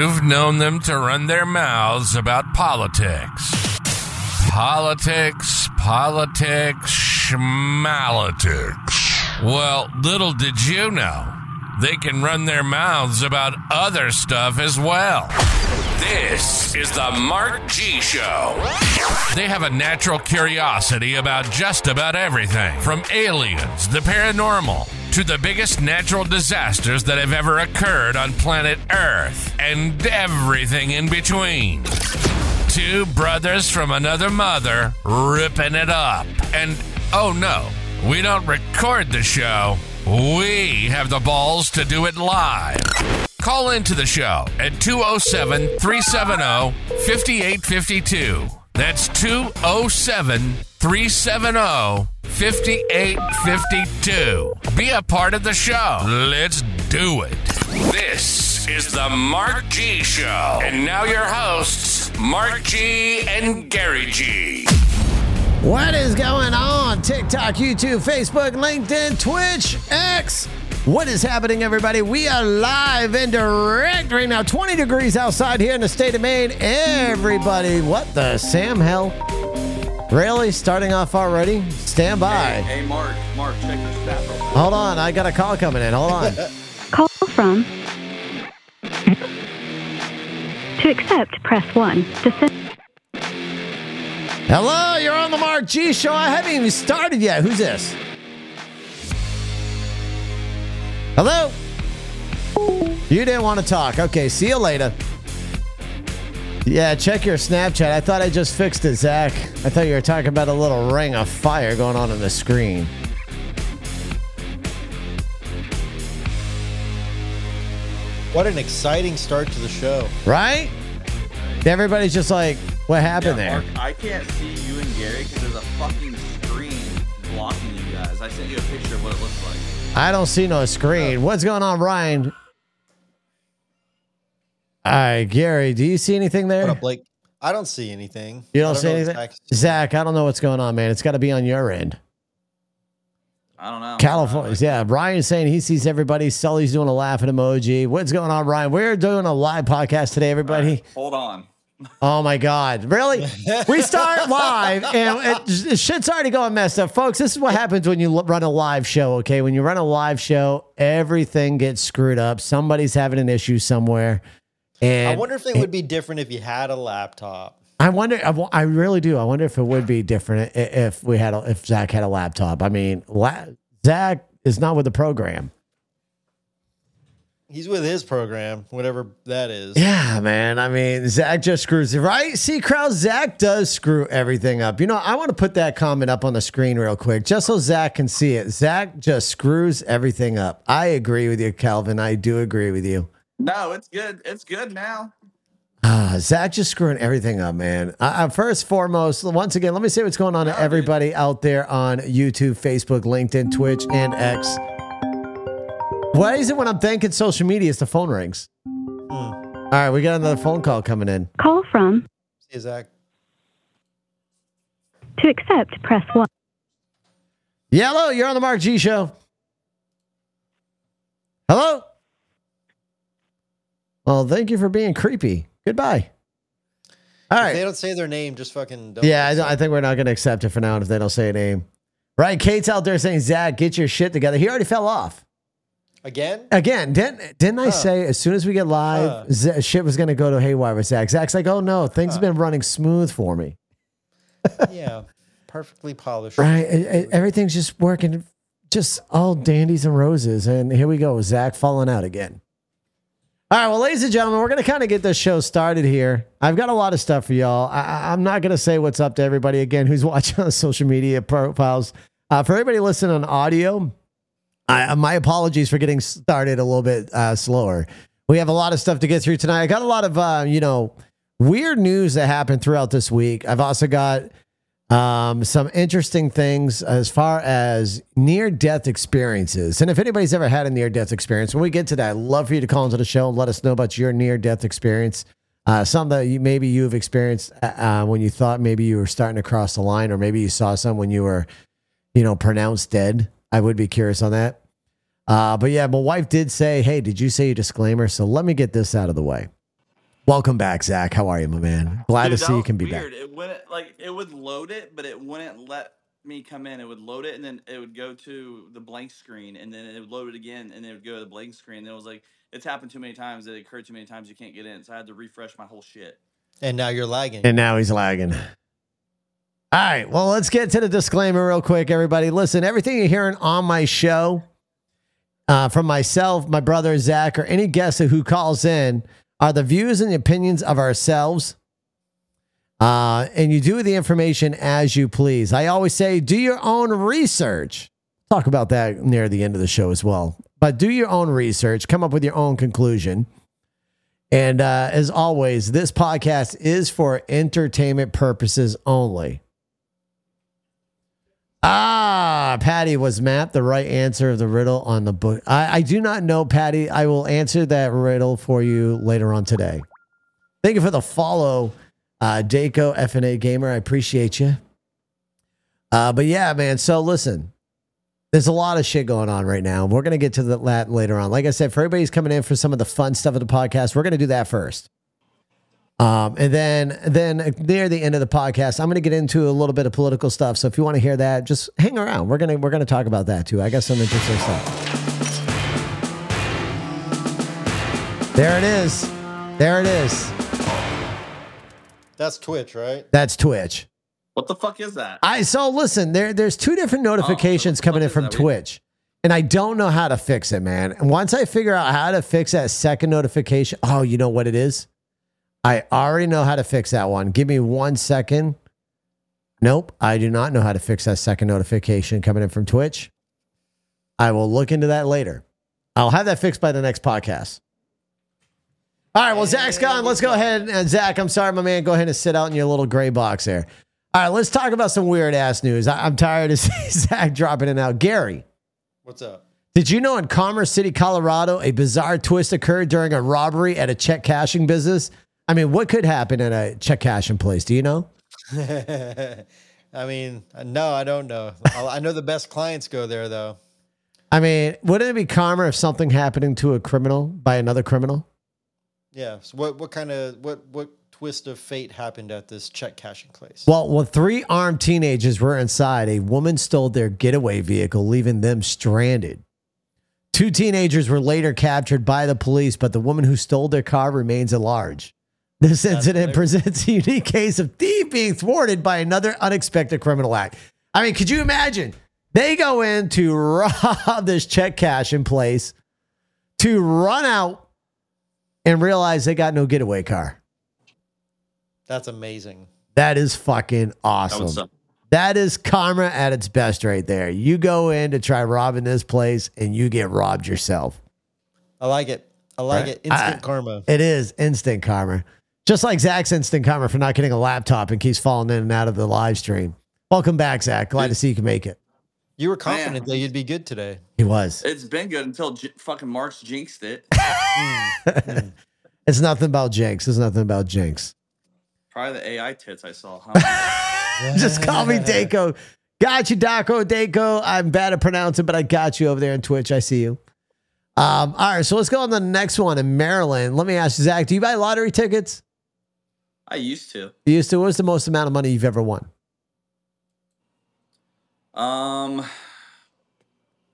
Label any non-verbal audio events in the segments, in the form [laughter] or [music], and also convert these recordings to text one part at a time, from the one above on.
You've known them to run their mouths about politics. Politics, politics, schmalitics. Well, little did you know, they can run their mouths about other stuff as well. This is the Mark G Show. They have a natural curiosity about just about everything from aliens, the paranormal, to the biggest natural disasters that have ever occurred on planet Earth, and everything in between. Two brothers from another mother ripping it up. And oh no, we don't record the show, we have the balls to do it live. Call into the show at 207 370 5852. That's 207 370 5852. Be a part of the show. Let's do it. This is the Mark G Show. And now your hosts, Mark G and Gary G. What is going on? TikTok, YouTube, Facebook, LinkedIn, Twitch, X. What is happening, everybody? We are live and direct right now. 20 degrees outside here in the state of Maine. Everybody, what the Sam hell? Really? Starting off already? Stand by. Hey, hey, Mark, Mark, check your stat real quick. Hold on. I got a call coming in. Hold on. [laughs] Call from. To accept, press 1. To send. Hello, you're on the Mark G Show. I haven't even started yet. Who's this? Hello? You didn't want to talk. Okay, see you later. Yeah, check your Snapchat. I thought I just fixed it, Zach. I thought you were talking about a little ring of fire going on on the screen. What an exciting start to the show. Right? Everybody's just like, what Yeah, happened there? Mark, I can't see you and Gary because there's a fucking screen blocking you guys. I sent you a picture of what it looks like. I don't see no screen. Oh. What's going on, Ryan? All right, Gary, do you see anything there? What up, Blake? I don't see anything. You I don't see anything? Zach- Zach, I don't know what's going on, man. It's got to be on your end. I don't know. California. Yeah, Ryan's saying he sees everybody. Sully's doing a laughing emoji. What's going on, Ryan? We're doing a live podcast today, everybody. Hold on. Oh my God. Really? we start [laughs] live and it, it- shit's already going messed up. Folks, this is what happens when you l- run a live show, okay? When you run a live show, everything gets screwed up. Somebody's having an issue somewhere. And I wonder if it would be different if you had a laptop. I wonder. I, I really do. I wonder if it would be different if we had a, if Zach had a laptop. I mean, la- Zach is not with the program. He's with his program, whatever that is. Yeah, man. I mean, Zach just screws it, right? See, crowd, Zach does screw everything up. You know, I want to put that comment up on the screen real quick, just so Zach can see it. Zach just screws everything up. I agree with you, Calvin. I do agree with you. No, it's good. It's good now. Ah, Zach just screwing everything up, man. Uh, uh, first, foremost, once again, let me say what's going on to everybody out there on YouTube, Facebook, LinkedIn, Twitch, and X. Why is it when I'm thanking social media, it's the phone rings? Hmm. All right, we got another phone call coming in. Call from. See, Zach. To accept, press 1. Yeah, hello, you're on the Mark G Show. Hello. Well, thank you for being creepy. Goodbye. All If they right. don't say their name, just fucking don't. Yeah, I, don't- I think we're not going to accept it for now if they don't say a name. Right, Kate's out there saying, Zach, get your shit together. He already fell off. Again? Again, didn't didn't I say as soon as we get live, Huh. Z- shit was going to go to haywire with Zach? Zach's like, oh no, things have been running smooth for me. [laughs] yeah. Perfectly polished. Right, e- everything's just working, just all dandies and roses. And here we go, Zach falling out again. All right, well, ladies and gentlemen, we're going to kind of get this show started here. I've got a lot of stuff for y'all. I, I- I'm not going to say what's up to everybody again who's [laughs] watching on social media profiles. Uh, for everybody listening on audio, I, my apologies for getting started a little bit uh, slower. We have a lot of stuff to get through tonight. I got a lot of, uh, you know, weird news that happened throughout this week. I've also got Um, some interesting things as far as near death experiences. And if anybody's ever had a near death experience, when we get to that, I'd love for you to call into the show and let us know about your near death experience. Uh, some that you, maybe you've experienced uh, uh, when you thought maybe you were starting to cross the line, or maybe you saw some when you were, you know, pronounced dead. I would be curious on that. Uh, but yeah, my wife did say, "Hey, did you say your disclaimer?" So let me get this out of the way. Welcome back, Zach. How are you, my man? Glad Dude, to see you can be weird. back. It wouldn't like it would load it, but it wouldn't let me come in. It would load it, and then it would go to the blank screen, and then it would load it again, and it would go to the blank screen. And it was like it's happened too many times. It occurred too many times you can't get in, so I had to refresh my whole shit. And now you're lagging. And now he's lagging. All right. Well, let's get to the disclaimer real quick, everybody. Listen, everything you're hearing on my show uh, from myself, my brother Zach, or any guest who calls in are the views and the opinions of ourselves. Uh, and you do the information as you please. I always say, do your own research. Talk about that near the end of the show as well. But do your own research, come up with your own conclusion. And uh, as always, this podcast is for entertainment purposes only. Ah, Patty was Matt the right answer of the riddle on the book. I, I do not know, Patty. I will answer that riddle for you later on today. Thank you for the follow, uh, Daco FNA Gamer. I appreciate you. Uh, but yeah, man. So listen, there's a lot of shit going on right now. We're gonna get to that later on. Like I said, for everybody's coming in for some of the fun stuff of the podcast, we're gonna do that first. Um, and then then near the end of the podcast, I'm gonna get into a little bit of political stuff. So if you want to hear that, just hang around. We're gonna we're gonna talk about that too. I got some interesting stuff. There it is. There it is. That's Twitch, right? That's Twitch. What the fuck is that? I so listen, there there's two different notifications what the coming in from Twitch. And I don't know how to fix it, man. And once I figure out how to fix that second notification, oh, you know what it is? I already know how to fix that one. Give me one second. Nope, I do not know how to fix that second notification coming in from Twitch. I will look into that later. I'll have that fixed by the next podcast. All right, well, Zach's gone. Let's go ahead. And Zach, I'm sorry, my man. Go ahead and sit out in your little gray box there. All right, let's talk about some weird ass news. I- I'm tired of [laughs] seeing Zach dropping it out. Gary, What's up? did you know in Commerce City, Colorado, a bizarre twist occurred during a robbery at a check cashing business? I mean, what could happen at a check cashing place? Do you know? [laughs] I mean, no, I don't know. I I know the best clients go there though. I mean, wouldn't it be calmer if something happening to a criminal by another criminal? Yeah. So what what kind of what what twist of fate happened at this check cashing place? Well, when three armed teenagers were inside, a woman stole their getaway vehicle, leaving them stranded. Two teenagers were later captured by the police, but the woman who stole their car remains at large. This incident presents a unique case of thief being thwarted by another unexpected criminal act. I mean, could you imagine? They go in to [laughs] rob this check cash in place to run out and realize they got no getaway car. That's amazing. That is fucking awesome. would suck. That is karma at its best right there. You go in to try robbing this place and you get robbed yourself. I like it. I like Right. it. Instant I- karma. It is instant karma. Just like Zach's instant karma for not getting a laptop and keeps falling in and out of the live stream. Welcome back, Zach. Glad to see you can make it. You were confident that you'd be good today. He was. It's been good until J- fucking Mark jinxed it. [laughs] It's nothing about Jinx. It's nothing about Jinx. Probably the AI tits I saw. Huh? [laughs] Just call me Daco. Got you, Daco, Daco. I'm bad at pronouncing, but I got you over there on Twitch. I see you. Um, all right, so let's go on to the next one in Maryland. Let me ask you, Zach, do you buy lottery tickets? I used to. You used to. What was the most amount of money you've ever won? Um,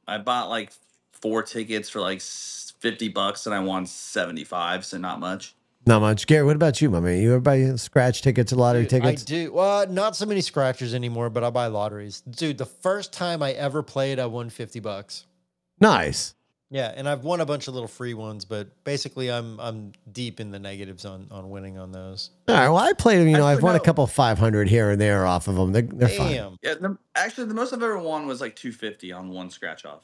I bought like four tickets for like fifty bucks, and I won seventy five. So not much. Not much. Gary, what about you, my man? You ever buy scratch tickets or lottery Dude, tickets? I do. Well, not so many scratchers anymore, but I buy lotteries. Dude, the first time I ever played, I won 50 bucks. Nice. Yeah, and I've won a bunch of little free ones, but basically I'm I'm deep in the negatives on on winning on those. All right. Well, I played them. You know, I've Actually, won a couple 500 here and there off of them. They're, they're fine. Damn. Yeah, the, actually, the most I've ever won was like two fifty on one scratch off.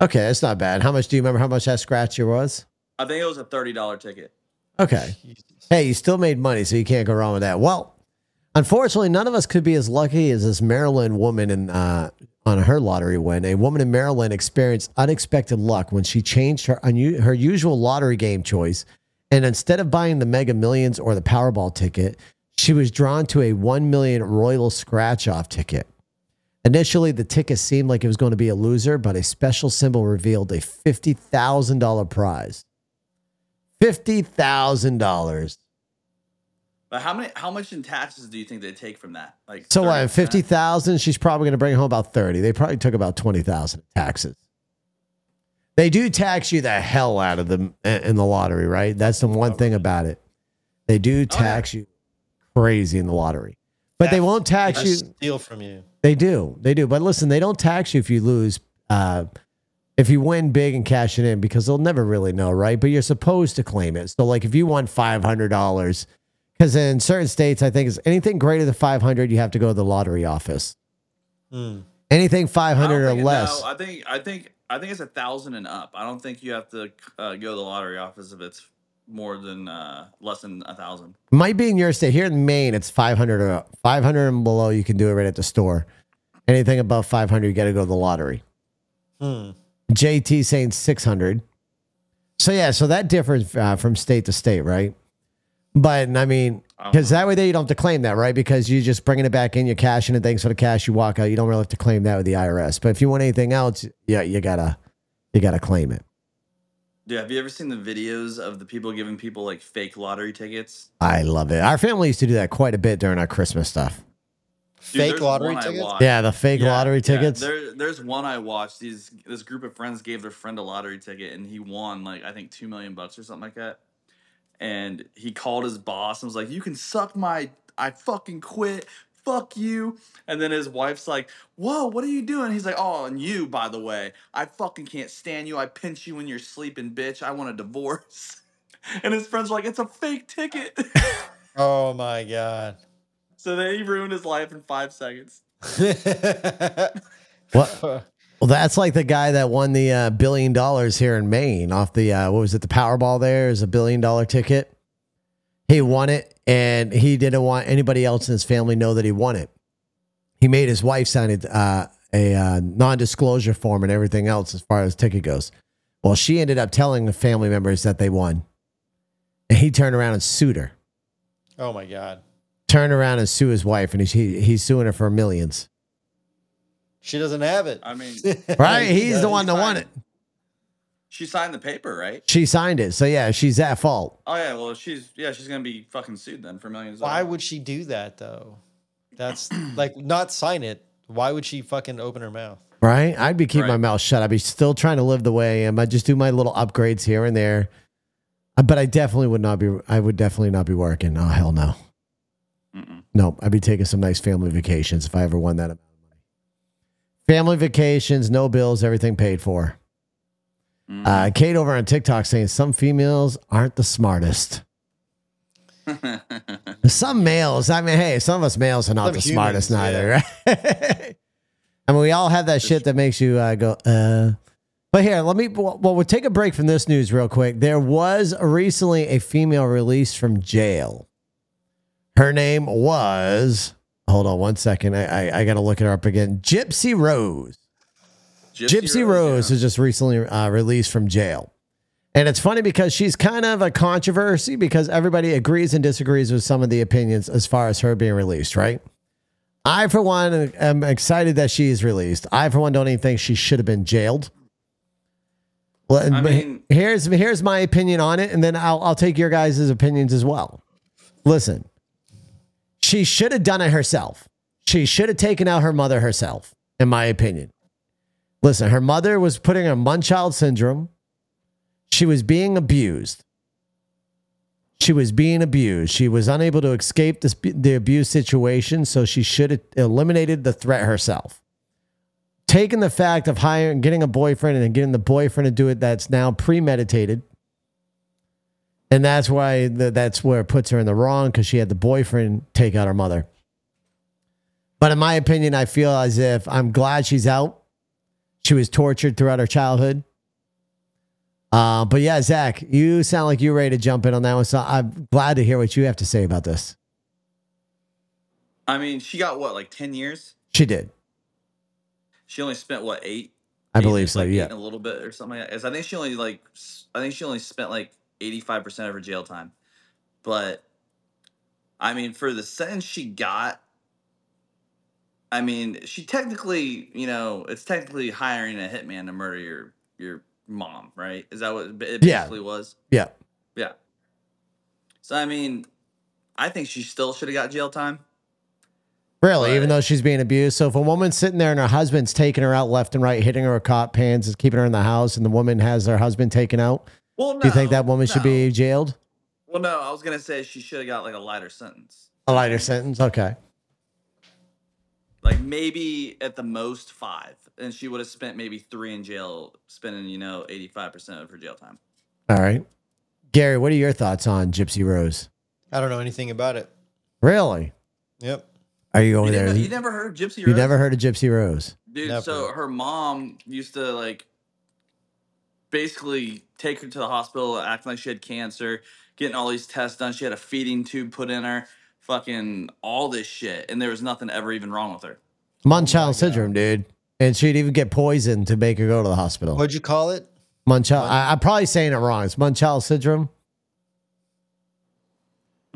Okay, that's not bad. How much do you remember how much that scratcher was? I think it was a thirty dollar ticket. Okay. Jesus. Hey, you still made money, so you can't go wrong with that. Well, Unfortunately, none of us could be as lucky as this Maryland woman in, uh, on her lottery win. A woman in Maryland experienced unexpected luck when she changed her her usual lottery game choice, and instead of buying the Mega Millions or the Powerball ticket, she was drawn to a one million Royal Scratch Off ticket. Initially, the ticket seemed like it was going to be a loser, but a special symbol revealed a fifty thousand dollar prize. Fifty thousand dollars. But how many? How much in taxes do you think they take from that? Like So what? 30%? Fifty thousand. She's probably going to bring home about thirty. They probably took about twenty thousand taxes. They do tax you the hell out of them in the lottery, right? That's the one thing about it. They do tax you crazy in the lottery, but they won't tax you. steal from you. They do. They do. But listen, they don't tax you if you lose. Uh, if you win big and cash it in, because they'll never really know, right? But you're supposed to claim it. So, like, if you won five hundred dollars, because in certain states, I think is anything greater than five hundred, you have to go to the lottery office. Hmm. Anything five I don't hundred or less, No, I think I think I think it's a thousand and up. I don't think you have to uh, go to the lottery office if it's more than uh, less than a thousand. might be in your state. Here in Maine, it's five hundred or five hundred and below. You can do it right at the store. Anything above five hundred, you got to go to the lottery. Hmm. JT saying 600. So yeah, so that differs uh, from state to state, right? But I mean, because that way there you don't have to claim that, right? Because you're just bringing it back in, you're cashing it. Thanks for the cash. You walk out. You don't really have to claim that with the IRS. But if you want anything else, yeah, you gotta, you gotta claim it. Yeah, have you ever seen the videos of the people giving people like fake lottery tickets? I love it. Our family used to do that quite a bit during our Christmas stuff. Dude, Fake lottery tickets. Yeah, the fake Yeah, lottery yeah. tickets. There, there's one I watched. These this group of friends gave their friend a lottery ticket, and he won like I think two million bucks or something like that. And he called his boss and was like, "You can suck my, I fucking quit, fuck you." And then his wife's like, "Whoa, what are you doing?" He's like, "Oh, and you, by the way, I fucking can't stand you. I pinch you when you're sleeping, bitch. I want a divorce." [laughs] And his friends were like, "It's a fake ticket." [laughs] Oh my god. so they ruined his life in five seconds. [laughs] What? Well, that's like the guy that won the uh, billion dollars here in Maine off the uh, what was it? The Powerball. There is a billion dollar ticket. He won it, and he didn't want anybody else in his family know that he won it. He made his wife sign uh, a uh, non-disclosure form and everything else as far as ticket goes. Well, she ended up telling the family members that they won, and he turned around and sued her. oh my god. Turned around and sue his wife, and he's he, he's suing her for millions. She doesn't have it. I mean, [laughs] Right? He's the one that won it. she signed the paper, right? She signed it, so yeah, she's at fault. Oh yeah, well she's yeah she's gonna be fucking sued then for millions. of Why dollars. would she do that though? That's [clears throat] like not sign it. Why would she fucking open her mouth? Right? I'd be keeping my mouth shut. I'd be still trying to live the way I am. I'd just do my little upgrades here and there. Uh, But I definitely would not be. I would definitely not be working. Oh hell no. Mm-mm. No, I'd be taking some nice family vacations if I ever won that amount of money. Family vacations, no bills, everything paid for. Mm. Uh, Kate over on TikTok saying some females aren't the smartest. [laughs] Some males, I mean, hey, some of us males are not Some the humans, smartest neither, right? [laughs] I mean, we all have that shit that makes you uh, go, uh. But here, let me, well, we'll take a break from this news real quick. There was recently a female released from jail. Her name was, hold on one second. I, I, I got to look it up again. Gypsy Rose. Gypsy, Rose yeah. was just recently uh, released from jail. And it's funny because she's kind of a controversy because everybody agrees and disagrees with some of the opinions as far as her being released, right? I, for one, am excited that she is released. I, for one, don't even think she should have been jailed. Well, I mean- here's here's my opinion on it, and then I'll I'll take your guys' opinions as well. Listen, she should have done it herself. She should have taken out her mother herself, in my opinion. Listen, her mother was putting her Munchild syndrome. She was being abused. She was being abused. She was unable to escape this, the abuse situation, so she should have eliminated the threat herself. Taking the fact of hiring, getting a boyfriend, and then getting the boyfriend to do it, that's now premeditated. And that's why the, that's where it puts her in the wrong because she had the boyfriend take out her mother. But in my opinion, I feel as if I'm glad she's out. She was tortured throughout her childhood. Uh, but yeah, Zach, you sound like you're ready to jump in on that one. So I'm glad to hear what you have to say about this. I mean, she got what, like ten years? She did. She only spent what eight? I Eight- believe so. like Yeah. a little bit or something like that. I think she only like I think she only spent like eighty five percent of her jail time. But I mean, for the sentence she got, I mean, she technically, you know, it's technically hiring a hitman to murder your your mom, right? Is that what it Yeah. basically was? Yeah. Yeah. So I mean, I think she still should have got jail time. Really, even though she's being abused. So if a woman's sitting there and her husband's taking her out left and right, hitting her with cop pans, is keeping her in the house, and the woman has her husband taken out, Well, no, do you think that woman should be jailed? Well, no, I was gonna say she should have got like a lighter sentence. A lighter sentence? Okay. like maybe at the most five, and she would have spent maybe three in jail, spending you know eighty five percent of her jail time. All right. Gary, what are your thoughts on Gypsy Rose? I don't know anything about it. Really? Yep. Are you over You, there? didn't You, you never heard of Gypsy Rose? You never heard of Gypsy Rose? dude. Never. So her mom used to like basically take her to the hospital, acting like she had cancer, getting all these tests done. She had a feeding tube put in her, fucking all this shit, and there was nothing ever even wrong with her. Munchausen syndrome, dude. And she'd even get poisoned to make her go to the hospital. What'd you call it? Munchausen. I, I'm probably saying it wrong. It's Munchausen syndrome.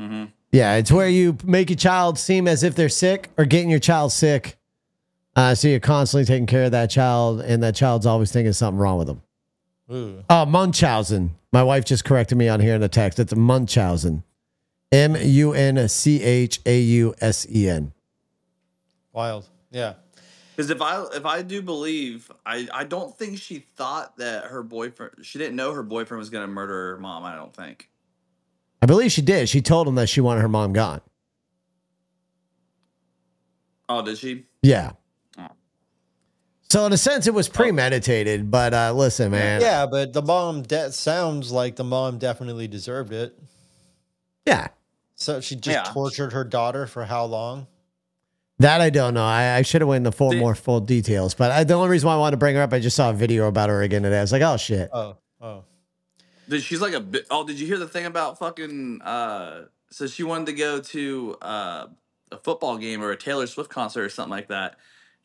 Mm-hmm. Yeah, it's where you make your child seem as if they're sick or getting your child sick. Uh, so you're constantly taking care of that child, and that child's always thinking something wrong with them. Ooh. Oh, Munchausen. My wife just corrected me on here in the text. It's Munchausen. M U N C H A U S E N. Wild. Yeah. Because if I if I do believe, I I don't think she thought that her boyfriend. She didn't know her boyfriend was gonna murder her mom. I don't think. I believe she did. She told him that she wanted her mom gone. Oh, did she? Yeah. Oh. So in a sense, it was premeditated. But uh, listen, man. Yeah, but the mom de- sounds like the mom definitely deserved it. Yeah. So she just Yeah. tortured her daughter for how long? That I don't know. I, I should have went into full The- more full details. But I, the only reason why I wanted to bring her up, I just saw a video about her again today. I was like, oh shit. Oh, oh. Did she's like a bit? Oh, did you hear the thing about fucking? uh So she wanted to go to uh a football game or a Taylor Swift concert or something like that,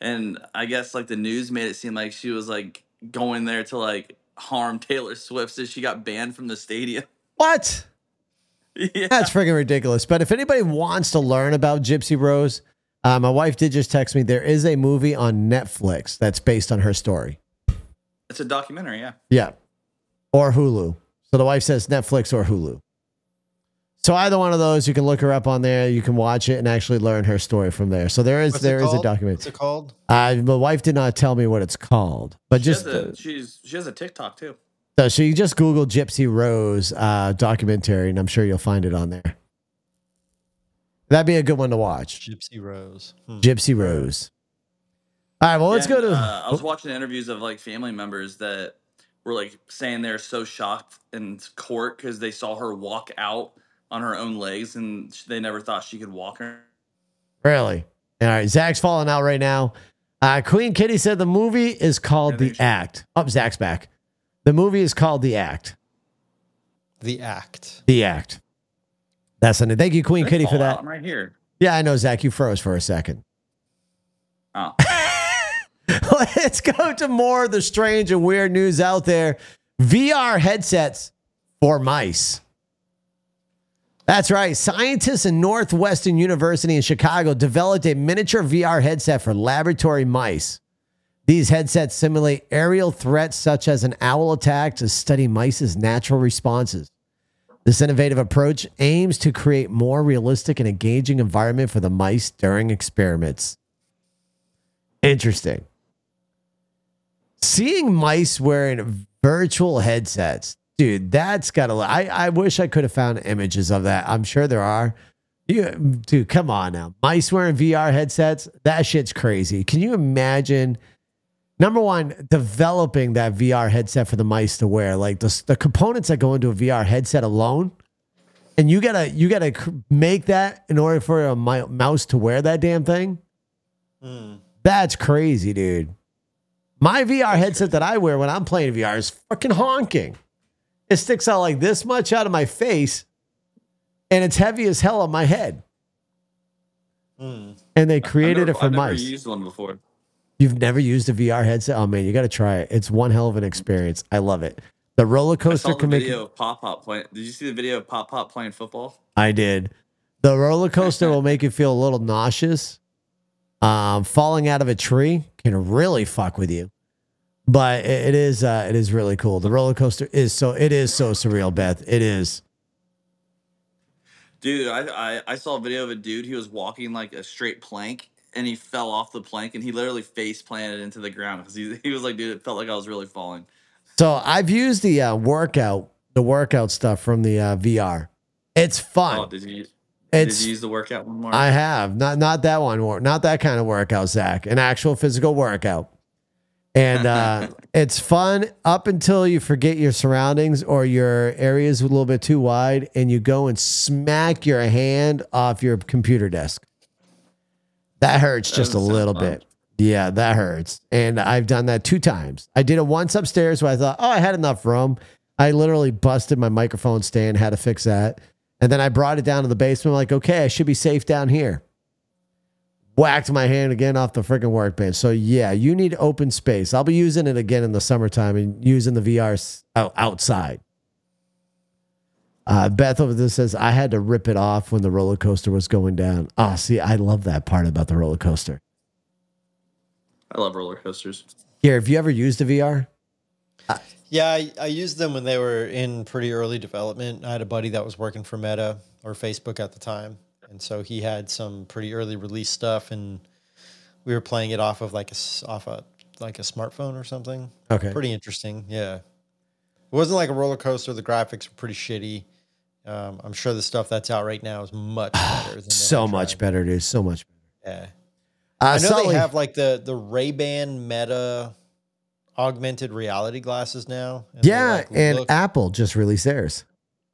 and I guess like the news made it seem like she was like going there to like harm Taylor Swift, so she got banned from the stadium. [laughs] What? yeah. That's freaking ridiculous. But if anybody wants to learn about Gypsy Rose, uh, my wife did just text me. There is a movie on Netflix that's based on her story. It's a documentary, yeah. Yeah. Or Hulu. So the wife says Netflix or Hulu. So either one of those, you can look her up on there. You can watch it and actually learn her story from there. So there is What's it there is a called? documentary. What's it called? Uh, my wife did not tell me what it's called, but She just has a, uh, she's she has a TikTok too. so so you just Google Gypsy Rose uh, documentary, and I'm sure you'll find it on there. That'd be a good one to watch. Gypsy Rose. Hmm. Gypsy Rose. All right, well, let's Yeah, go to. Uh, I was watching interviews of like family members that were like saying they're so shocked in court because they saw her walk out on her own legs and they never thought she could walk her. Really? All right, Zach's falling out right now. Uh, Queen Kitty said the movie is called I The think she- Act. Oh, Zach's back. The movie is called The Act. The Act. The Act. That's it. Thank you, Queen Kitty, for that. I'm right here. Yeah, I know, Zach. You froze for a second. Oh, [laughs] Let's go to more of the strange and weird news out there. VR headsets for mice. That's right. Scientists in Northwestern University in Chicago developed a miniature VR headset for laboratory mice. These headsets simulate aerial threats such as an owl attack to study mice's natural responses. This innovative approach aims to create more realistic and engaging environment for the mice during experiments. Interesting. Seeing mice wearing virtual headsets, dude, that's gotta. I I wish I could have found images of that. I'm sure there are. You, dude, come on now. Mice wearing VR headsets, that shit's crazy. Can you imagine? Number one, developing that VR headset for the mice to wear, like the the components that go into a VR headset alone, and you gotta you gotta make that in order for a mouse to wear that damn thing. Hmm. That's crazy, dude. My VR headset that I wear when I'm playing VR is fucking honking. It sticks out like this much out of my face, and it's heavy as hell on my head. Mm. and they created never- it for mice. I've never used one before. You've never used a VR headset? Oh man, you got to try it. It's one hell of an experience. I love it. The roller I coaster saw the can make. of Pop Pop playing. Did you see the video of Pop Pop playing football? I did. The roller coaster will make you feel a little nauseous. Um, falling out of a tree can really fuck with you, but it, is uh, it is really cool. The roller coaster is so it is so surreal, Beth. It is. Dude, I, I I saw a video of a dude. He was walking like a straight plank, and he fell off the plank, and he literally face planted into the ground because he, [laughs] he was like, dude, it felt like I was really falling. So I've used the uh, workout the workout stuff from the uh, VR. It's fun. Oh, did you did you use the workout one more? I have not not that one not that kind of workout, Zach. An actual physical workout, and uh, [laughs] it's fun up until you forget your surroundings or your area is a little bit too wide, and you go and smack your hand off your computer desk. That hurts just a little fun. bit. Yeah, that hurts. And I've done that two times. I did it once upstairs where I thought, oh, I had enough room. I literally busted my microphone stand, had to fix that. And then I brought it down to the basement, like, okay, I should be safe down here. Whacked my hand again off the freaking workbench. So, yeah, you need open space. I'll be using it again in the summertime and using the VR outside. Uh, Beth over there says, I had to rip it off when the roller coaster was going down. Oh, see, I love that part about the roller coaster. I love roller coasters. Here, have you ever used a VR? Yeah, I, I used them when they were in pretty early development. I had a buddy that was working for Meta or Facebook at the time, and so he had some pretty early release stuff, and we were playing it off of like a off a like a smartphone or something. Okay. Pretty interesting. Yeah, it wasn't like a roller coaster. The graphics were pretty shitty. Um, I'm sure the stuff that's out right now is much [sighs] better. Than So much better, dude. So much Yeah. better. Uh, I know Sully- they have like the the Ray Ban Meta augmented reality glasses now. and yeah, like, and Apple just released theirs.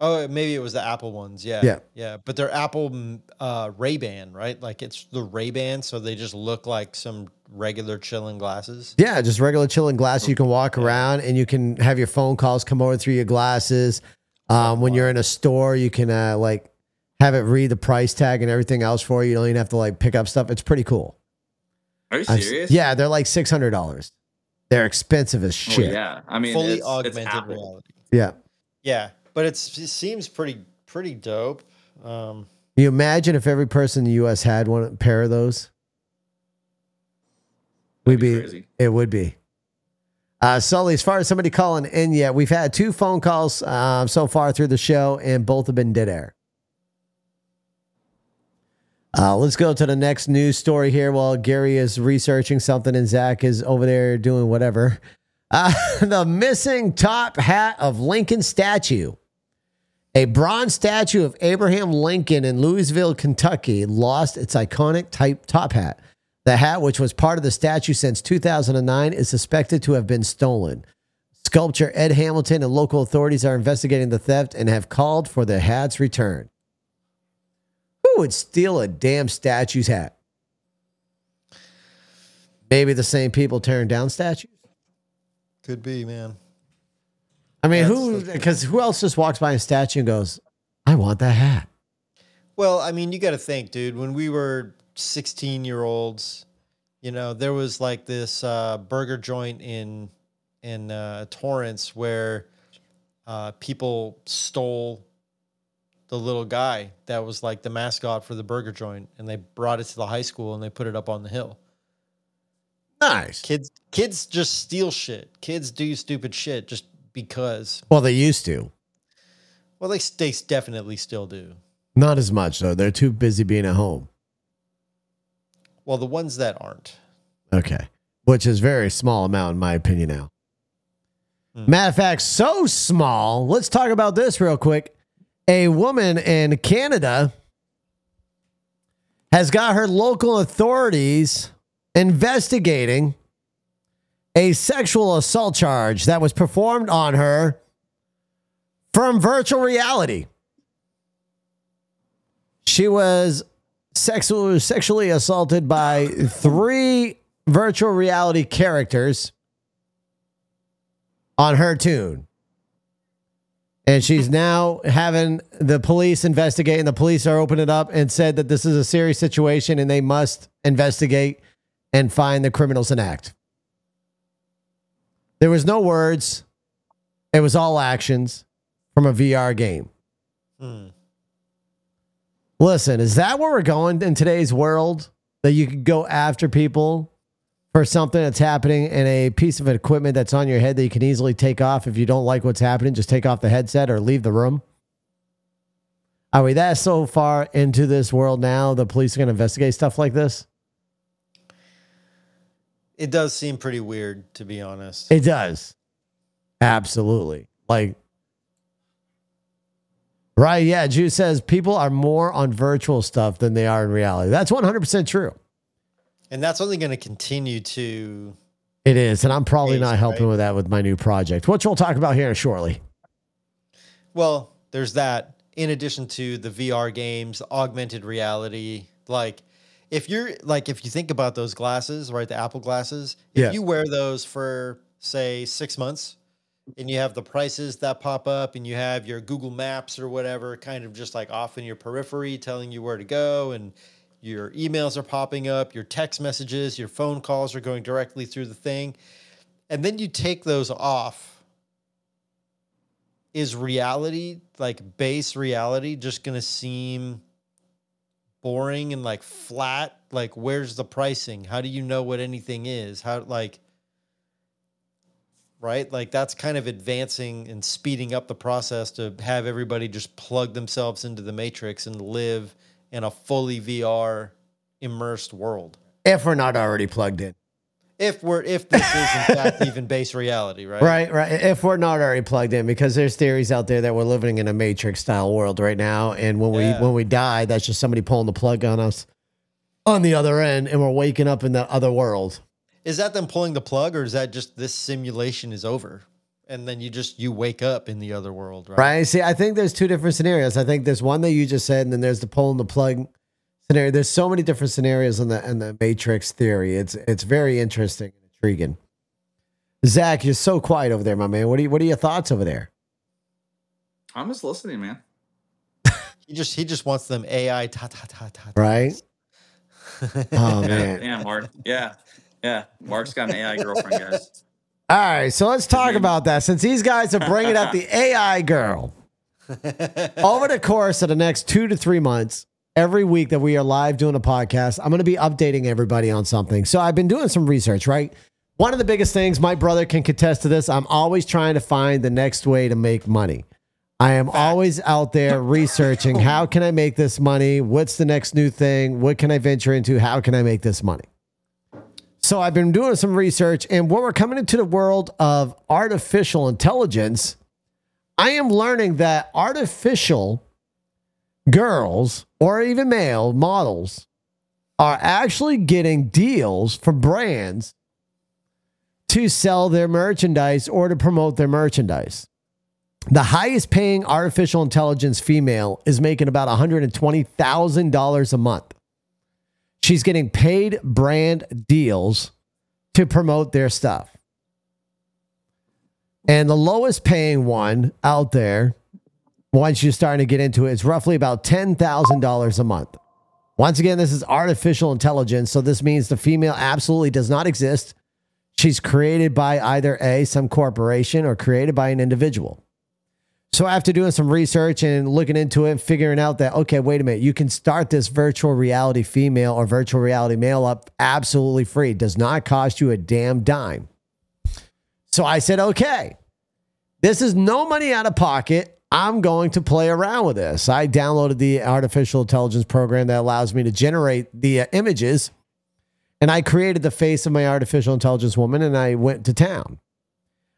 Oh, maybe it was the Apple ones. Yeah. Yeah. Yeah. But they're Apple mm, uh, Ray Ban, right? Like it's the Ray Ban. So they just look like some regular chilling glasses. Yeah, just regular chilling glasses. You can walk around and you can have your phone calls come over through your glasses. Um, when you're in a store, you can uh, like have it read the price tag and everything else for you. You don't even have to like pick up stuff. It's pretty cool. Are you I've serious? yeah, they're like six hundred dollars. They're expensive as Oh, shit. yeah. I mean, fully it's, it's augmented Apple. reality. yeah. Yeah. But it's, it seems pretty, pretty dope. Um, You imagine if every person in the U.S. had one a pair of those? We'd be be. crazy. It would be. Uh, Sully, as far as somebody calling in yet, we've had two phone calls um, so far through the show, and both have been dead air. Uh, let's go to the next news story here while Gary is researching something and Zach is over there doing whatever. Uh, [laughs] the missing top hat of Lincoln statue. A bronze statue of Abraham Lincoln in Louisville, Kentucky, lost its iconic type top hat. The hat, which was part of the statue since 2009, is suspected to have been stolen. Sculptor Ed Hamilton and local authorities are investigating the theft and have called for the hat's return. Who would steal a damn statue's hat? Maybe the same people tearing down statues. could be, man. I mean, That's who? Because who else just walks by a statue and goes, "I want that hat"? Well, I mean, you got to think, dude. When we were 16 year olds, you know, there was like this uh, burger joint in in uh, Torrance where uh, people stole the little guy that was like the mascot for the burger joint, and they brought it to the high school and they put it up on the hill. Nice. Kids, kids just steal shit. Kids do stupid shit just because. Well, they used to. Well, they they definitely still do. Not as much though. They're too busy being at home. Well, the ones that aren't. Okay. Which is very small amount in my opinion now. Hmm. Matter of fact, so small. Let's talk about this real quick. A woman in Canada has got her local authorities investigating a sexual assault charge that was performed on her from virtual reality. She was sexually sexually assaulted by three virtual reality characters on her tune. And she's now having the police investigate, and the police are opening up and said that this is a serious situation and they must investigate and find the criminals in act. There was no words. It was all actions from a VR game. Hmm. Listen, is that where we're going in today's world? That you could go after people for something that's happening in a piece of equipment that's on your head that you can easily take off if you don't like what's happening, just take off the headset or leave the room? Are we that so far into this world now? The police are going to investigate stuff like this? It does seem pretty weird, to be honest. It does. Absolutely. Like, right. Yeah. Jew says people are more on virtual stuff than they are in reality. That's 100% true. and that's only going to continue to. It is. And I'm probably not helping right? with that with my new project, which we'll talk about here shortly. Well, there's that. In addition to the VR games, augmented reality. Like, if you're like, if you think about those glasses, right, the Apple glasses, if Yeah. you wear those for say six months, and you have the prices that pop up, and you have your Google Maps or whatever, kind of just like off in your periphery, telling you where to go, and your emails are popping up, your text messages, your phone calls are going directly through the thing, and then you take those off is reality like base reality just gonna seem boring and like flat? Like where's the pricing? How do you know what anything is? How like right? Like that's kind of advancing and speeding up the process to have everybody just plug themselves into the matrix and live in a fully vr immersed world. If we're not already plugged in. If we're if this is in fact even base reality right Right, right. If we're not already plugged in, because there's theories out there that we're living in a matrix style world right now, and when Yeah. we when we die, that's just somebody pulling the plug on us on the other end, and we're waking up in the other world. Is that them pulling the plug, or is that just this simulation is over, and then you just you wake up in the other world, right? Right. See, I think there's two different scenarios. I think there's one that you just said, and then there's the pulling the plug scenario. There's so many different scenarios in the in the matrix theory. It's it's very interesting and intriguing. Zach, you're so quiet over there, my man. What are you, what are your thoughts over there? I'm just listening, man. He just he just wants them AI ta ta ta ta. ta. Right? [laughs] Oh man. Yeah, Mark. Yeah, yeah. Mark's got an AI girlfriend, guys. All right, so let's talk about that since these guys are bringing up the [laughs] AI girl. [laughs] Over the course of the next two to three months, every week that we are live doing a podcast, I'm going to be updating everybody on something. So I've been doing some research, right? One of the biggest things, my brother can contest to this, I'm always trying to find the next way to make money. I am always out there [laughs] researching how can I make this money? What's the next new thing? What can I venture into? How can I make this money? So I've been doing some research, and when we're coming into the world of artificial intelligence, I am learning that artificial girls or even male models are actually getting deals from brands to sell their merchandise or to promote their merchandise. The highest paying artificial intelligence female is making about $120,000 a month. She's getting paid brand deals to promote their stuff. And the lowest paying one out there, once you're starting to get into it, it, is roughly about $10,000 a month. Once again, this is artificial intelligence. So this means the female absolutely does not exist. She's created by either A, some corporation, or created by an individual. So after doing some research and looking into it and figuring out that, okay, wait a minute, you can start this virtual reality female or virtual reality male up absolutely free. It does not cost you a damn dime. So I said, okay, this is no money out of pocket. I'm going to play around with this. I downloaded the artificial intelligence program that allows me to generate the uh, images. And I created the face of my artificial intelligence woman and I went to town.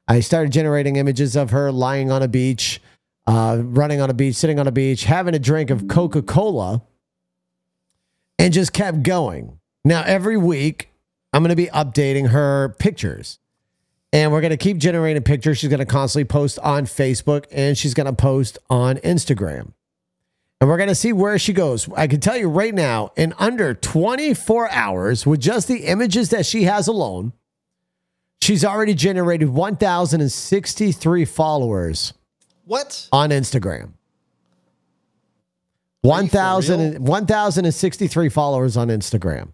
I started generating images of her lying on a beach, uh, running on a beach, sitting on a beach, having a drink of Coca Cola, and just kept going. Now, every week, I'm going to be updating her pictures. And we're going to keep generating pictures. She's going to constantly post on Facebook and she's going to post on Instagram. And we're going to see where she goes. I can tell you right now, in under 24 hours, with just the images that she has alone, she's already generated 1,063 followers What? on Instagram. you for 1,000 1,063 followers on Instagram.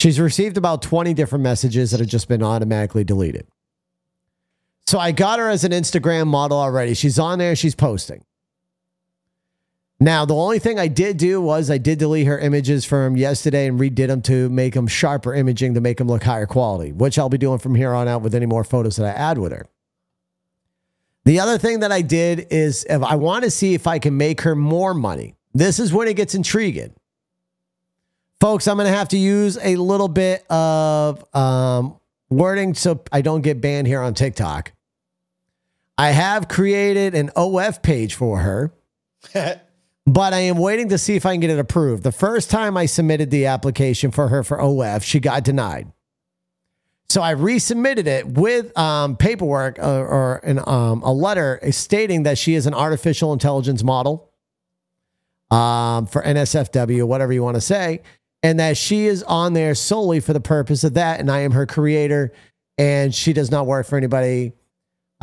She's received about 20 different messages that have just been automatically deleted. So I got her as an Instagram model already. She's on there, she's posting. Now, the only thing I did do was I did delete her images from yesterday and redid them to make them sharper imaging to make them look higher quality, which I'll be doing from here on out with any more photos that I add with her. The other thing that I did is if I want to see if I can make her more money. This is when it gets intriguing. Folks, I'm going to have to use a little bit of um, wording so I don't get banned here on TikTok. I have created an OF page for her, [laughs] but I am waiting to see if I can get it approved. The first time I submitted the application for her for OF, she got denied. So I resubmitted it with um, paperwork or, or an, um, a letter stating that she is an artificial intelligence model um, for NSFW, whatever you want to say, and that she is on there solely for the purpose of that. And I am her creator, and she does not work for anybody.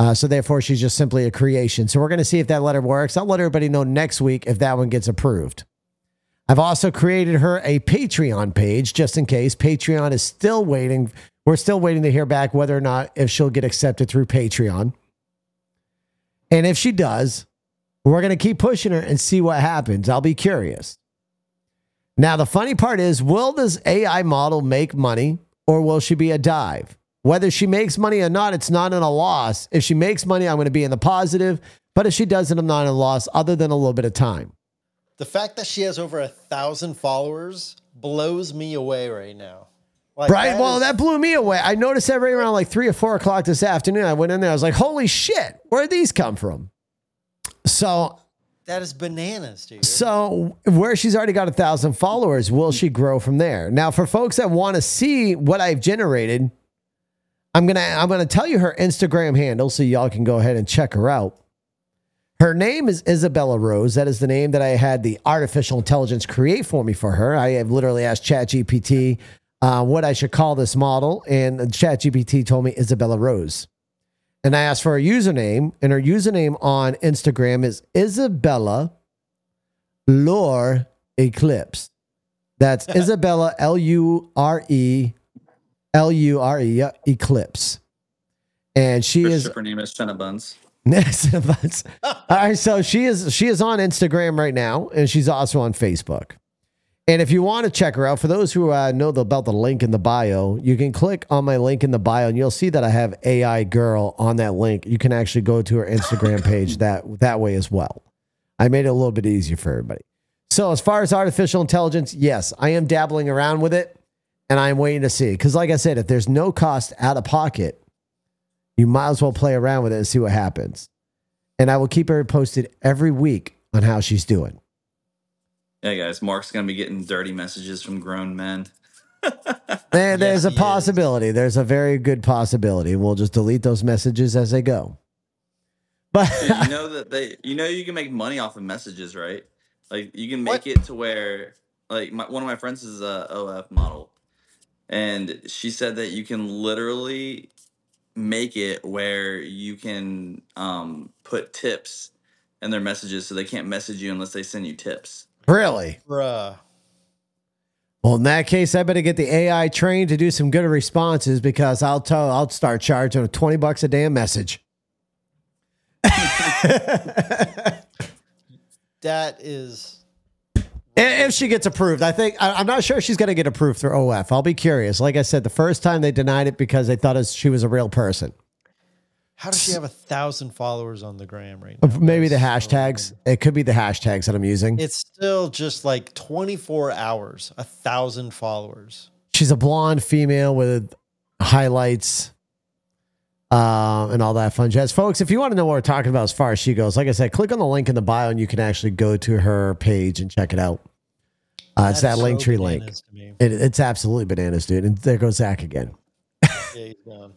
Uh, so therefore, she's just simply a creation. So we're going to see if that letter works. I'll let everybody know next week if that one gets approved. I've also created her a Patreon page just in case. Patreon is still waiting. We're still waiting to hear back whether or not if she'll get accepted through Patreon. And if she does, we're going to keep pushing her and see what happens. I'll be curious. Now, the funny part is will this AI model make money or will she be a dive? Whether she makes money or not, it's not in a loss. If she makes money, I'm going to be in the positive. But if she doesn't, I'm not in a loss other than a little bit of time. The fact that she has over a thousand followers blows me away right now. Like, Right. Well, is- that blew me away. I noticed that right around like three or four o'clock this afternoon. I went in there. I was like, holy shit, where'd these come from? So, that is bananas, dude. so where she's already got a thousand followers, will she grow from there? Now, for folks that want to see what I've generated, I'm gonna I'm gonna tell you her Instagram handle so y'all can go ahead and check her out. Her name is Isabella Rose. That is the name that I had the artificial intelligence create for me for her. I have literally asked ChatGPT uh, what I should call this model, and ChatGPT told me Isabella Rose. And I asked for a username, and her username on Instagram is Isabella Lure Eclipse. That's [laughs] Isabella L U R E L U R E Eclipse. And she Her is her name is Fenna [laughs] Buns. All right, so she is she is on Instagram right now, and she's also on Facebook. And if you want to check her out, for those who uh, know about the link in the bio, you can click on my link in the bio, and you'll see that I have AI girl on that link. You can actually go to her Instagram [laughs] page that that way as well. I made it a little bit easier for everybody. So as far as artificial intelligence, yes, I am dabbling around with it, and I'm waiting to see. Because like I said, if there's no cost out of pocket, you might as well play around with it and see what happens. And I will keep her posted every week on how she's doing. Yeah, guys, Mark's gonna be getting dirty messages from grown men. [laughs] There, there's Yes, a he is. possibility. There's a very good possibility. We'll just delete those messages as they go. But you know that they, you know, you can make money off of messages, right? Like you can make What? it to where, like, my, one of my friends is a OF model, and she said that you can literally make it where you can um, put tips in their messages, so they can't message you unless they send you tips. Really, Bruh. well, in that case, I better get the AI trained to do some good responses because I'll tell I'll start charging twenty bucks a damn message. [laughs] That is If she gets approved, I think I, I'm not sure she's going to get approved through OF. I'll be curious. Like I said, the first time they denied it because they thought she was a real person. how does she have a thousand followers on the gram right now? Maybe the That's so hashtags. It could be the hashtags that I'm using. It's still just like 24 hours, a thousand followers. She's a blonde female with highlights uh, and all that fun jazz. Folks, if you want to know what we're talking about as far as she goes, like I said, click on the link in the bio and you can actually go to her page and check it out. Uh, it's that so link tree link. bananas to me. It, it's absolutely bananas, dude. And there goes Zach again. Yeah, he's gone.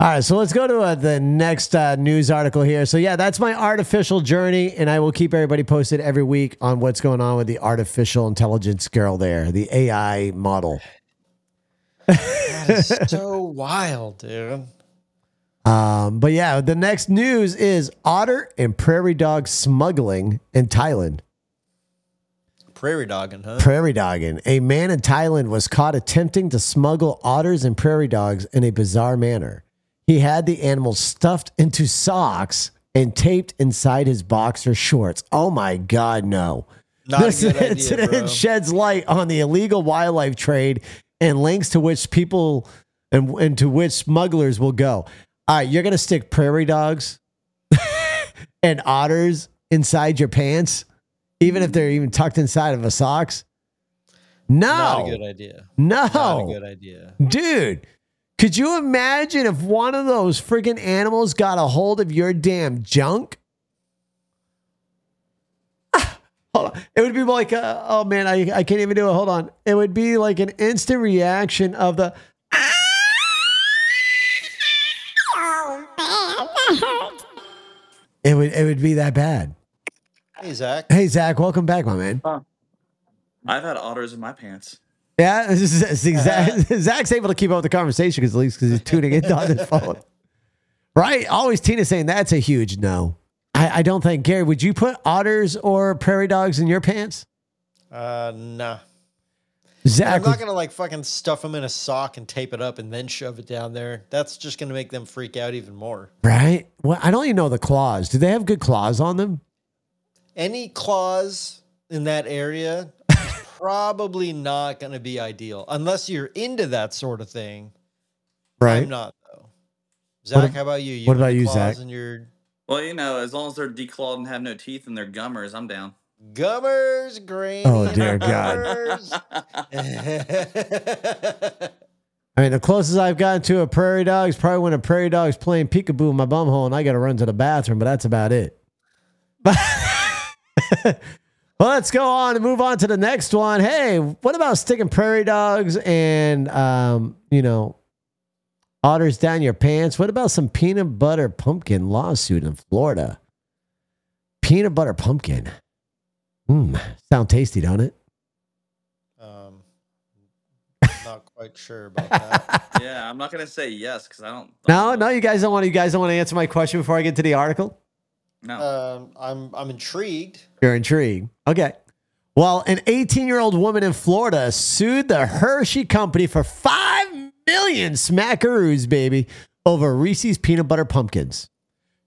All right, so let's go to uh, the next uh, news article here. So, yeah, that's my artificial journey, and I will keep everybody posted every week on what's going on with the artificial intelligence girl there, the AI model. That is so wild, dude. Um, but yeah, the next news is otter and prairie dog smuggling in Thailand. Prairie dogging, huh? Prairie dogging. A man in Thailand was caught attempting to smuggle otters and prairie dogs in a bizarre manner. He had the animals stuffed into socks and taped inside his boxer shorts. Oh my God, no. Not this a good idea, sheds light on the illegal wildlife trade and links to which people and, and to which smugglers will go. All right, you're going to stick prairie dogs [laughs] and otters inside your pants, even if they're even tucked inside of a socks? No. Not a good idea. No. Not a good idea. Dude, could you imagine if one of those freaking animals got a hold of your damn junk? Ah, [laughs] Hold on. It would be like, uh, oh man, I, I can't even do it. Hold on. It would be like an instant reaction of the, [laughs] it would, it would be that bad. Hey, Zach. Hey, Zach, welcome back, my man. I've had otters in my pants. Yeah, [laughs] this is, this is Zach, [laughs] Zach's able to keep up with the conversation because at least because he's tuning in on his phone. [laughs] Right? Always Tina saying that's a huge no. I, I don't think Gary. Would you put otters or prairie dogs in your pants? Uh, nah. Zach, I'm not gonna like fucking stuff them in a sock and tape it up and then shove it down there. That's just gonna make them freak out even more. right? Well, I don't even know the claws. Do they have good claws on them? Any claws in that area probably not gonna be ideal unless you're into that sort of thing. Right. I'm not though. Zach, ab- how about you? you what about into you, claws Zach? in your Well, you know, as long as they're declawed and have no teeth and they're gummers, I'm down. gummers, grainy Oh, dear God. gummers. [laughs] I mean, the closest I've gotten to a prairie dog is probably when a prairie dog's playing peekaboo in my bumhole and I got to run to the bathroom, but that's about it. [laughs] [laughs] well, let's go on and move on to the next one. Hey, what about sticking prairie dogs and, um, you know, otters down your pants? What about some peanut butter pumpkin lawsuit in Florida? Peanut butter pumpkin. Mmm, sound tasty, don't it? um, not quite sure about that. [laughs] yeah, I'm not gonna say yes because I don't. No, no, you guys don't want to. You guys don't want to answer my question before I get to the article. No. um, I'm I'm intrigued. You're intrigued. Okay. Well, an 18 year old woman in Florida sued the Hershey company for 5 million smackaroos, baby, over Reese's peanut butter pumpkins.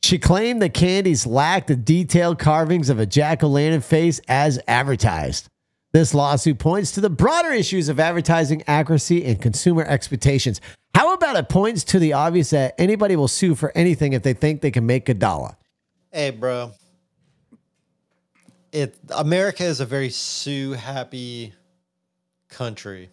She claimed the candies lacked the detailed carvings of a jack o' lantern face as advertised. This lawsuit points to the broader issues of advertising accuracy and consumer expectations. How about it points to the obvious that anybody will sue for anything if they think they can make a dollar? Hey, bro. It America is a very sue happy country.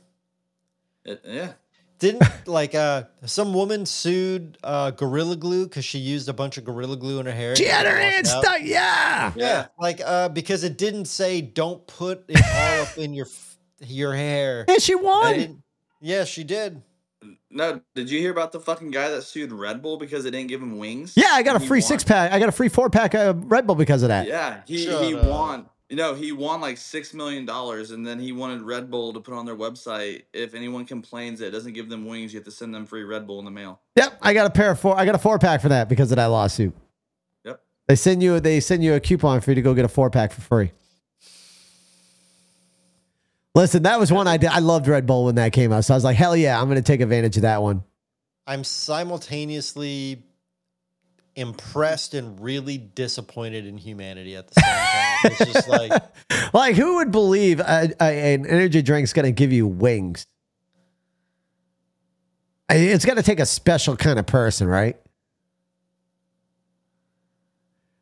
It- yeah. Didn't like uh some woman sued uh Gorilla Glue because she used a bunch of Gorilla Glue in her hair. She had her washed hand stuck. Yeah. Yeah, like uh because it didn't say don't put it all up in your your hair. And she won. didn't- yeah, she did. No, did you hear about the fucking guy that sued Red Bull because they didn't give him wings? Yeah, I got a free six pack. I got a free four pack of Red Bull because of that. Yeah, he Shut he up. won. You know, he won like six million dollars, and then he wanted Red Bull to put on their website. If anyone complains that it doesn't give them wings, you have to send them free Red Bull in the mail. Yep, I got a pair of four. I got a four pack for that because of that lawsuit. Yep. They send you they send you a coupon for you to go get a four pack for free. Listen, that was one I did. I loved Red Bull when that came out, so I was like, hell yeah, I'm going to take advantage of that one. I'm simultaneously impressed and really disappointed in humanity at the same time. It's just [laughs] like Like, who would believe a, a- an energy drink's going to give you wings? I- It's got to take a special kind of person, right?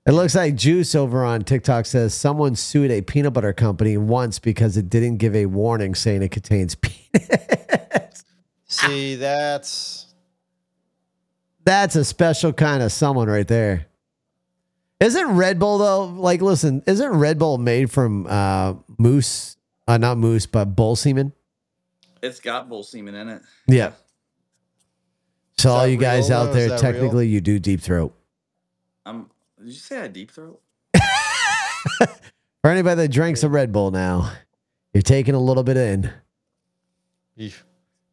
It looks like Juice over on TikTok says someone sued a peanut butter company once because it didn't give a warning saying it contains [laughs] peanuts. see that's That's a special kind of someone right there. Isn't Red Bull though? Like, listen, isn't Red Bull made from uh, moose? Uh, not moose, but bull semen. It's got bull semen in it. Yeah. So all you guys real, out there, that technically, you do deep throat. Um, did you say I deep throat? For anybody that drinks a Red Bull now, you're taking a little bit in. Eesh.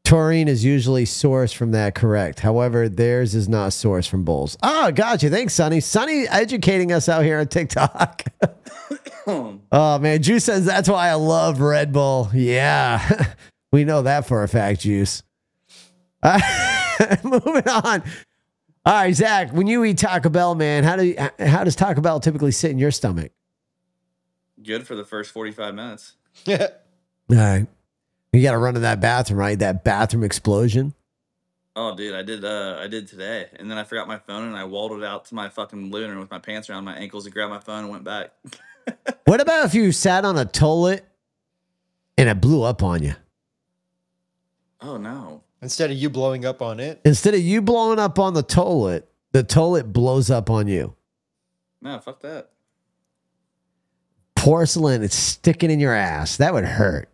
Taurine is usually sourced from that, correct. However, theirs is not sourced from bulls. Oh, gotcha. Thanks, Sonny. Sonny educating us out here on TikTok. [coughs] oh, man. Juice says that's why I love Red Bull. Yeah. [laughs] we know that for a fact, Juice. Uh, [laughs] moving on. All right, Zach, when you eat Taco Bell, man, how do you, how does Taco Bell typically sit in your stomach? Good for the first 45 minutes. Yeah. [laughs] All right. You got to run to that bathroom, right? That bathroom explosion. Oh, dude, I did. Uh, I did today, and then I forgot my phone, and I walled it out to my fucking living room with my pants around my ankles and grabbed my phone and went back. [laughs] What about if you sat on a toilet and it blew up on you? oh no! Instead of you blowing up on it, Instead of you blowing up on the toilet, the toilet blows up on you. No, fuck that. Porcelain, it's sticking in your ass. That would hurt.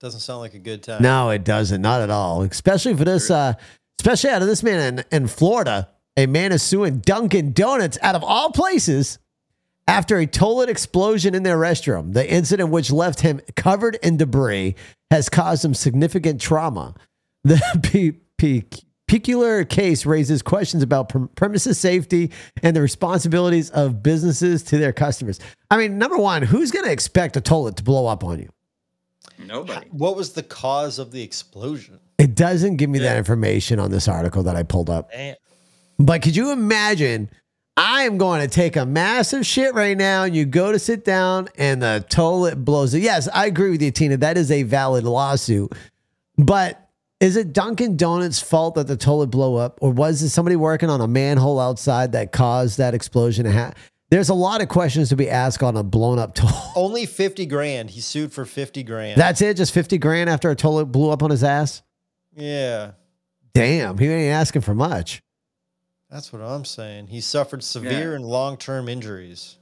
doesn't sound like a good time. No, it doesn't. Not at all. Especially for this, uh, especially out of this man in, in Florida. A man is suing Dunkin' Donuts out of all places after a toilet explosion in their restroom. The incident, which left him covered in debris, has caused him significant trauma. The [laughs] pe- pe- peculiar case raises questions about premises safety and the responsibilities of businesses to their customers. I mean, number one, who's going to expect a toilet to blow up on you? Nobody. What was the cause of the explosion? It doesn't give me that information on this article that I pulled up. Damn. But could you imagine? I am going to take a massive shit right now, and you go to sit down, and the toilet blows it. Yes, I agree with you, Tina. That is a valid lawsuit. But is it Dunkin' Donuts' fault that the toilet blew up, or was it somebody working on a manhole outside that caused that explosion? to ha- There's a lot of questions to be asked on a blown up [laughs] toilet. Only 50 grand. He sued for 50 grand. That's it, just fifty grand after a toilet blew up on his ass. yeah. Damn, he ain't asking for much. That's what I'm saying. He suffered severe Yeah. and long term injuries.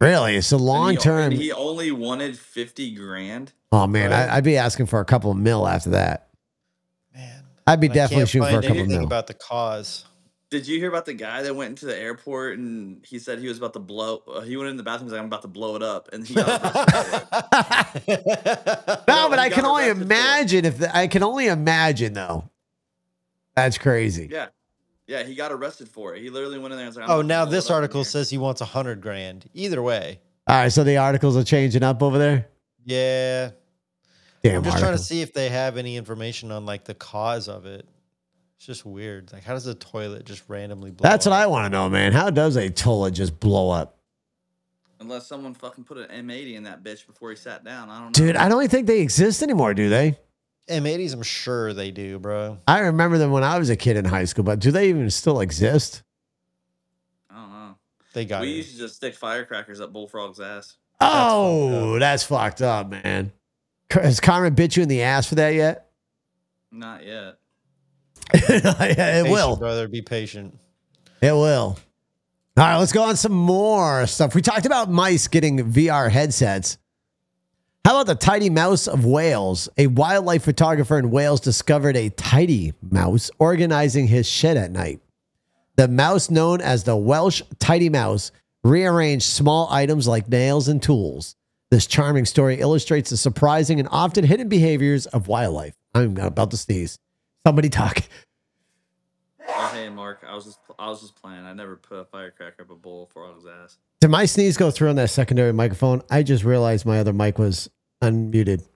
Really, so And long term. and He only wanted 50 grand. Oh man, Right. I, I'd be asking for a couple of mil after that. Man. I'd be I definitely shooting for a find couple anything mil. about the cause. Did you hear about the guy that went into the airport and he said he was about to blow? Uh, he went in the bathroom. He's like, "I'm about to blow it up," and he. Got arrested [laughs] [laughs] no, No, but I can only arrested for it. imagine if the, I can only imagine though. That's crazy. yeah, yeah, he got arrested for it. He literally went in there and was like, oh, now this it up in article says he wants a hundred grand. Either way. All right, so the articles are changing up over there. Yeah. Damn, I'm just trying to see if they have any information on like the cause of it. It's just weird. Like, how does a toilet just randomly blow? That's what? I want to know, man. How does a toilet just blow up, Unless someone fucking put an M80 in that bitch before he sat down. I don't know. dude? I don't even think they exist anymore, do they? M80s, I'm sure they do, bro. I remember them when I was a kid in high school, but do they even still exist? I don't know. They got we it. used to just stick firecrackers up Bullfrog's ass. oh, that's fucked up, man. Has Carmen bit you in the ass for that yet? Not yet. [laughs] yeah, it Patient, will. brother. Be patient. It will. All right, let's go on some more stuff. We talked about mice getting VR headsets. How about the tidy mouse of Wales? A wildlife photographer in Wales discovered a tidy mouse organizing his shed at night. The mouse, known as the Welsh tidy mouse, rearranged small items like nails and tools. This charming story illustrates the surprising and often hidden behaviors of wildlife. I'm about to sneeze. Somebody talk. Oh, hey, Mark. I was just I was just playing. I never put a firecracker up a Bullfrog's ass. Did my sneeze go through on that secondary microphone? I just realized my other mic was unmuted.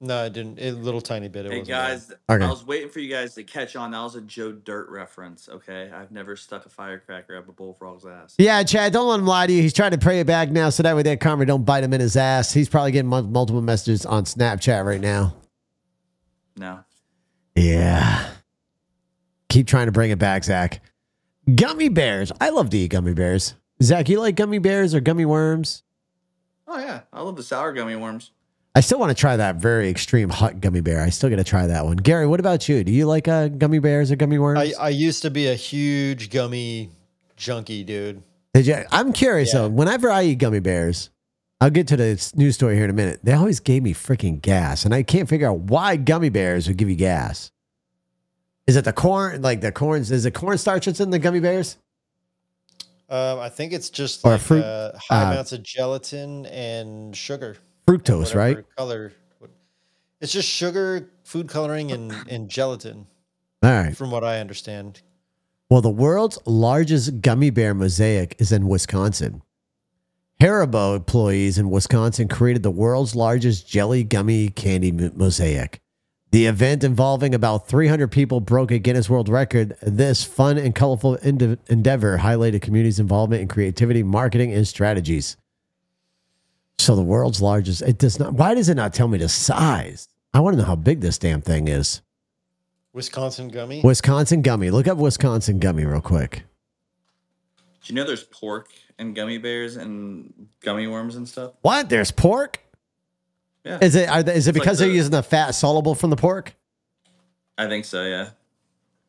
No, it didn't. A little tiny bit. It Hey wasn't bad. guys, Okay. I was waiting for you guys to catch on. That was a Joe Dirt reference. Okay, I've never stuck a firecracker up a Bullfrog's ass. Yeah, Chad, don't let him lie to you. He's trying to pray it back now so that way that karma don't bite him in his ass. He's probably getting multiple messages on Snapchat right now. No. Yeah. Keep trying to bring it back, Zach. Gummy bears. I love to eat gummy bears. Zach, you like gummy bears or gummy worms? Oh yeah, I love the sour gummy worms. I still want to try that very extreme hot gummy bear. I still got to try that one. Gary, what about you? Do you like uh, gummy bears or gummy worms? I, I used to be a huge gummy junkie, dude. Did you? I'm curious Yeah. though. Whenever I eat gummy bears, I'll get to the news story here in a minute. They always gave me freaking gas, and I can't figure out why gummy bears would give you gas. Is it the corn, like the corns? Is it cornstarch that's in the gummy bears? Um, I think it's just Or like fruit- uh, high uh, amounts of gelatin and sugar. Fructose, right? Color. It's just sugar, food coloring, and, and gelatin, All right. from what I understand. Well, the world's largest gummy bear mosaic is in Wisconsin. Haribo employees in Wisconsin created the world's largest jelly gummy candy mosaic. The event involving about 300 people broke a Guinness World Record. This fun and colorful ende- endeavor highlighted community's involvement in creativity, marketing, and strategies. So the world's largest, it does not, why does it not tell me the size? I want to know how big this damn thing is. Wisconsin gummy. Wisconsin gummy. Look up Wisconsin gummy real quick. Do you know there's pork and gummy bears and gummy worms and stuff? What? There's pork? Yeah, Is it? Are they, is it It's like because they're using the fat soluble from the pork? I think so. Yeah.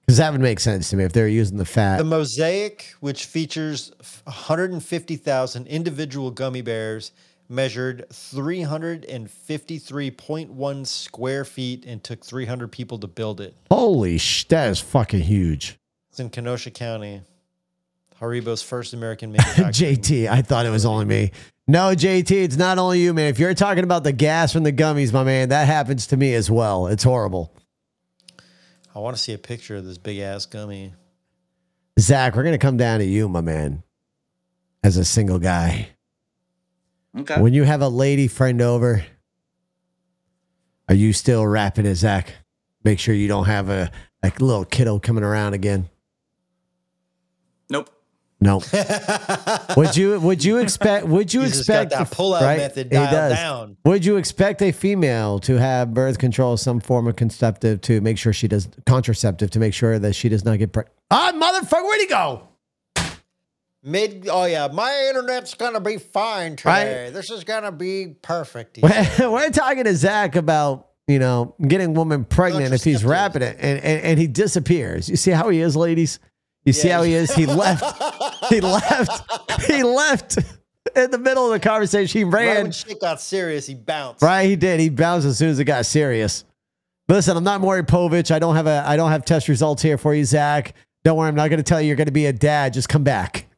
Because that would make sense to me if they're using the fat. The mosaic, which features 150,000 individual gummy bears, measured 353.1 square feet and took 300 people to build it. Holy sh! That is fucking huge. It's in Kenosha County. Haribo's first American manufacturing. [laughs] JT, I thought it was only me. No, JT, it's not only you, man. If you're talking about the gas from the gummies, my man, that happens to me as well. It's horrible. I want to see a picture of this big ass gummy. Zach, we're gonna come down to you, my man, as a single guy. Okay. When you have a lady friend over, are you still rapping it, Zach? Make sure you don't have a like little kiddo coming around again. nope. No. [laughs] would you would you expect would you He's just got expect that pull-out right? method He dialed does. down. Would you expect a female to have birth control, some form of contraceptive to make sure she does contraceptive to make sure that she does not get pregnant? Ah, motherfucker, where'd he go? Mid, oh yeah, my internet's gonna be fine today. This is gonna be perfect. said. [laughs] We're talking to Zach about you know getting woman pregnant if he's rapping it and, and and he disappears. You see how he is, ladies? You see how he is? He left. He [laughs] left. He left in the middle of the conversation. He right ran. when shit got serious, he bounced. Right, he did. He bounced as soon as it got serious. But listen, I'm not Maury Povich. I don't have a I don't have test results here for you, Zach. Don't worry, I'm not gonna tell you you're gonna be a dad. Just come back.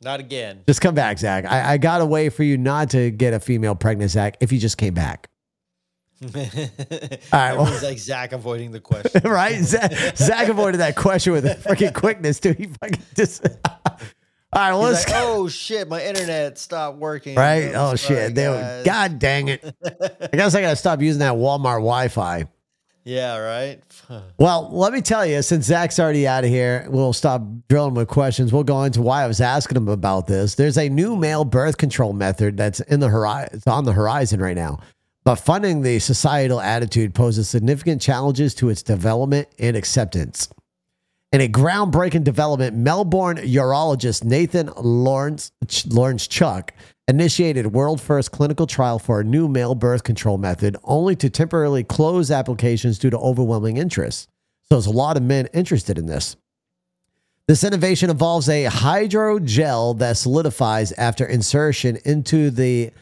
Not again. Just come back, Zach. I, I got a way for you not to get a female pregnant, Zach, if you just came back. [laughs] All right, well- like Zach avoiding the question. [laughs] right? Zach, Zach avoided that question with a [laughs] freaking quickness, too. He fucking just All right, well, let's like, oh shit, my internet stopped working. right. Oh shit. They were. God dang it. I guess I gotta stop using that Walmart Wi-Fi. Yeah, right. [laughs] Well, let me tell you, since Zach's already out of here, we'll stop drilling with questions. We'll go into why I was asking him about this. There's a new male birth control method that's in the horizon, on the horizon right now. But funding the societal attitude poses significant challenges to its development and acceptance. In a groundbreaking development, Melbourne urologist Nathan Lawrence, Lawrentschuk initiated world first clinical trial for a new male birth control method, only to temporarily close applications due to overwhelming interest. So there's a lot of men interested in this. This innovation involves a hydrogel that solidifies after insertion into the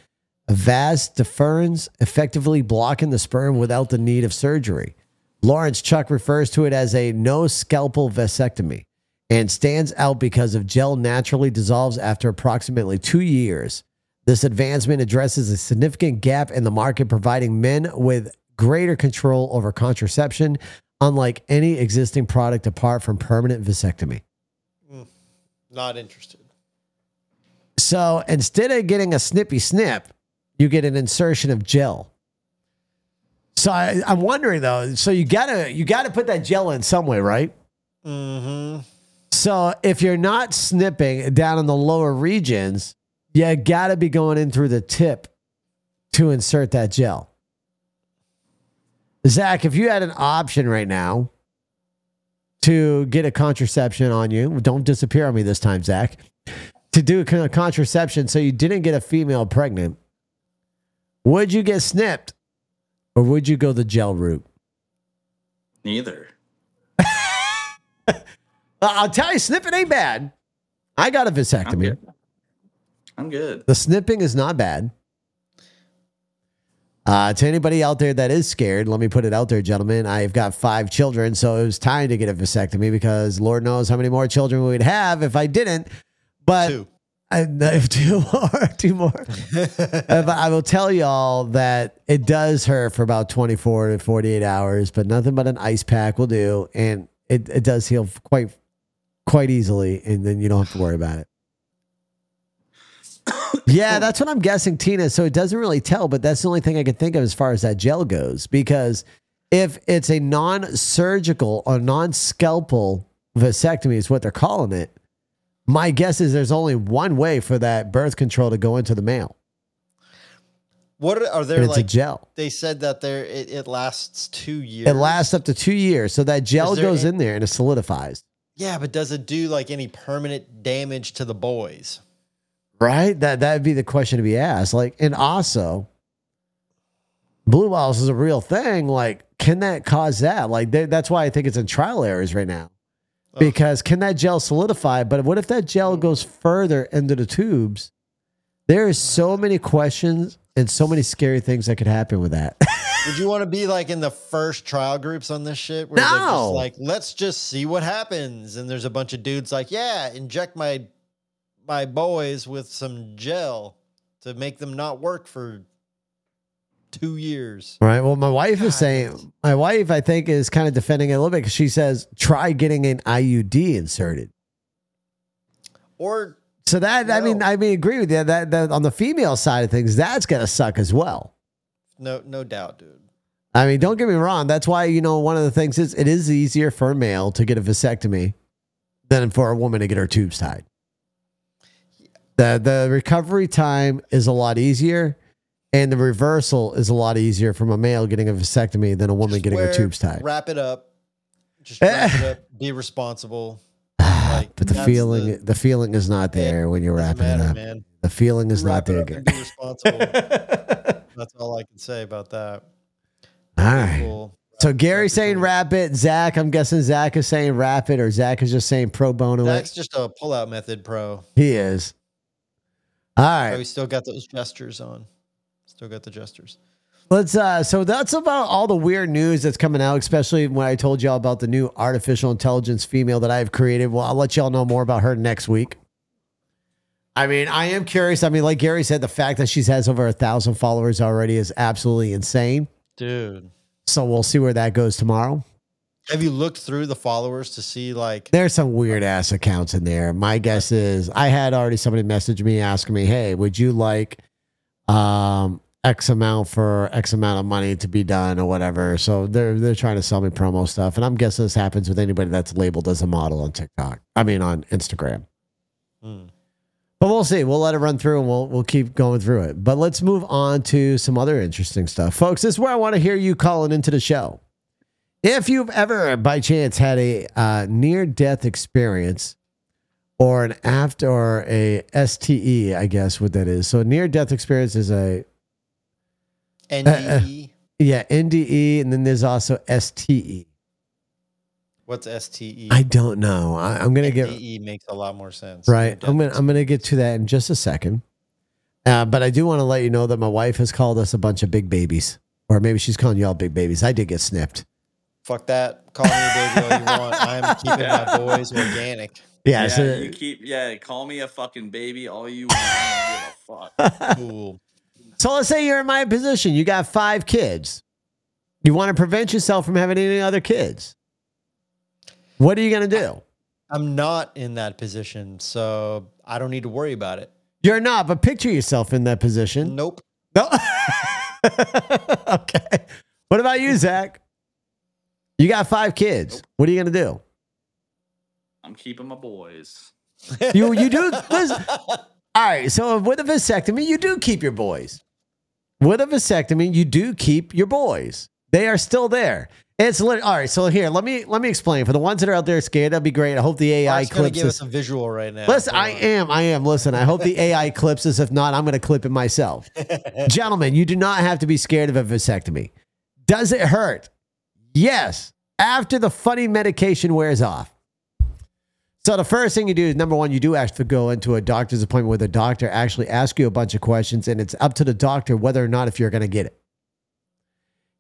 vas deferens, effectively blocking the sperm without the need of surgery. Lawrentschuk refers to it as a no scalpel vasectomy and stands out because of gel naturally dissolves after approximately two years. This advancement addresses a significant gap in the market, providing men with greater control over contraception, unlike any existing product apart from permanent vasectomy. Mm, Not interested. So instead of getting a snippy snip, you get an insertion of gel. So I, I'm wondering though. So you gotta you gotta put that gel in some way, right? Mm-hmm. So if you're not snipping down in the lower regions, you gotta be going in through the tip to insert that gel. Zach, if you had an option right now to get a contraception on you, don't disappear on me this time, Zach. To do a contraception so you didn't get a female pregnant, would you get snipped or would you go the gel route? Neither. [laughs] I'll tell you, snipping ain't bad. I got a vasectomy. I'm good. The snipping is not bad. Uh, to anybody out there that is scared, let me put it out there, gentlemen. I've got five children, so it was time to get a vasectomy because Lord knows how many more children we'd have if I didn't. But Two. I, [laughs] two more, [laughs] two more. But I will tell y'all that it does hurt for about 24 to 48 hours, but nothing but an ice pack will do. And it, it does heal quite, quite easily. And then you don't have to worry about it. Yeah, that's what I'm guessing, Tina. So it doesn't really tell, but that's the only thing I can think of as far as that gel goes. Because if it's a non surgical or non scalpel vasectomy, is what they're calling it, my guess is there's only one way for that birth control to go into the male. What are, are there it's a gel. They said that there it, it lasts two years. It lasts up to two years. So that gel goes a- in there and it solidifies. Yeah, but does it do like any permanent damage to the boys? Right? That that'd be the question to be asked. Like, and also, blue balls is a real thing. Like, can that cause that? Like, they, that's why I think it's in trial areas right now. Ugh. Because can that gel solidify? But what if that gel hmm. goes further into the tubes? There is so uh. many questions and so many scary things that could happen with that. [laughs] Would you want to be like in the first trial groups on this shit? Where No. just like, let's just see what happens. And there's a bunch of dudes like, yeah, inject my my boys with some gel to make them not work for two years. Right. Well, my wife is saying, my wife, I think, is kind of defending it a little bit because she says, try getting an IUD inserted. Or So that, I mean, I mean, agree with you that, that on the female side of things, that's going to suck as well. no, no doubt, dude. I mean, don't get me wrong. That's why, you know, one of the things is it is easier for a male to get a vasectomy than for a woman to get her tubes tied. The, the recovery time is a lot easier and the reversal is a lot easier from a male getting a vasectomy than a woman Just getting her tubes tied. Wrap it up. Just wrap it up. [sighs] Be responsible. [sighs] Like, but the feeling, the- the, feeling is not there when you're wrapping it up. man. The feeling is not Wrap it there. up Gary. and be responsible. [laughs] That's all I can say about that. All right. Cool. So Gary's saying wrap it. Zach, I'm guessing Zach is saying wrap it, or Zach is just saying pro bono That's it. just a pull-out method, pro. He is. All right. we still got those gestures on. Still got the gestures. Let's uh so that's about all the weird news that's coming out, especially when I told y'all about the new artificial intelligence female that I've created. Well, I'll let y'all know more about her next week. I mean, I am curious. I mean, like Gary said, the fact that she has over a thousand followers already is absolutely insane. Dude. So we'll see where that goes tomorrow. Have you looked through the followers to see like There's some weird ass accounts in there. My guess is I had already somebody message me asking me, "Hey, would you like um X amount for X amount of money to be done or whatever?" So they're they're trying to sell me promo stuff, and I'm guessing this happens with anybody that's labeled as a model on TikTok. I mean, on Instagram. Hmm. But we'll see. We'll let it run through and we'll we'll keep going through it. But let's move on to some other interesting stuff. Folks, this is where I want to hear you calling into the show. If you've ever by chance had a uh, near death experience or an after or a STE, I guess what that is. So near death experience is a NDE? yeah, NDE and then there's also STE. What's STE? I don't know. I, I'm going to get NDE makes a lot more sense. Right. I'm gonna I'm gonna get to that in just a second. Uh, but I do want to let you know that my wife has called us a bunch of big babies, or maybe she's calling y'all big babies. I did get snipped. Fuck that. Call me a baby all you [laughs] want. I'm keeping my boys organic. Yeah. Yeah, so, you keep yeah. Call me a fucking baby all you want. I don't give a [laughs] fuck. Cool. so let's say you're in my position. You got five kids. You want to prevent yourself from having any other kids. What are you gonna do? I'm not in that position, so I don't need to worry about it. You're not, but picture yourself in that position. Nope. No. [laughs] okay. What about you, Zach? You got five kids. What are you gonna do? I'm keeping my boys. [laughs] You you do listen, all right. So with a vasectomy, you do keep your boys. With a vasectomy, you do keep your boys. They are still there. It's lit- all right. So here, let me let me explain for the ones that are out there scared. That'd be great. I hope the AI Mark's gonna clips give this. us a visual right now. Listen, I on. am, I am. Listen, I hope the [laughs] AI clips this. If not, I'm going to clip it myself. [laughs] Gentlemen, you do not have to be scared of a vasectomy. Does it hurt? Yes. After the funny medication wears off. So the first thing you do is number one, you do actually go into a doctor's appointment where the doctor actually asks you a bunch of questions, and it's up to the doctor whether or not if you're going to get it.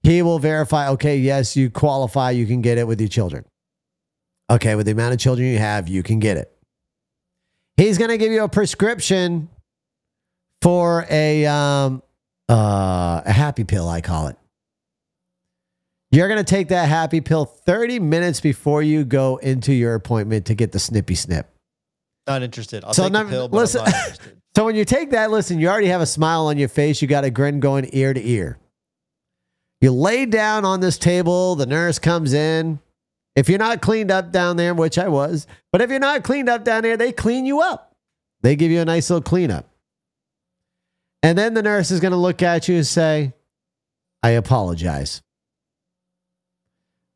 He will verify, okay, yes, you qualify, you can get it with your children. Okay, with the amount of children you have, you can get it. He's going to give you a prescription for a um uh a happy pill, I call it. You're going to take that happy pill 30 minutes before you go into your appointment to get the snippy snip. Not interested. I'll So take now- the pill, but listen- I'm not [laughs] interested. So when you take that, listen, you already have a smile on your face. You got a grin going ear to ear. You lay down on this table. The nurse comes in. If you're not cleaned up down there, which I was, but if you're not cleaned up down there, they clean you up. They give you a nice little cleanup. And then the nurse is going to look at you and say, I apologize.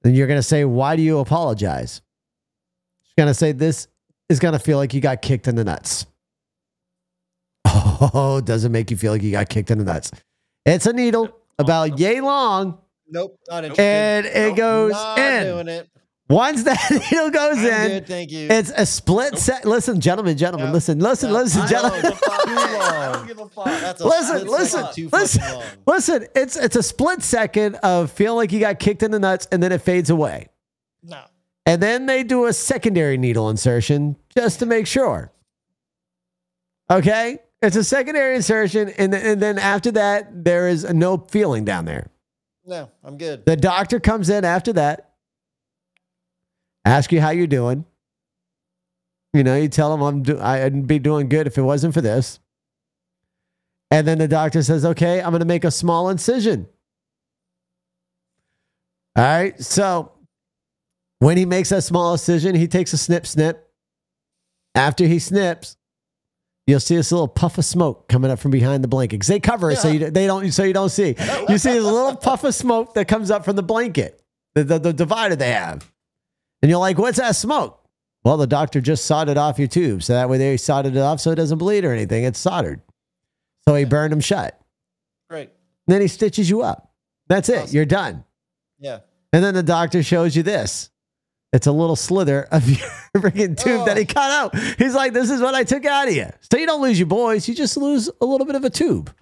And you're going to say, Why do you apologize? She's going to say, This is going to feel like you got kicked in the nuts. [laughs] Oh, does it make you feel like you got kicked in the nuts? It's a needle about yay long, Nope, not interested. and it Nope. goes not in. doing it. Once that [laughs] needle goes I'm in, good, thank you. it's a split set. Listen, gentlemen, gentlemen, No. listen, listen, No. listen, gentlemen. I don't give a fuck. [laughs] That's a Listen, split listen, second too listen, fucking listen. It's it's a split second of feeling like you got kicked in the nuts, and then it fades away. No. And then they do a secondary needle insertion just to make sure. Okay? It's a secondary insertion. And, and then after that, there is no feeling down there. No, I'm good. The doctor comes in after that, ask you how you're doing. You know, you tell them I'm do- I'd be doing good if it wasn't for this. And then the doctor says, okay, I'm going to make a small incision. All right. So when he makes that small incision, he takes a snip, snip. After he snips, you'll see this little puff of smoke coming up from behind the blanket because they cover it so you they don't so you don't see. You see this little puff of smoke that comes up from the blanket, the, the, the divider they have, and you're like, "What's that smoke?" Well, the doctor just soldered off your tube, so that way they soldered it off so it doesn't bleed or anything. It's soldered, so he burned them shut. Great. then he stitches you up. That's it. Awesome. You're done. Yeah. And then the doctor shows you this. It's a little slither of [laughs] your freaking tube that he Oh. cut out. He's like, this is what I took out of you. So you don't lose your boys. You just lose a little bit of a tube.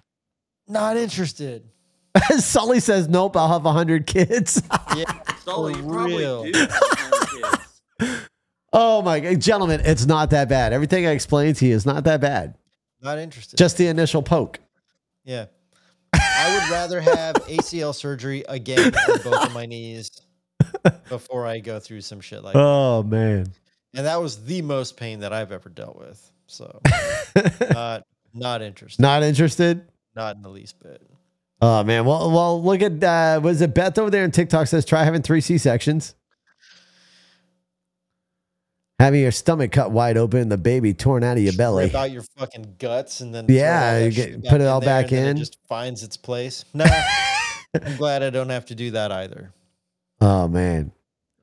Not interested. [laughs] Sully says, nope, I'll have 100 kids. Yeah. [laughs] Sully, For you probably real. do have some kids. Oh my God. Gentlemen, it's not that bad. Everything I explained to you is not that bad. Not interested. Just the initial poke. yeah. I would rather have ACL surgery again on both of my [laughs] knees before I go through some shit like that. Oh, man. And that was the most pain that I've ever dealt with. So [laughs] not not interested. Not interested? Not in the least bit. Oh, man. Well, well, look at, uh, was it Beth over there in TikTok says, try having three C sections? Having your stomach cut wide open, and the baby torn out of your belly. Rip out your fucking guts and then Yeah, throw all that you get- put it all back in. It just finds its place. [laughs] No, I'm glad I don't have to do that either. Oh man.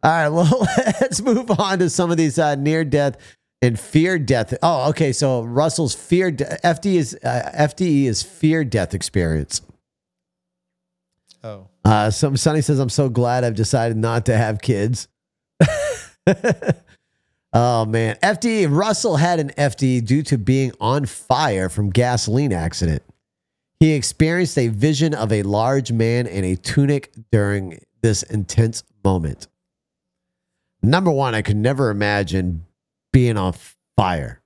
All right, [laughs] well, let's move on to some of these uh, near death and fear death. Oh, okay. So Russell's fear de- FD is uh, FDE is fear death experience. Oh, Uh, some Sonny says, "I'm so glad I've decided not to have kids." [laughs] oh man, FD Russell had an FD due to being on fire from gasoline accident. He experienced a vision of a large man in a tunic during this intense moment. Number one, I could never imagine being on fire.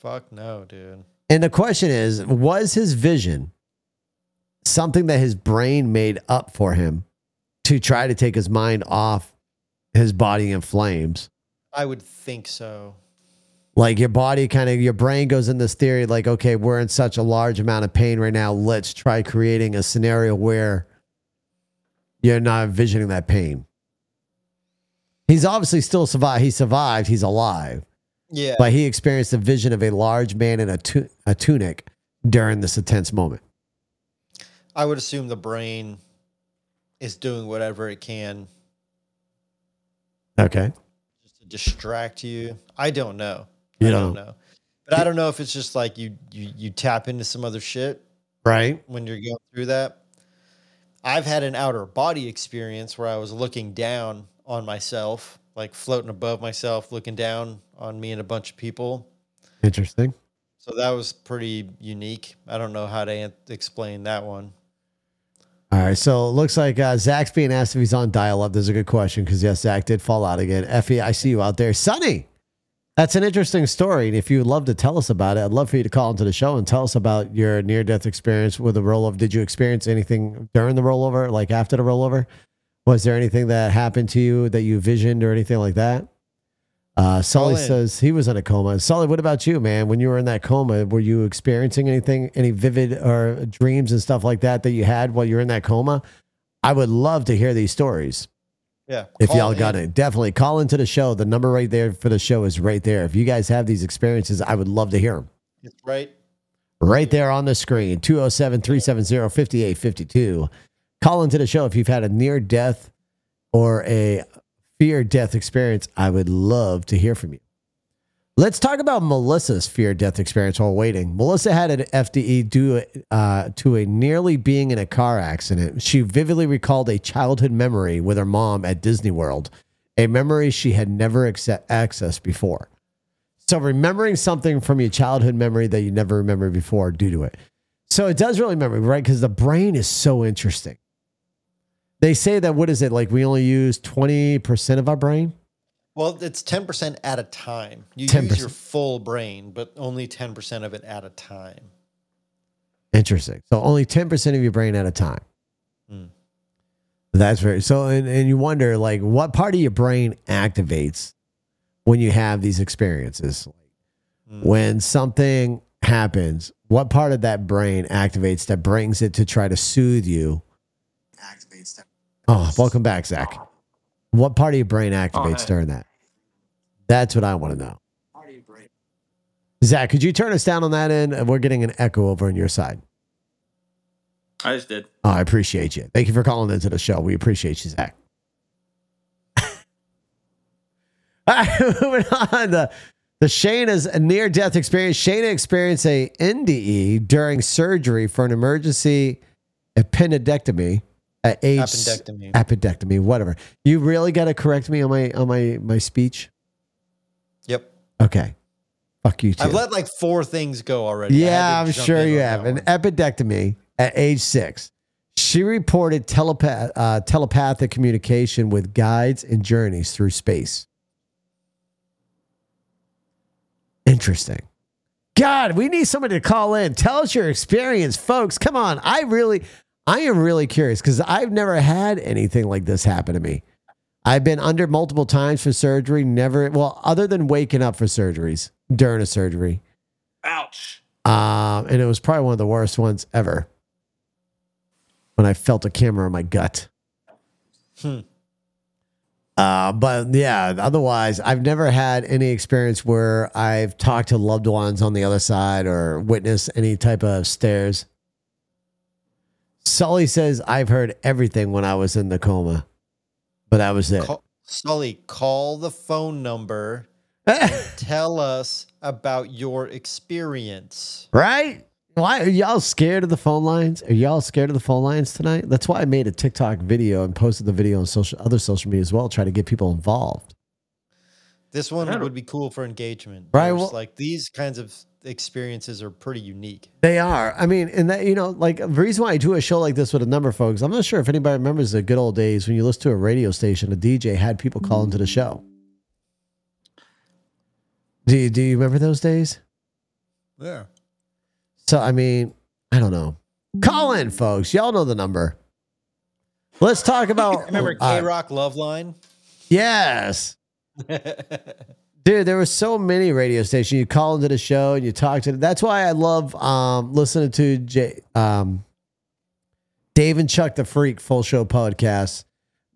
fuck no, dude. And the question is, was his vision something that his brain made up for him to try to take his mind off his body in flames? I would think so. Like your body kind of, your brain goes in this theory, like, okay, we're in such a large amount of pain right now. Let's try creating a scenario where you're not envisioning that pain. He's obviously still survived. He survived. He's alive. Yeah, But he experienced a vision of a large man in a, tu- a tunic during this intense moment. I would assume the brain is doing whatever it can Okay. Distract you. I don't know. You I don't. know. But I don't know if it's just like you you you tap into some other shit Right. when you're going through that. I've had an outer body experience where I was looking down on myself, like floating above myself, looking down on me and a bunch of people. Interesting. So that was pretty unique. I don't know how to explain that one. All right. So it looks like uh, Zach's being asked if he's on dial up. There's a good question because, yes, Zach did fall out again. Effie, I see you out there. Sonny, That's an interesting story. And if you'd love to tell us about it, I'd love for you to call into the show and tell us about your near death experience with the rollover. Did you experience anything during the rollover, like after the rollover? Was there anything that happened to you that you visioned or anything like that? Uh, Sully says he was in a coma. Sully, what about you, man? When you were in that coma, were you experiencing anything, any vivid or dreams and stuff like that that you had while you were in that coma? I would love to hear these stories. Yeah. If y'all got in. it, definitely call into the show. The number right there for the show is right there. If you guys have these experiences, I would love to hear them. It's right. Right there on the screen 207 370 5852. Call into the show if you've had a near death or a fear death experience. I would love to hear from you. Let's talk about Melissa's fear death experience while waiting. Melissa had an FDE due uh, to a nearly being in a car accident. She vividly recalled a childhood memory with her mom at Disney World, a memory she had never acce- accessed before. So, remembering something from your childhood memory that you never remembered before due to it. So, it does really remember, right? Because the brain is so interesting. They say that, what is it? Like, we only use 20% of our brain? Well, it's 10% at a time. You 10%. use your full brain, but only 10% of it at a time. Interesting. So only 10% of your brain at a time. Hmm. That's very so and, and you wonder like what part of your brain activates when you have these experiences. Hmm. When something happens, what part of that brain activates that brings it to try to soothe you? Oh, welcome back, Zach. What part of your brain activates oh, hey. during that? That's what I want to know. Zach, could you turn us down on that end? We're getting an echo over on your side. I just did. Oh, I appreciate you. Thank you for calling into the show. We appreciate you, Zach. [laughs] All right, [laughs] moving on. The, the Shayna's near death experience. Shayna experienced a NDE during surgery for an emergency appendectomy at age Appendectomy. appendectomy, whatever. You really got to correct me on my on my my speech. Yep. Okay, fuck you too. I've let like four things go already. Yeah, I'm sure you have. An one. epidectomy at age six. She reported telepath, uh, telepathic communication with guides and journeys through space. Interesting. God, we need somebody to call in. Tell us your experience, folks. Come on. I really, I am really curious because I've never had anything like this happen to me. I've been under multiple times for surgery, never, well, other than waking up for surgeries during a surgery. Ouch. Um, and it was probably one of the worst ones ever when I felt a camera in my gut. Hmm. Uh, but yeah, otherwise, I've never had any experience where I've talked to loved ones on the other side or witnessed any type of stares. Sully says, I've heard everything when I was in the coma, but that was it. Call, Sully, call the phone number. [laughs] Tell us about your experience. Right? Why are y'all scared of the phone lines? Are y'all scared of the phone lines tonight? That's why I made a TikTok video and posted the video on social other social media as well, try to get people involved. This one would be cool for engagement. Right, well- like these kinds of experiences are pretty unique. They are. I mean, and that you know, like the reason why I do a show like this with a number of folks, I'm not sure if anybody remembers the good old days when you listen to a radio station, a DJ had people call into the show. Do you do you remember those days? Yeah. So I mean, I don't know. Call in, folks. Y'all know the number. Let's talk about. [laughs] Remember uh, K Rock Love Line? yes. [laughs] Dude, there were so many radio stations. You call into the show and you talk to. Them. That's why I love um, listening to J, um, Dave and Chuck the Freak full show podcast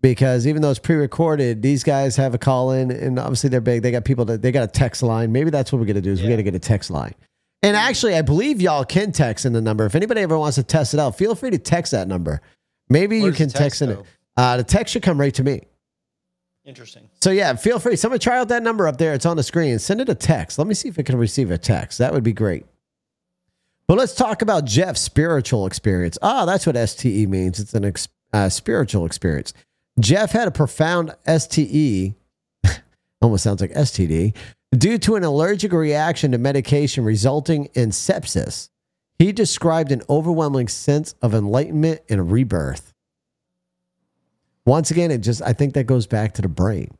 because even though it's pre-recorded, these guys have a call in, and obviously they're big. They got people that they got a text line. Maybe that's what we're gonna do. Is we Yeah. got to get a text line. And actually, I believe y'all can text in the number. If anybody ever wants to test it out, feel free to text that number. Maybe Where you can text text in it. Uh, the text should come right to me. Interesting. So yeah, feel free. Someone try out that number up there. It's on the screen. Send it a text. Let me see if it can receive a text. That would be great. But let's talk about Jeff's spiritual experience. Ah, that's what STE means. It's an ex- uh, spiritual experience. Jeff had a profound STE, [laughs] almost sounds like STD, due to an allergic reaction to medication resulting in sepsis. He described an overwhelming sense of enlightenment and rebirth. Once again, it just I think that goes back to the brain.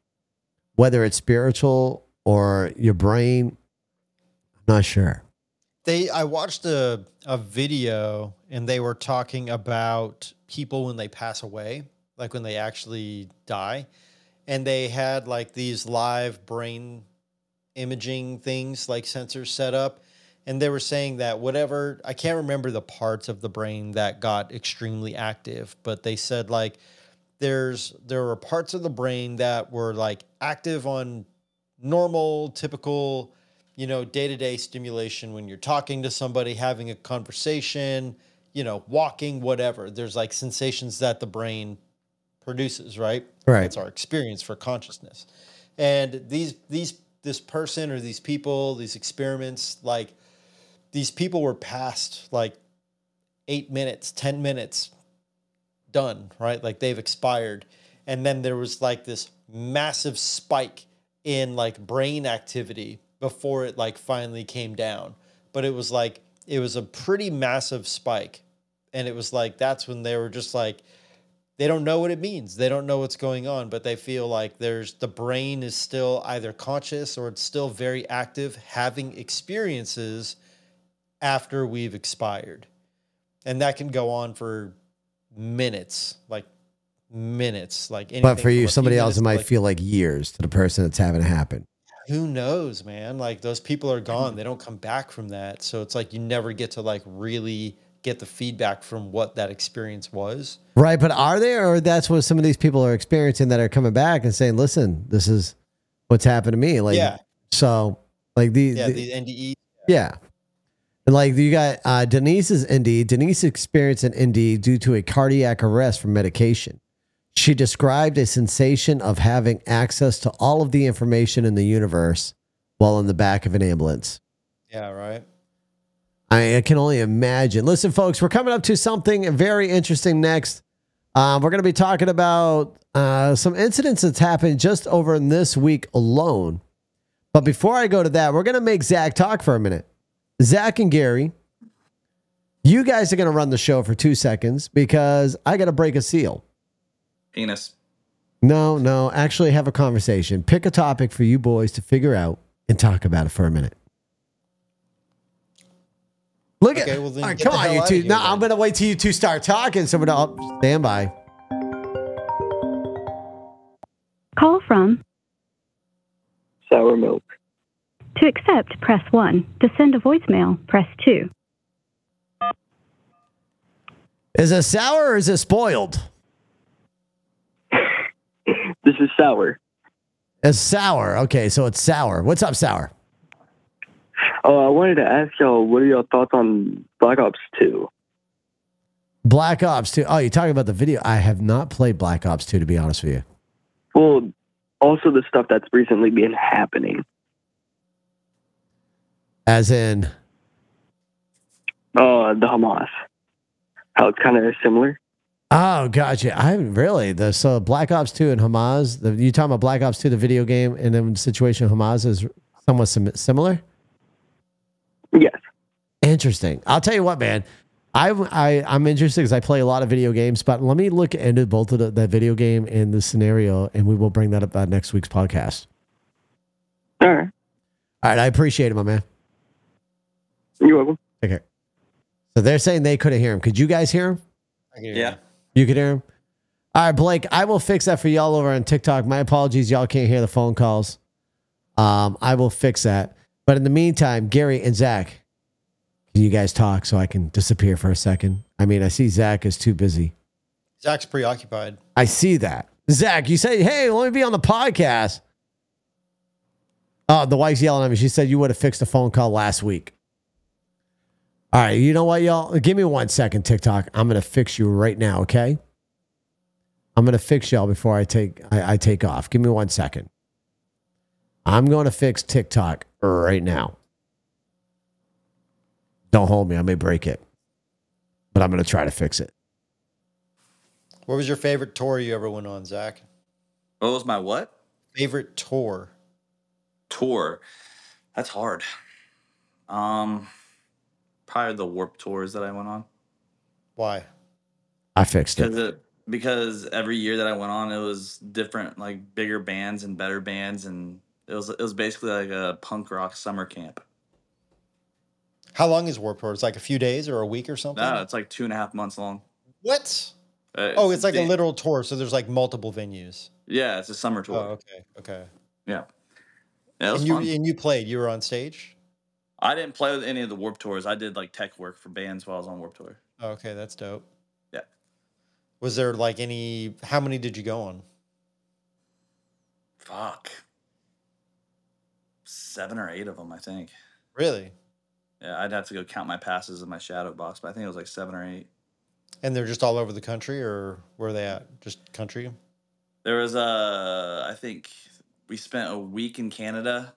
Whether it's spiritual or your brain. I'm not sure. They I watched a a video and they were talking about people when they pass away, like when they actually die. And they had like these live brain imaging things like sensors set up and they were saying that whatever I can't remember the parts of the brain that got extremely active, but they said like there's there were parts of the brain that were like active on normal typical you know day-to-day stimulation when you're talking to somebody having a conversation you know walking whatever. There's like sensations that the brain produces right? Right. that's our experience for consciousness. And these these this person or these people these experiments like these people were past like eight minutes ten minutes done, right? Like they've expired. And then there was like this massive spike in like brain activity before it like finally came down. But it was like, it was a pretty massive spike. And it was like, that's when they were just like, they don't know what it means. They don't know what's going on, but they feel like there's the brain is still either conscious or it's still very active, having experiences after we've expired. And that can go on for minutes, like minutes, like anything. But for you, somebody else, it might like, feel like years to the person that's having it happen. Who knows, man? Like those people are gone; they don't come back from that. So it's like you never get to like really get the feedback from what that experience was. Right. But are they, or that's what some of these people are experiencing that are coming back and saying, listen, this is what's happened to me. Like, Yeah. so like the, Yeah, the- the NDE. Yeah. And like you got uh, Denise's ND. Denise experienced an ND due to a cardiac arrest from medication. She described a sensation of having access to all of the information in the universe while in the back of an ambulance. Yeah, right. I, I can only imagine. Listen, folks, we're coming up to something very interesting next. Um, we're going to be talking about uh, some incidents that's happened just over in this week alone. But before I go to that, we're going to make Zach talk for a minute. Zach and Gary, you guys are going to run the show for two seconds because I got to break a seal. Penis. No, no, actually have a conversation. Pick a topic for you boys to figure out and talk about it for a minute. Look Okay, at well then All right, come on, you two. here No, then. I'm gonna wait till you two start talking. So we're gonna oh, stand by. Call from sour milk. To accept, press 1. To send a voicemail, press 2. Is it sour or is it spoiled? This is sour. It's sour. Okay, so it's sour. What's up, sour? Oh, I wanted to ask y'all, what are your thoughts on Black Ops 2? Black Ops 2. Oh, you're talking about the video. I have not played Black Ops 2, to be honest with you. Well, also the stuff that's recently been happening. As in, Uh, the Hamas. How it's kind of similar. oh, gotcha. I haven't really. The, so Black Ops 2 and Hamas, the, you talking about Black Ops 2, the video game, and then the situation of Hamas is somewhat sim- similar? Yes. Interesting. I'll tell you what, man. I, I I'm interested because I play a lot of video games, but let me look into both of the, the video game and the scenario, and we will bring that up on next week's podcast. All right. All right, I appreciate it, my man. You're welcome. Take care. So they're saying they couldn't hear him. Could you guys hear him? I hear Yeah. you. You could hear him. All right, Blake. I will fix that for y'all over on TikTok. My apologies, y'all can't hear the phone calls. Um, I will fix that. But in the meantime, Gary and Zach, can you guys talk so I can disappear for a second? I mean, I see Zach is too busy. Zach's preoccupied. I see that. Zach, you say, hey, let me be on the podcast. Oh, the wife's yelling at me. She said you would have fixed the phone call last week. All right, you know what, y'all? Give me one second, TikTok. I'm gonna fix you right now, okay? I'm gonna fix y'all before I take I, I take off. Give me one second. I'm going to fix TikTok right now. Don't hold me. I may break it, but I'm gonna try to fix it. What was your favorite tour you ever went on, Zach? What was my what? Favorite tour? Tour. That's hard. Um, probably the Warped tours that I went on. Why? I fixed it. Because it because every year that I went on, it was different, like bigger bands and better bands, and It was it was basically like a punk rock summer camp. How long is Warped Tour? It's like a few days or a week or something. No, it's like two and a half months long. What? Uh, Oh, it's like a literal tour. So there's like multiple venues. Yeah, it's a summer tour. Oh, okay, okay. Yeah. Yeah, it was And you fun. and you played. You were on stage. I didn't play with any of the Warped Tours. I did like tech work for bands while I was on Warped Tour. Oh, okay, that's dope. Yeah. Was there like any? How many did you go on? Fuck. Seven or eight of them, I think. Really? Yeah, I'd have to go count my passes in my shadow box, but I think it was like seven or eight. And they're just all over the country, or where are they at? Just country? There was a, I think we spent a week in Canada,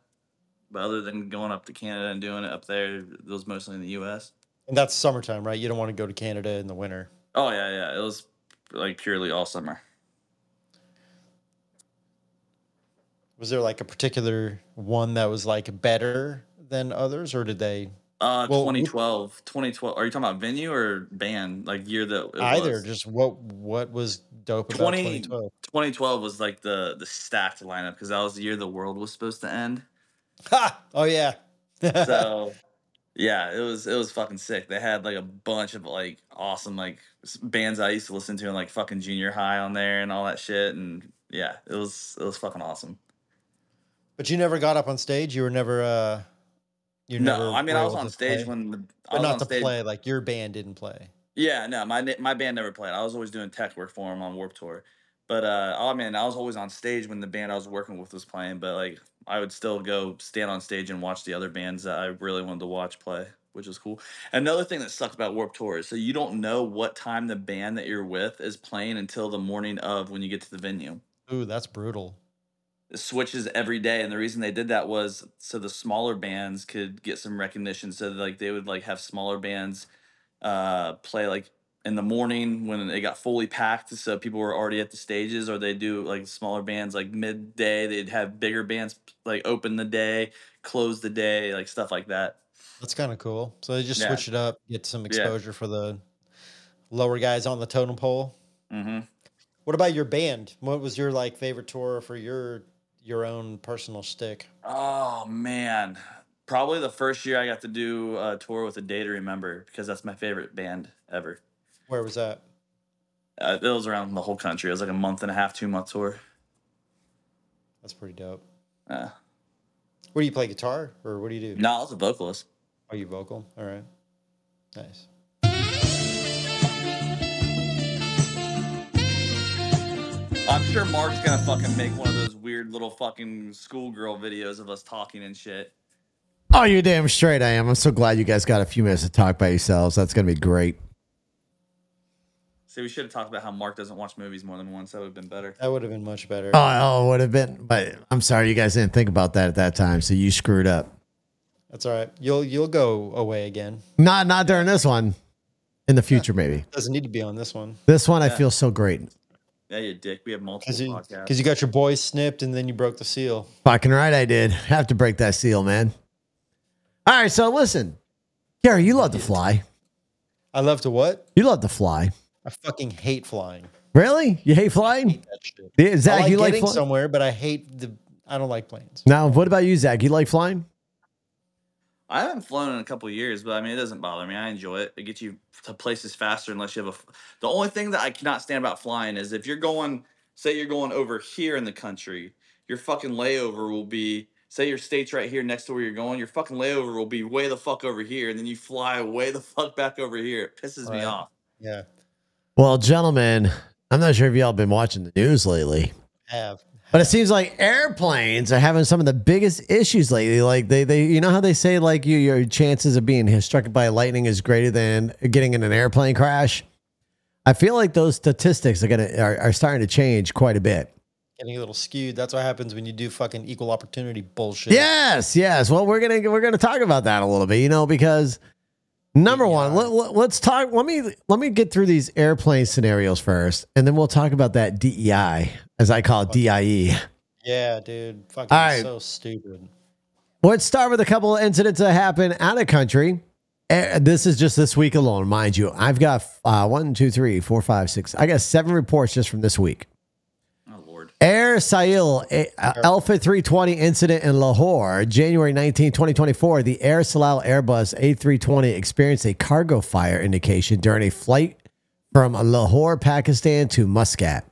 but other than going up to Canada and doing it up there, it was mostly in the U.S. And that's summertime, right? You don't want to go to Canada in the winter. Oh yeah, yeah, it was like purely all summer. Was there like a particular one that was like better than others, or did they Uh, Well, 2012, 2012. Are you talking about venue or band? Like year that it either? was? Just what what was dope about 20 2012? 2012 was like the the stacked lineup because that was the year the world was supposed to end. [laughs] Ha! Oh yeah. [laughs] So yeah, it was it was fucking sick. They had like a bunch of like awesome like bands I used to listen to in like fucking junior high on there and all that shit. And yeah, it was it was fucking awesome. but you never got up on stage. You were never. uh You never. No, I mean I was on stage play? when the I but not to stage. play. Like your band didn't play. Yeah, no, my my band never played. I was always doing tech work for them on Warped Tour. But uh, oh man, I was always on stage when the band I was working with was playing. But like, I would still go stand on stage and watch the other bands that I really wanted to watch play, which was cool. Another thing that sucked about Warped Tour is so you don't know what time the band that you're with is playing until the morning of when you get to the venue. Ooh, that's brutal. It switches every day, and the reason they did that was so the smaller bands could get some recognition. So like they would like have smaller bands uh play like in the morning when it got fully packed so people were already at the stages or they do like smaller bands like midday they'd have bigger bands like open the day close the day like stuff like that That's kind of cool. So they just Yeah. switch it up, get some Yeah. exposure for the lower guys on the totem pole. mm-hmm. What about your band? What was your like favorite tour for your your own personal stick? oh man probably the first year i got to do a tour with a day to remember because that's my favorite band ever Where was that? uh, it was around the whole country it was like a month and a half two month tour That's pretty dope. uh, What do you play guitar or what do you do? no i was a vocalist Are you vocal? All right. Nice. I'm sure Mark's gonna fucking make one of those weird little fucking schoolgirl videos of us talking and shit. Oh, you're damn straight I am. I'm so glad you guys got a few minutes to talk by yourselves. That's going to be great. See, we should have talked about how Mark doesn't watch movies more than once. That would have been better. That would have been much better. Oh, oh, it would have been. But I'm sorry you guys didn't think about that at that time. So you screwed up. That's all right. You'll you'll go away again. Not not during this one. In the future, maybe. [laughs] Doesn't need to be on this one. This one, I feel so great. Yeah, you dick. We have multiple Because you, podcasts. 'cause you got your boys snipped and then you broke the seal. Fucking right, I did. Have to break that seal, man. All right, so listen, Gary, you love to fly. I love to what? You love to fly. I fucking hate flying. Really? You hate flying? That shit. Yeah, Zach, I like you like getting flying? somewhere, but I hate the. I don't like planes. Now, what about you, Zach? You like flying? I haven't flown in a couple of years, but I mean, it doesn't bother me. I enjoy it. It gets you to places faster unless you have a. f- The only thing that I cannot stand about flying is if you're going, say, you're going over here in the country, your fucking layover will be. Say your state's right here next to where you're going, your fucking layover will be way the fuck over here, and then you fly way the fuck back over here. It pisses me Right. off. Yeah, Well, gentlemen, I'm not sure if y'all been watching the news lately. have. But it seems like airplanes are having some of the biggest issues lately. Like they, they, you know how they say like you, your chances of being struck by lightning is greater than getting in an airplane crash. I feel like those statistics are gonna are, are starting to change quite a bit. Getting a little skewed. That's what happens when you do fucking equal opportunity bullshit. Yes, yes. Well, we're gonna we're gonna talk about that a little bit, you know, because number one, let, let's talk. Let me let me get through these airplane scenarios first, and then we'll talk about that DEI, as I call it, DIE. Yeah, dude. Fucking right. so stupid. Let's start with a couple of incidents that happened out of country. Eh, This is just this week alone, mind you. I've got uh, one, two, three, four, five, six. I got seven reports just from this week. Air Sail a- uh, Alpha 320 incident in Lahore, January 19, 2024. The Air Salal Airbus A320 experienced a cargo fire indication during a flight from Lahore, Pakistan to Muscat.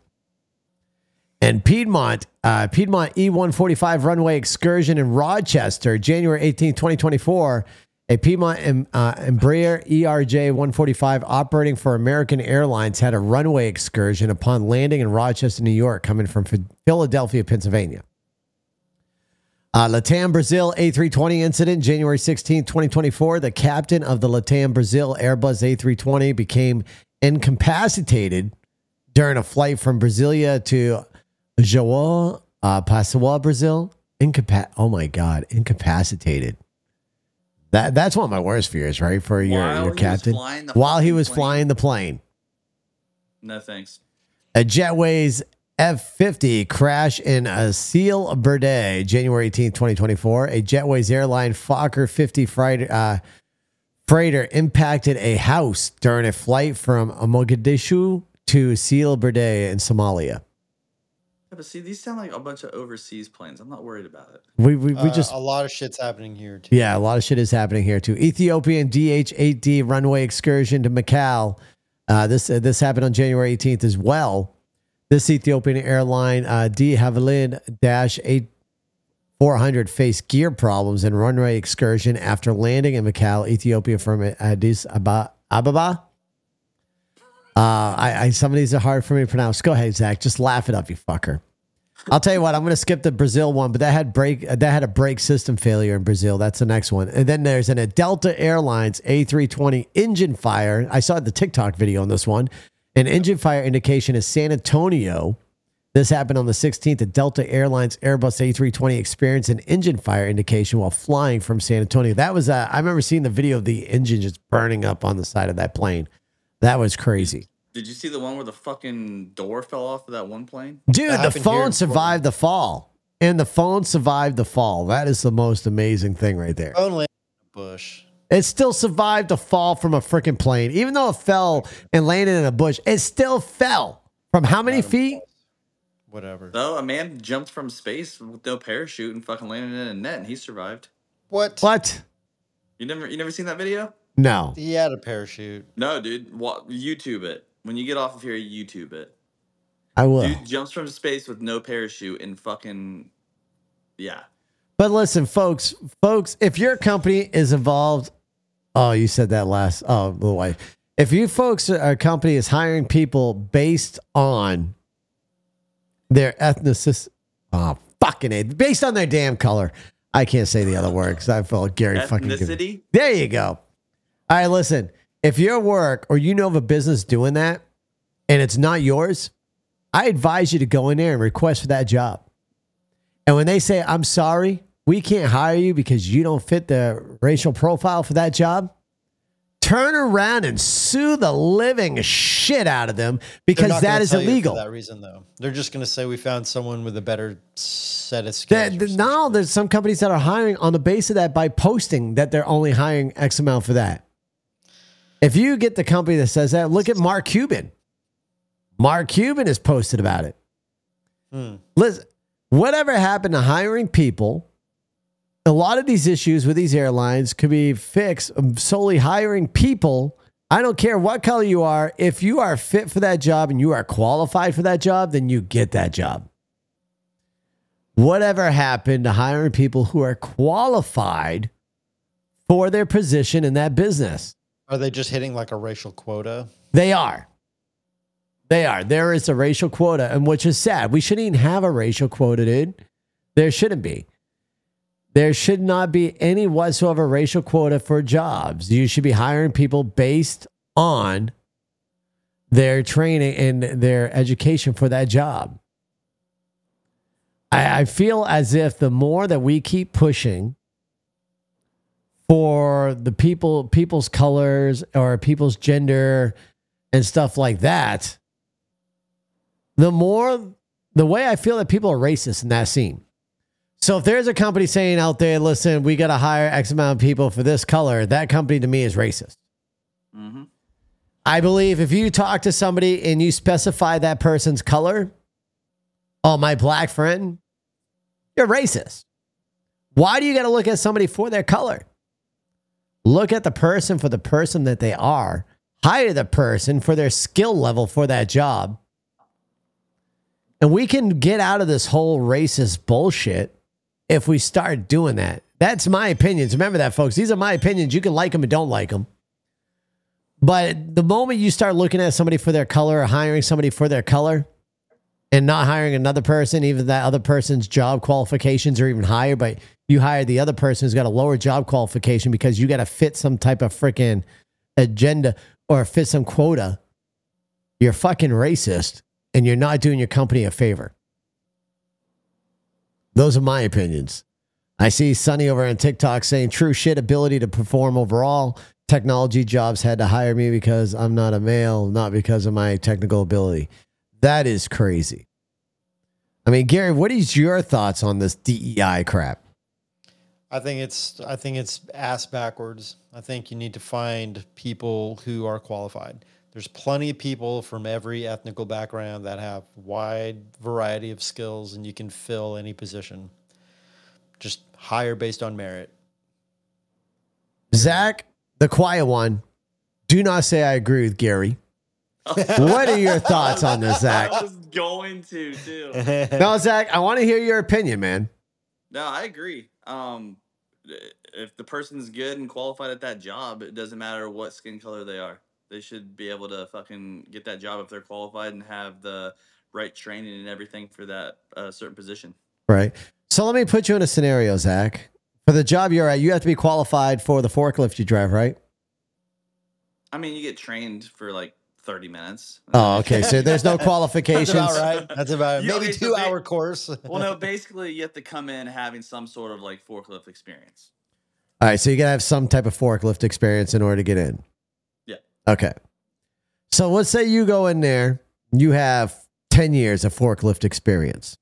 And Piedmont, uh, Piedmont E145 runway excursion in Rochester, January 18, 2024. A Piedmont uh, Embraer ERJ 145 operating for American Airlines had a runway excursion upon landing in Rochester, New York, coming from Philadelphia, Pennsylvania. Uh, Latam Brazil A320 incident, January 16, 2024. The captain of the Latam Brazil Airbus A320 became incapacitated during a flight from Brasilia to João uh, Brazil. Incapac. Oh my God, incapacitated. That that's one of my worst fears, right? For your While your captain while he was plane? flying the plane. No thanks. A Jetways F50 crash in a Seal Berde, January 18, 2024. A Jetways airline Fokker 50 freighter, uh, freighter impacted a house during a flight from Mogadishu to Seal Berde in Somalia. Yeah, but see, these sound like a bunch of overseas planes. I'm not worried about it. We, we, we Uh, just a lot of shit's happening here too. Yeah, a lot of shit is happening here too. Ethiopian DH-8D runway excursion to Macau. Uh, this uh, this happened on January 18th as well. This Ethiopian airline uh, De Havilland Dash 8 400 faced gear problems in runway excursion after landing in Macau, Ethiopia from Addis Aba- Ababa. Uh, I, I some of these are hard for me to pronounce. Go ahead, Zach. Just laugh it up, you fucker. I'll tell you what. I'm going to skip the Brazil one, but that had break that had a brake system failure in Brazil. That's the next one. And then there's an a Delta Airlines A320 engine fire. I saw the TikTok video on this one. An engine fire indication is San Antonio. This happened on the 16th. A Delta Airlines Airbus A320 experienced an engine fire indication while flying from San Antonio. That was uh, I remember seeing the video of the engine just burning up on the side of that plane. That was crazy. Did you see the one where the fucking door fell off of that one plane? Dude, That the happened here phone in survived the fall. And the phone survived the fall. That is the most amazing thing right there. Phone landed in a bush. It still survived a fall from a freaking plane. Even though it fell and landed in a bush, it still fell. From how many feet? Whatever. No, a man jumped from space with no parachute and fucking landed in a net, and he survived. What? What? You never, you never seen that video? No. He had a parachute. No, dude. Wa- YouTube it. When you get off of here, YouTube it. I will. Dude jumps from space with no parachute and fucking yeah. But listen, folks, folks, if your company is involved, oh, you said that last, oh, the wife. If you folks, a company is hiring people based on their ethnicity, oh, fucking it, based on their damn color. I can't say the other word because I felt Gary fucking. give- Ethnicity. There you go. All right, listen. If your work or you know of a business doing that and it's not yours, I advise you to go in there and request for that job. And when they say, I'm sorry, we can't hire you because you don't fit the racial profile for that job, turn around and sue the living shit out of them because that is that gonna is tell you for illegal. that reason, though. They're just going to say we found someone with a better set of skills. That, or that- something. now there's some companies that are hiring on the base of that by posting that they're only hiring X amount for that. If you get the company that says that, look at Mark Cuban. Mark Cuban has posted about it. Hmm. Listen, whatever happened to hiring people, a lot of these issues with these airlines could be fixed solely hiring people. I don't care what color you are. If you are fit for that job and you are qualified for that job, then you get that job. Whatever happened to hiring people who are qualified for their position in that business? Are they just hitting like a racial quota? They are. They are. There is a racial quota, and which is sad. We shouldn't even have a racial quota, dude. There shouldn't be. There should not be any whatsoever racial quota for jobs. You should be hiring people based on their training and their education for that job. I, I feel as if the more that we keep pushing for the people people's colors or people's gender and stuff like that the more the way i feel that people are racist in that scene so if there's a company saying out there listen we got to hire x amount of people for this color that company to me is racist Mm-hmm. i believe if you talk to somebody and you specify that person's color Oh, my black friend, you're racist. Why do you got to look at somebody for their color? Look at the person for the person that they are. Hire the person for their skill level for that job. And we can get out of this whole racist bullshit if we start doing that. That's my opinions. Remember that, folks. These are my opinions. You can like them and don't like them. But the moment you start looking at somebody for their color or hiring somebody for their color and not hiring another person, even that other person's job qualifications are even higher, but you hire the other person who's got a lower job qualification because you got to fit some type of freaking agenda or fit some quota, you're fucking racist and you're not doing your company a favor. Those are my opinions. I see Sonny over on TikTok saying true shit ability to perform overall. Technology jobs had to hire me because I'm not a male, not because of my technical ability. That is crazy. I mean, Gary, what is your thoughts on this DEI crap? I think it's I think it's ass backwards. I think you need to find people who are qualified. There's plenty of people from every ethnical background that have wide variety of skills and you can fill any position. Just hire based on merit. Zach, the quiet one, do not say I agree with Gary. what are your thoughts on this, Zach? [laughs] I was going to too. [laughs] No, Zach, I want to hear your opinion, man. No, I agree. Um, if the person's good and qualified at that job, it doesn't matter what skin color they are. They should be able to fucking get that job if they're qualified and have the right training and everything for that uh, certain position. Right. So let me put you in a scenario, Zach. For the job you're at, you have to be qualified for the forklift you drive, right? I mean, you get trained for like 30 minutes. Oh, okay. So there's no [laughs] That's qualifications. about right. That's about it. Maybe okay, two ba- hour course. well, no, [laughs] basically, you have to come in having some sort of like forklift experience. All right. So you got to have some type of forklift experience in order to get in. Yeah. Okay. So let's say you go in there, you have 10 years of forklift experience.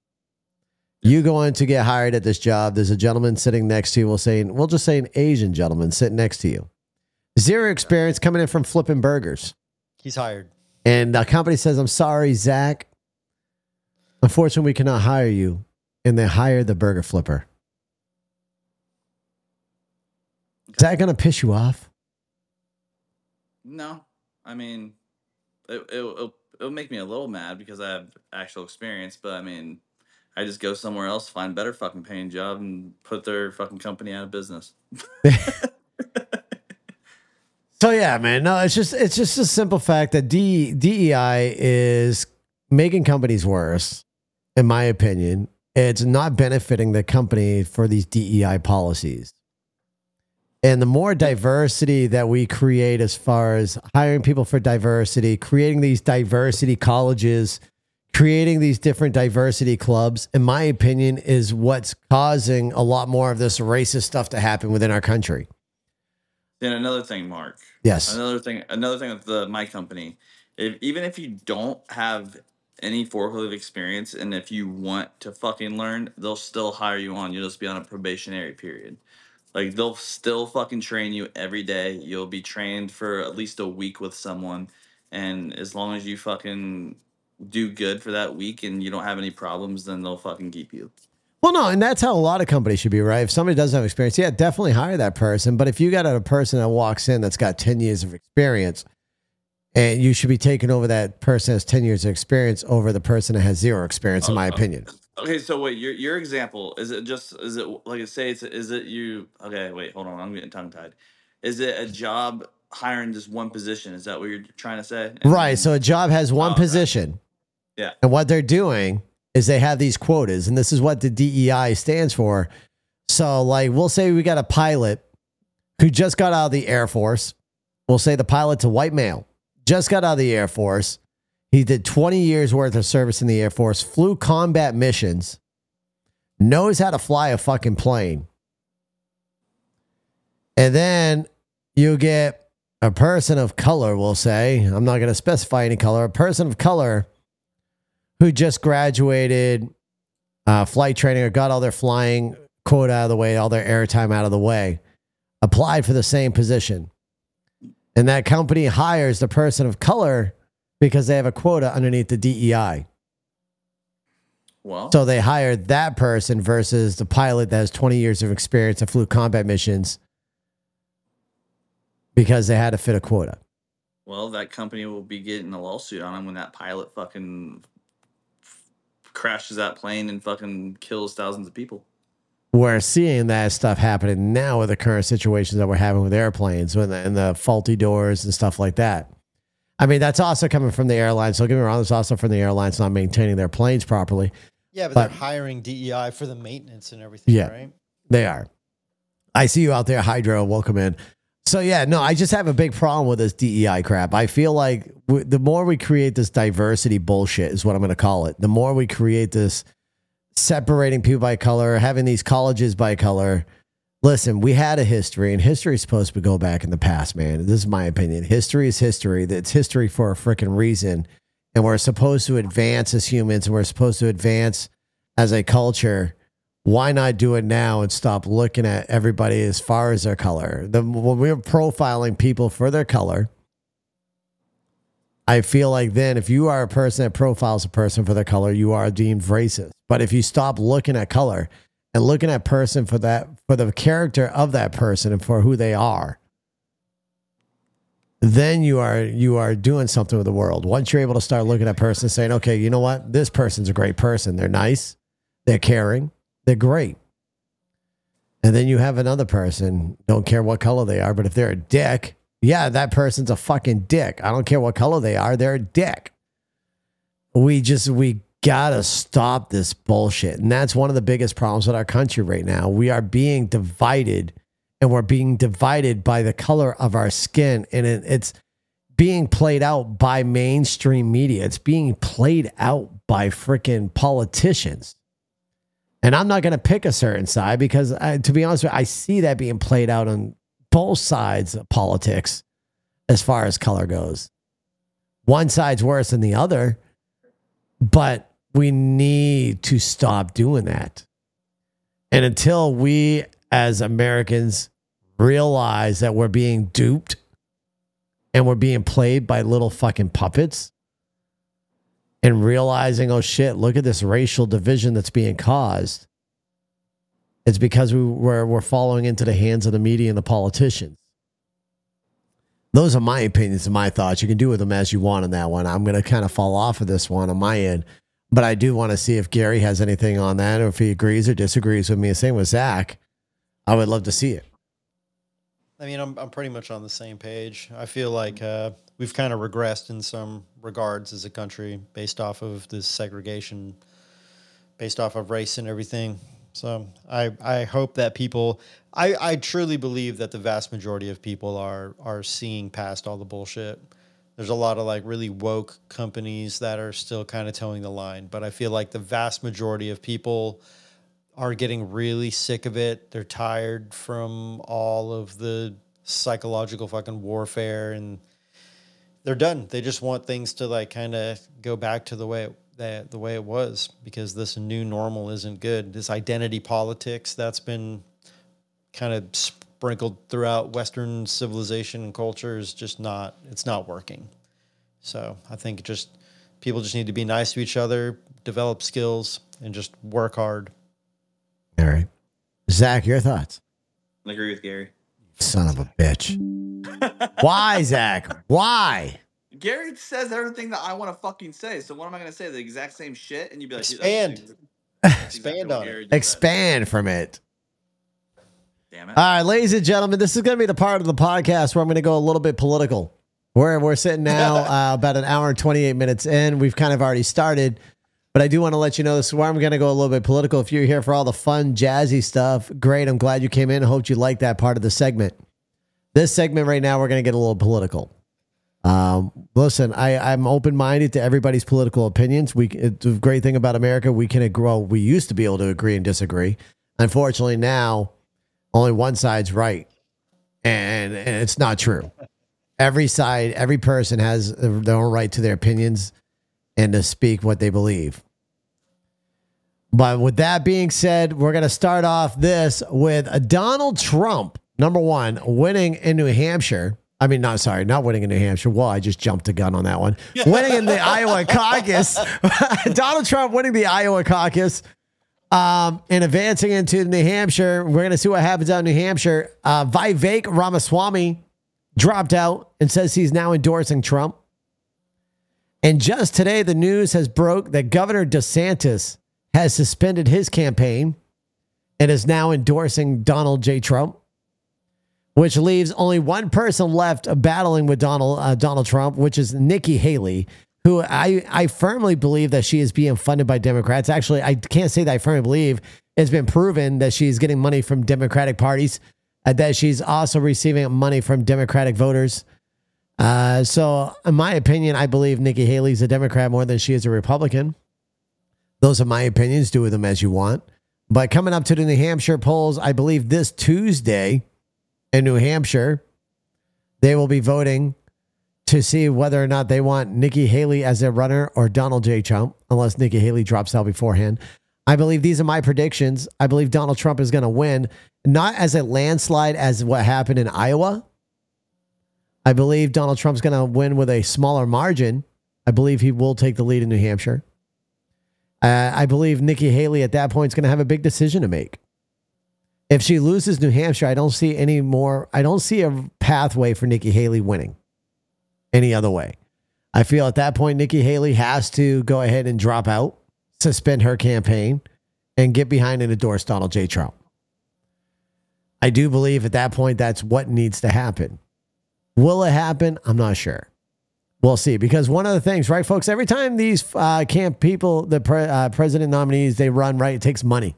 You go in to get hired at this job. There's a gentleman sitting next to you. We'll say, we'll just say an Asian gentleman sitting next to you. Zero experience coming in from flipping burgers. He's hired. And the company says, I'm sorry, Zach. Unfortunately, we cannot hire you. And they hire the burger flipper. Is that going to piss you off? No, I mean, it, it, it'll, it'll make me a little mad because I have actual experience, but I mean, I just go somewhere else, find better fucking paying job, and put their fucking company out of business. [laughs] [laughs] So yeah, man. No, it's just it's just a simple fact that D, DEI is making companies worse, in my opinion. It's not benefiting the company for these DEI policies. And the more diversity that we create as far as hiring people for diversity, creating these diversity colleges, creating these different diversity clubs, in my opinion, is what's causing a lot more of this racist stuff to happen within our country. Then another thing, Mark. Yes. Another thing. Another thing with the my company. If even if you don't have any forklift experience, and if you want to fucking learn, they'll still hire you on. You'll just be on a probationary period. Like they'll still fucking train you every day. You'll be trained for at least a week with someone, and as long as you fucking do good for that week and you don't have any problems, then they'll fucking keep you. Well, no, and that's how a lot of companies should be, right? If somebody doesn't have experience, yeah, definitely hire that person. But if you got a person that walks in that's got 10 years of experience, and you should be taking over that person that has 10 years of experience over the person that has zero experience, in oh, my oh. opinion. Okay, so wait, your your example is it just is it like I say it's is it you? Okay, wait, hold on, I'm getting tongue tied. Is it a job hiring just one position? Is that what you're trying to say? And- Right. So a job has one Oh, position. Yeah. And what they're doing is they have these quotas, and this is what the DEI stands for. So, like, we'll say we got a pilot who just got out of the Air Force. We'll say the pilot's a white male, just got out of the Air Force. He did 20 years worth of service in the Air Force, flew combat missions, knows how to fly a fucking plane. And then you get a person of color, we'll say, I'm not going to specify any color, a person of color who just graduated uh, flight training or got all their flying quota out of the way, all their airtime out of the way, applied for the same position. And that company hires the person of color because they have a quota underneath the DEI. Well, So they hired that person versus the pilot that has 20 years of experience and flew combat missions because they had to fit a quota. well, that company will be getting a lawsuit on them when that pilot fucking crashes that plane and fucking kills thousands of people. We're seeing that stuff happening now with the current situations that we're having with airplanes and the, and the faulty doors and stuff like that. I mean, that's also coming from the airlines. Don't get me wrong, it's also from the airlines not maintaining their planes properly. Yeah, but, But- they're hiring DEI for the maintenance and everything, Yeah. right? They are. I see you out there, Hydro. Welcome in. So yeah, no, I just have a big problem with this DEI crap. I feel like w- the more we create this diversity bullshit, is what I'm going to call it. The more we create this separating people by color, having these colleges by color. Listen, we had a history, and history is supposed to go back in the past, man. This is my opinion. History is history. It's history for a freaking reason, and we're supposed to advance as humans, and we're supposed to advance as a culture why not do it now and stop looking at everybody as far as their color? The, when we're profiling people for their color, I feel like then if you are a person that profiles a person for their color, you are deemed racist. But if you stop looking at color and looking at person for that for the character of that person and for who they are, then you are you are doing something with the world. Once you're able to start looking at person saying, okay, you know what? This person's a great person. They're nice, they're caring, they're great. And then you have another person, don't care what color they are, but if they're a dick, yeah, that person's a fucking dick. I don't care what color they are, they're a dick. We just, we gotta stop this bullshit. And that's one of the biggest problems with our country right now. We are being divided and we're being divided by the color of our skin. And it, it's being played out by mainstream media, it's being played out by freaking politicians. And I'm not going to pick a certain side because, I, to be honest with you, I see that being played out on both sides of politics as far as color goes. One side's worse than the other, but we need to stop doing that. And until we as Americans realize that we're being duped and we're being played by little fucking puppets, and realizing, oh shit, look at this racial division that's being caused. It's because we, we're, we're following into the hands of the media and the politicians. Those are my opinions and my thoughts. You can do with them as you want on that one. I'm going to kind of fall off of this one on my end, but I do want to see if Gary has anything on that or if he agrees or disagrees with me. Same with Zach. I would love to see it. I mean, I'm I'm pretty much on the same page. I feel like uh, we've kind of regressed in some regards as a country based off of this segregation, based off of race and everything. So I I hope that people I I truly believe that the vast majority of people are are seeing past all the bullshit. There's a lot of like really woke companies that are still kind of toeing the line, but I feel like the vast majority of people are getting really sick of it. They're tired from all of the psychological fucking warfare and they're done. They just want things to like kind of go back to the way it, the, the way it was because this new normal isn't good. This identity politics that's been kind of sprinkled throughout western civilization and culture is just not it's not working. So, I think just people just need to be nice to each other, develop skills and just work hard. All right. Zach, your thoughts? I agree with Gary. Son of a bitch. Why, Zach? Why? Gary says everything that I want to fucking say. So what am I going to say? The exact same shit, and you'd be like, Expand. ex- that's [laughs] exactly Expand on it. Gary just said." Expand from it. Damn it. All right, ladies and gentlemen, this is going to be the part of the podcast where I'm going to go a little bit political. We're, we're sitting now [laughs] uh, about an hour and 28 minutes in. We've kind of already started, but I do want to let you know this is where I'm going to go a little bit political. If you're here for all the fun, jazzy stuff, great. I'm glad you came in. I hope you liked that part of the segment. This segment right now, we're going to get a little political. Um, listen, I, I'm open minded to everybody's political opinions. We it's the great thing about America. We can grow. We used to be able to agree and disagree. Unfortunately, now only one side's right, and, and it's not true. Every side, every person has their own right to their opinions and to speak what they believe. But with that being said, we're going to start off this with Donald Trump, number one, winning in New Hampshire I mean, not sorry, not winning in New Hampshire. Well, I just jumped the gun on that one. [laughs] winning in the Iowa caucus. [laughs] Donald Trump winning the Iowa caucus um, and advancing into New Hampshire. We're going to see what happens out in New Hampshire. Uh, Vivek Ramaswamy dropped out and says he's now endorsing Trump. And just today, the news has broke that Governor DeSantis has suspended his campaign and is now endorsing Donald J. Trump, which leaves only one person left battling with Donald uh, Donald Trump, which is Nikki Haley, who I, I firmly believe that she is being funded by Democrats. Actually, I can't say that I firmly believe. It's been proven that she's getting money from Democratic parties, uh, that she's also receiving money from Democratic voters. Uh, so, in my opinion, I believe Nikki Haley's a Democrat more than she is a Republican. Those are my opinions. Do with them as you want. But coming up to the New Hampshire polls, I believe this Tuesday in New Hampshire, they will be voting to see whether or not they want Nikki Haley as their runner or Donald J. Trump, unless Nikki Haley drops out beforehand. I believe these are my predictions. I believe Donald Trump is going to win, not as a landslide as what happened in Iowa. I believe Donald Trump's going to win with a smaller margin. I believe he will take the lead in New Hampshire. Uh, I believe Nikki Haley at that point is going to have a big decision to make. If she loses New Hampshire, I don't see any more. I don't see a pathway for Nikki Haley winning any other way. I feel at that point, Nikki Haley has to go ahead and drop out, suspend her campaign, and get behind and endorse Donald J. Trump. I do believe at that point that's what needs to happen. Will it happen? I'm not sure. We'll see. Because one of the things, right, folks, every time these uh, camp people, the pre- uh, president nominees, they run, right, it takes money.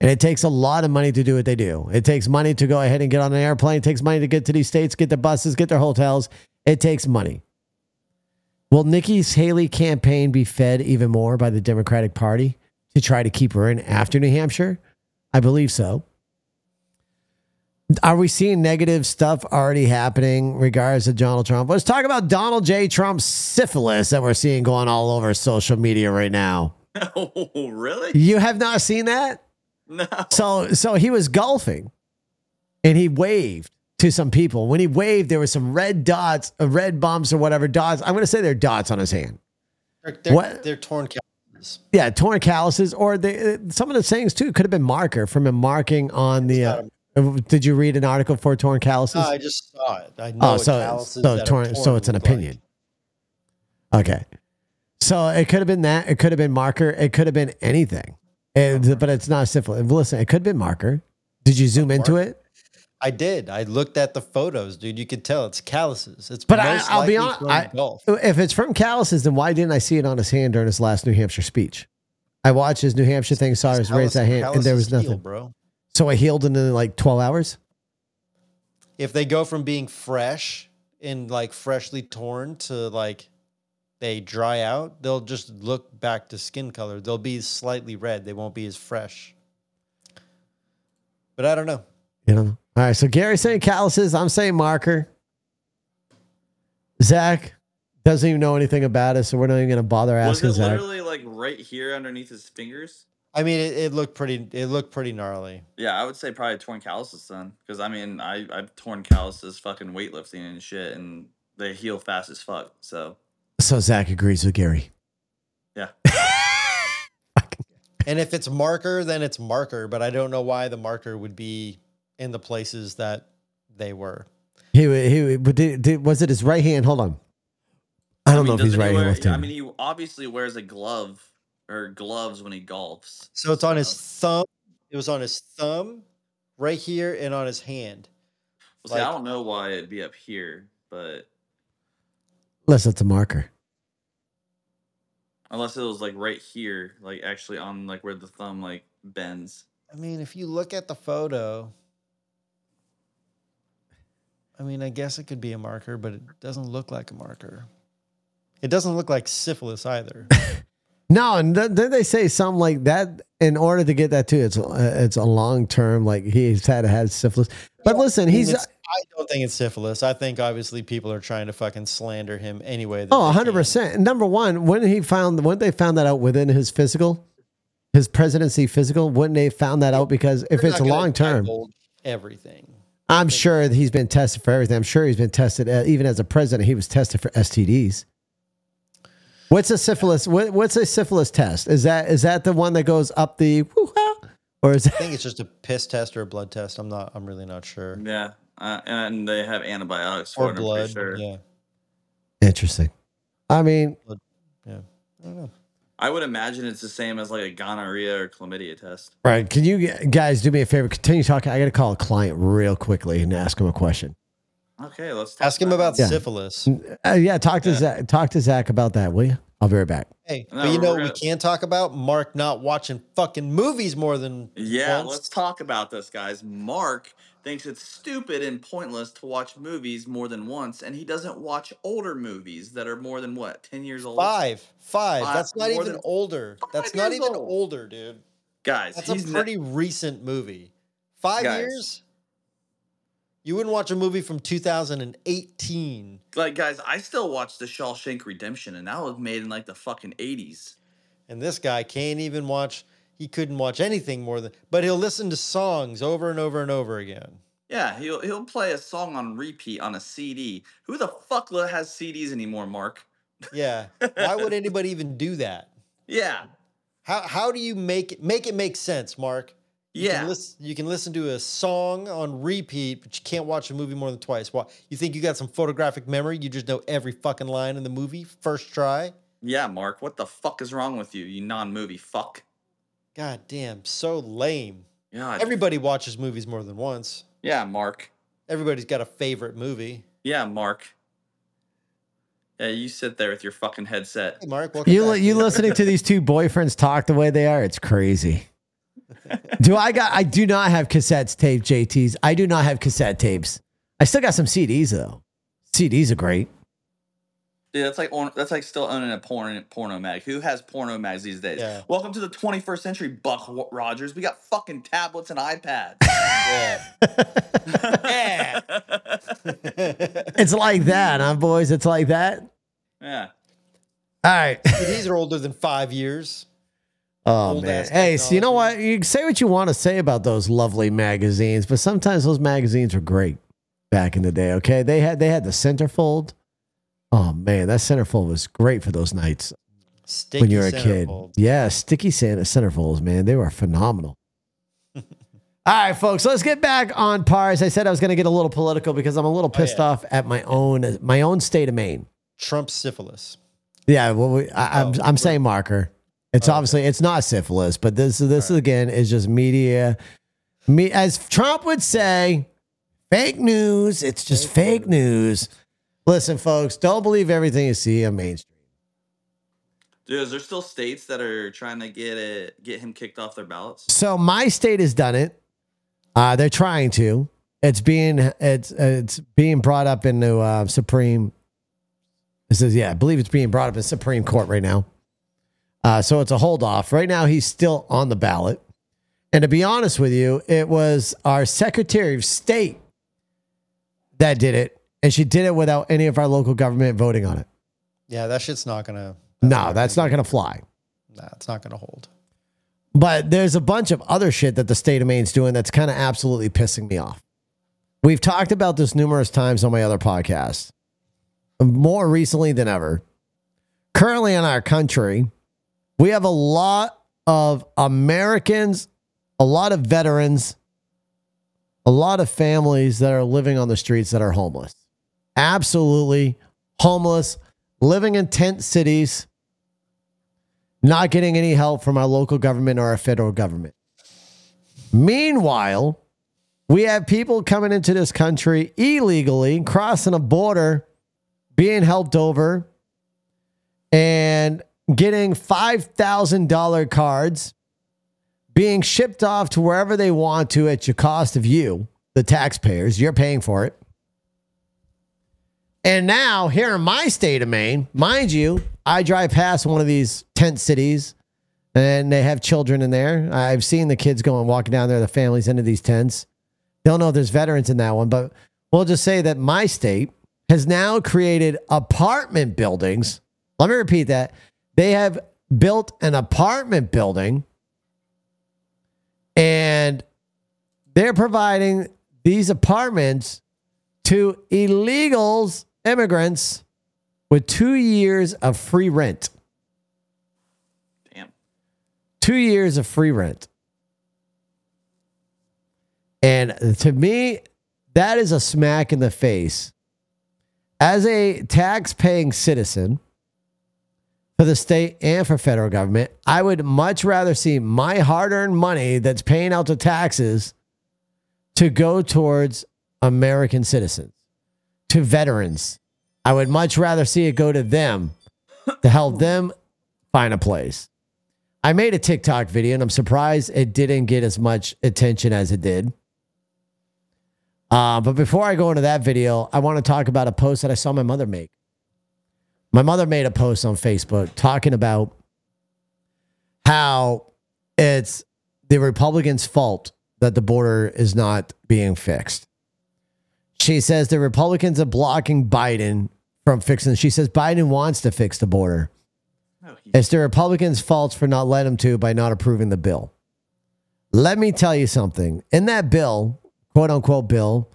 And it takes a lot of money to do what they do. It takes money to go ahead and get on an airplane. It takes money to get to these states, get their buses, get their hotels. It takes money. Will Nikki's Haley campaign be fed even more by the Democratic Party to try to keep her in after New Hampshire? I believe so. Are we seeing negative stuff already happening regards to Donald Trump? Let's talk about Donald J. Trump's syphilis that we're seeing going all over social media right now. [laughs] Oh, really? You have not seen that? No. So so he was golfing and he waved to some people. When he waved, there were some red dots, uh, red bumps or whatever dots. I'm going to say they're dots on his hand. They're, they're, What? they're torn calluses. Yeah, torn calluses, or they, uh, some of the sayings too could have been marker from him marking on the. Uh, did you read an article for torn calluses? No, I just saw it. I know oh, so so are torn, so it's an look like. opinion. Okay, so it could have been that. It could have been marker. It could have been anything. It- uh-huh. but it's not syphilis. Listen, it could have been marker. Did you zoom into it? I did. I looked at the photos, dude. You could tell it's calluses. It's But I, most I'll be honest. I, if it's from calluses, then why didn't I see it on his hand during his last New Hampshire speech? I watched his New Hampshire thing, saw his raise that hand, and there was heal, nothing. bro. So I healed in uh, like 12 hours. If they go from being fresh and like freshly torn to like they dry out, they'll just look back to skin color. They'll be slightly red. They won't be as fresh. But I don't know. You know. All right. So Gary's saying calluses. I'm saying marker. Zach doesn't even know anything about it, so we're not even going to bother asking. Was asking it Zach. literally like right here underneath his fingers? I mean, it, it looked pretty. It looked pretty gnarly. Yeah, I would say probably torn calluses then, because I mean, I I've torn calluses fucking weightlifting and shit, and they heal fast as fuck. So So Zach agrees with Gary. yeah, [laughs] And if it's marker, then it's marker. But I don't know why the marker would be in the places that they were. He he but did, did, was it his right hand? Hold on. I don't mean, know if he's he right wear- hand left I hand. mean, he obviously wears a glove or gloves when he golfs. So it's on his um, thumb. It was on his thumb, right here, and on his hand. Well, see, I don't know why it'd be up here, but Unless it's a marker. unless it was like right here, like actually on like where the thumb like bends. I mean, if you look at the photo, I mean, I guess it could be a marker, but it doesn't look like a marker. It doesn't look like syphilis either. [laughs] No, and th- then they say something like that. In order to get that too, it's uh, it's a long term. Like he's had had syphilis. But listen, he's I don't think it's syphilis. I think obviously people are trying to fucking slander him anyway. oh, they 100 can. percent. Number one, when he found when they found that out within his physical, his presidency physical, wouldn't they found that out because if it's not gonna long term, everything. I'm sure he's been tested for everything. I'm sure he's been tested, uh, even as a president, he was tested for STDs. What's a syphilis? What, what's a syphilis test? Is that is that the one that goes up the or is I think it's just a piss test or a blood test. I'm not. I'm really not sure. Yeah, uh, and they have antibiotics for Or it. I'm blood. Sure. Yeah. interesting? I mean, Yeah. I don't know. I would imagine it's the same as like a gonorrhea or chlamydia test. right? Can you guys do me a favor? Continue talking. I got to call a client real quickly and ask him a question. Okay, let's talk Ask him about Yeah. syphilis. Uh, yeah, talk to Yeah. Zach. Talk to Zach about that, will you? I'll be right back. Hey, No, but you know we're what we gonna- can talk about? Mark not watching fucking movies more than Yeah, once. let's talk about this, guys. Mark thinks it's stupid and pointless to watch movies more than once, and he doesn't watch older movies that are more than what, 10 years old? Five. Five. Five, That's not more even older. That's not even old. older, dude. Guys, That's he's a ne- pretty recent movie. Five Guys. years? You wouldn't watch a movie from 2018. like, guys, I still watch The Shawshank Redemption, and that was made in like the fucking 80s. And this guy can't even watch, he couldn't watch anything more than, but he'll listen to songs over and over and over again. Yeah, he'll he'll play a song on repeat on a CD. Who the fuck has CDs anymore, Mark? Yeah. Why would [laughs] anybody even do that? Yeah, How, how do you make it, make it make sense, Mark? You yeah. Can listen, you can listen to a song on repeat, but you can't watch a movie more than twice. Why? You think you got some photographic memory? You just know every fucking line in the movie first try? Yeah, Mark, what the fuck is wrong with you, you non-movie fuck? God damn, so lame. Yeah, Everybody watches movies more than once. yeah, Mark. Everybody's got a favorite movie. Yeah, Mark. Yeah, you sit there with your fucking headset. Hey, Mark, welcome You back, li- you listening to these two boyfriends talk the way they are? It's crazy. Do I got? I do not have cassettes taped, JTs. I do not have cassette tapes. I still got some CDs though. CDs are great. Dude, that's like on- that's like still owning a porn porno mag. Who has porno mags these days? Yeah. Welcome to the 21st century, Buck Rogers. We got fucking tablets and iPads. [laughs] Yeah. [laughs] [laughs] It's like that, huh, boys? It's like that. yeah. All right. CDs are older than five years. Oh, oh man. Hey, so you know what? You say what you want to say about those lovely magazines, but sometimes those magazines were great back in the day. Okay, they had they had the centerfold. Oh man, that centerfold was great for those nights Sticky when you were a kid. Yeah, sticky Santa centerfolds, man, they were phenomenal. [laughs] All right, folks, let's get back on par. As I said I was going to get a little political because I'm a little oh, pissed yeah. off at my own my own state of Maine. Trump syphilis. Yeah, well, we, I, I'm Oh, I'm saying marker. It's obviously it's not syphilis, but this this again is just media. Me as Trump would say, fake news. It's just fake news. Listen, folks, don't believe everything you see on mainstream. Dude, is there still states that are trying to get it get him kicked off their ballots? So my state has done it. Uh, they're trying to. It's being it's it's being brought up into uh, Supreme. It says, yeah, I believe it's being brought up in Supreme Court right now. Uh, so it's a hold off. Right now, he's still on the ballot. And to be honest with you, it was our Secretary of State that did it, and she did it without any of our local government voting on it. Yeah, that shit's not gonna. No, that's not going to fly. Nah, it's not gonna hold. But there's a bunch of other shit that the state of Maine's doing that's kind of absolutely pissing me off. We've talked about this numerous times on my other podcasts, more recently than ever. Currently in our country, we have a lot of Americans, a lot of veterans, a lot of families that are living on the streets that are homeless. Absolutely homeless, living in tent cities not getting any help from our local government or our federal government. Meanwhile, we have people coming into this country illegally, crossing a border, being helped over, and getting $5,000 cards, being shipped off to wherever they want to at your cost of you, the taxpayers. You're paying for it. And now, here in my state of Maine, mind you, I drive past one of these tent cities and they have children in there. I've seen the kids going walking down there, the families into these tents. Don't know if there's veterans in that one, but we'll just say that my state has now created apartment buildings. Let me repeat that. They have built an apartment building and they're providing these apartments to illegals, immigrants with two years of free rent. Damn. Two years of free rent. And to me, that is a smack in the face. As a tax paying citizen for the state and for federal government, I would much rather see my hard earned money that's paying out to taxes to go towards American citizens, to veterans. I would much rather see it go to them to help them find a place. I made a TikTok video and I'm surprised it didn't get as much attention as it did. Uh, but before I go into that video, I want to talk about a post that I saw my mother make. My mother made a post on Facebook talking about how it's the Republicans' fault that the border is not being fixed. She says the Republicans are blocking Biden from fixing. She says Biden wants to fix the border. No, he, It's the Republicans' fault for not letting him to by not approving the bill. Let me tell you something. In that bill, quote unquote bill,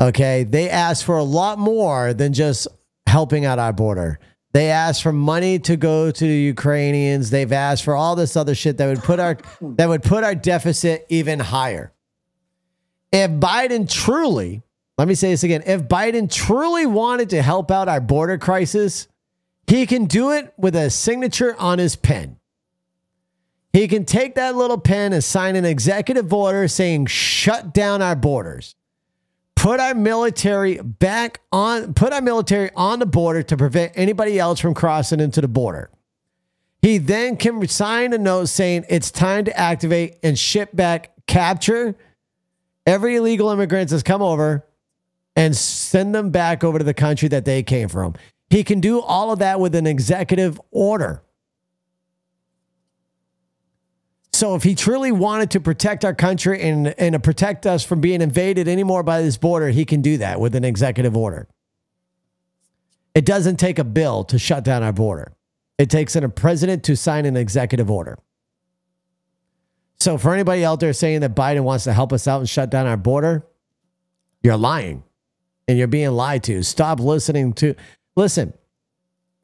okay, they asked for a lot more than just helping out our border. They asked for money to go to the Ukrainians. They've asked for all this other shit that would put our [laughs] that would put our deficit even higher. If Biden truly, let me say this again, if Biden truly wanted to help out our border crisis, he can do it with a signature on his pen. He can take that little pen and sign an executive order saying, shut down our borders. Put our military back on, put our military on the border to prevent anybody else from crossing into the border. He then can sign a note saying it's time to activate and ship back, capture every illegal immigrant that's come over and send them back over to the country that they came from. He can do all of that with an executive order. So if he truly wanted to protect our country and, and protect us from being invaded anymore by this border, he can do that with an executive order. It doesn't take a bill to shut down our border. It takes a president to sign an executive order. So for anybody out there saying that Biden wants to help us out and shut down our border, you're lying and you're being lied to. Stop listening to listen.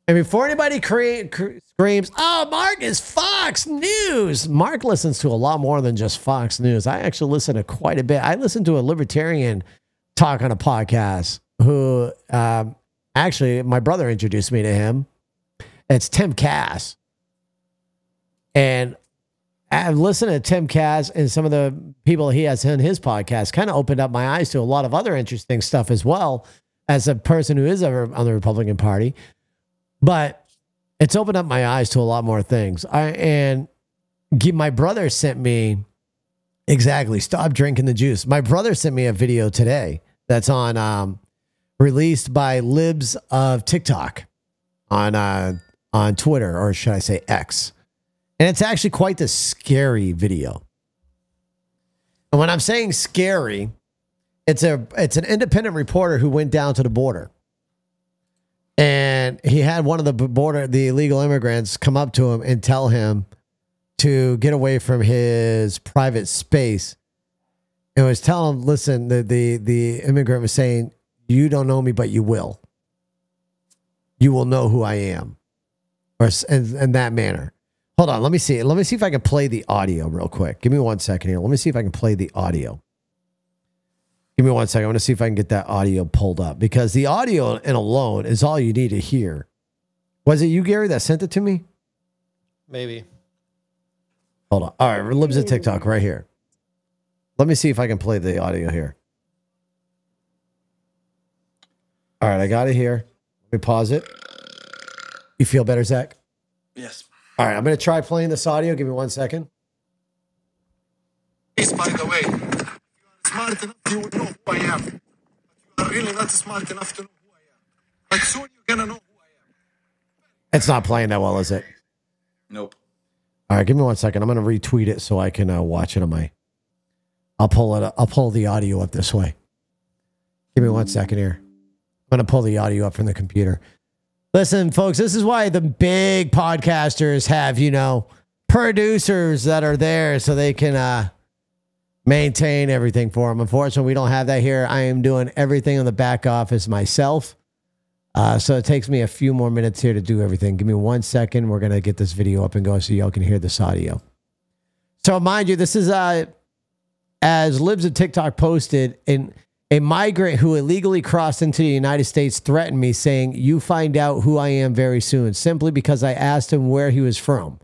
And before anybody create, cr- screams, "Oh, Mark is Fox News," Mark listens to a lot more than just Fox News. I actually listen to quite a bit. I listen to a libertarian talk on a podcast. Who um, actually, my brother introduced me to him. It's Tim Cass, and I've listened to Tim Cass and some of the people he has in his podcast. Kind of opened up my eyes to a lot of other interesting stuff as well. As a person who is on the Republican Party, but it's opened up my eyes to a lot more things. I and my brother sent me exactly stop drinking the juice. My brother sent me a video today that's on um, released by libs of TikTok on uh, on Twitter or should I say X, and it's actually quite the scary video. And when I'm saying scary, it's a it's an independent reporter who went down to the border and he had one of the border the illegal immigrants come up to him and tell him to get away from his private space. And was telling him listen the the the immigrant was saying you don't know me but you will. You will know who i am. Or in, in that manner. Hold on let me see. Let me see if i can play the audio real quick. Give me one second here. Let me see if i can play the audio Give me one second. I want to see if I can get that audio pulled up because the audio and alone is all you need to hear. Was it you, Gary, that sent it to me? Maybe. Hold on. All right, Libs of TikTok right here. Let me see if I can play the audio here. All right, I got it here. Let me pause it. You feel better, Zach? yes. All right, I'm going to try playing this audio. Give me one second. Please, by the way, if you are smart enough, you will know who I am. But you are really not smart enough to know who I am. But soon you're gonna know who I am. It's not playing that well, is it? Nope. All right, give me one second. I'm going to retweet it so I can uh, watch it on my. I'll pull it. Up. I'll pull the audio up this way. Give me one second here. I'm going to pull the audio up from the computer. Listen, folks, this is why the big podcasters have, you know, producers that are there so they can uh, maintain everything for them. Unfortunately, we don't have that here. I am doing everything on the back office myself. Uh, so it takes me a few more minutes here to do everything. Give me one second. We're gonna get this video up and go so y'all can hear this audio. So mind you, this is uh as Libs of TikTok posted, and a migrant who illegally crossed into the United States threatened me, saying, "You find out who I am very soon," simply because I asked him where he was from.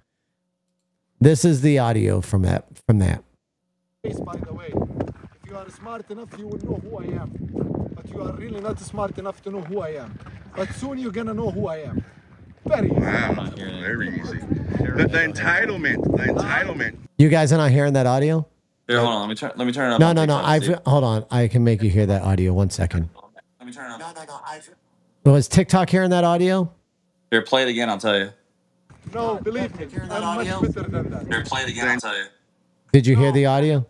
This is the audio from that. From that. Please, by the way, if you are smart enough, you will know who I am. But you are really not smart enough to know who I am. But soon you're gonna know who I am. Very easy. Wow, very easy. The, the entitlement, the entitlement. You guys are not hearing that audio? Here, hold on. Let me turn. Let me turn it up. No, no, no. I've see. hold on. I can make you hear that audio. One second. Let me turn it up. Was TikTok hearing that audio? Here, play it again. I'll tell you. No, believe me, I'm much better than that. Here, play it again. I'll tell you. Did you hear the audio?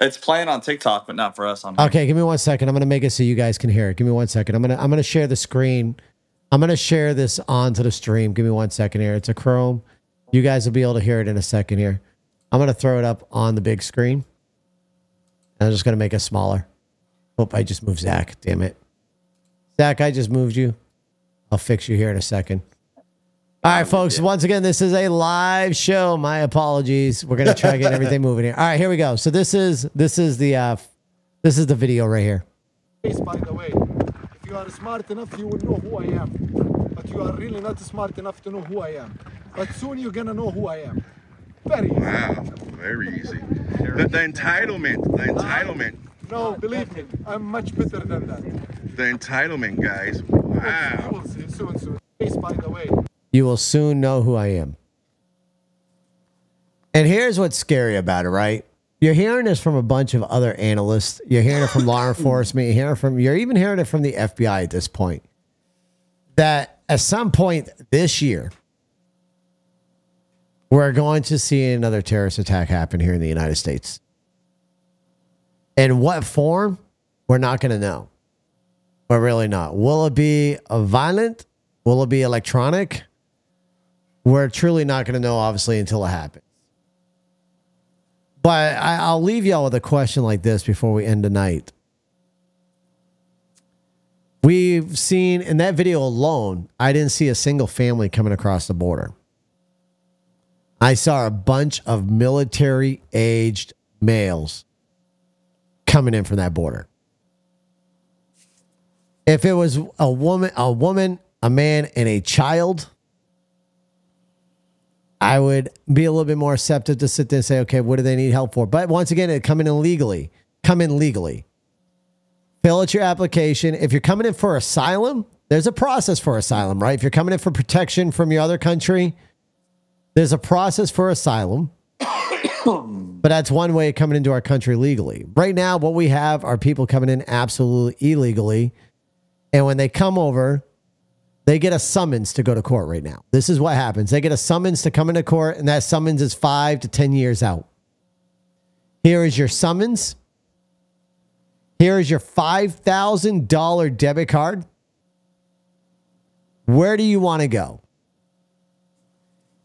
It's playing on TikTok, but not for us on. Okay, give me one second. I'm gonna make it so you guys can hear it. Give me one second. I'm gonna I'm gonna share the screen. I'm gonna share this onto the stream. Give me one second here. It's a Chrome. You guys will be able to hear it in a second here. I'm gonna throw it up on the big screen. And I'm just gonna make it smaller. Hope I just moved Zach. Damn it. Zach, I just moved you. I'll fix you here in a second. All right, folks. Once again, this is a live show. My apologies. We're gonna try to get everything [laughs] moving here. All right, here we go. So this is this is the uh this is the video right here. Please, by the way, if you are smart enough, you will know who I am. But you are really not smart enough to know who I am. But soon you're gonna know who I am. Very easy. Wow, very easy. The, the entitlement, the entitlement, No, believe me, I'm much better than that. the entitlement, guys. You Wow. will see soon, soon. By the way, You will soon know who I am. And here's what's scary about it, right? You're hearing this from a bunch of other analysts. You're hearing it from law [laughs] enforcement. You're hearing from you're even hearing it from the FBI at this point. That at some point this year, we're going to see another terrorist attack happen here in the United States. In what form? We're not going to know. We're really not. Will it be a violent? Will it be electronic? We're truly not going to know, obviously, until it happens. But I, I'll leave y'all with a question like this before we end tonight. We've seen in that video alone, I didn't see a single family coming across the border. I saw a bunch of military aged males coming in from that border. If it was a woman, a woman, a man, and a child, I would be a little bit more receptive to sit there and say, okay, what do they need help for? But once again, it come in illegally. Come in legally. Fill out your application. If you're coming in for asylum, there's a process for asylum, right? If you're coming in for protection from your other country, there's a process for asylum. [coughs] but that's one way of coming into our country legally. Right now, what we have are people coming in absolutely illegally. And when they come over, they get a summons to go to court right now. This is what happens. They get a summons to come into court, and that summons is five to 10 years out. Here is your summons. Here is your $5,000 debit card. Where do you want to go?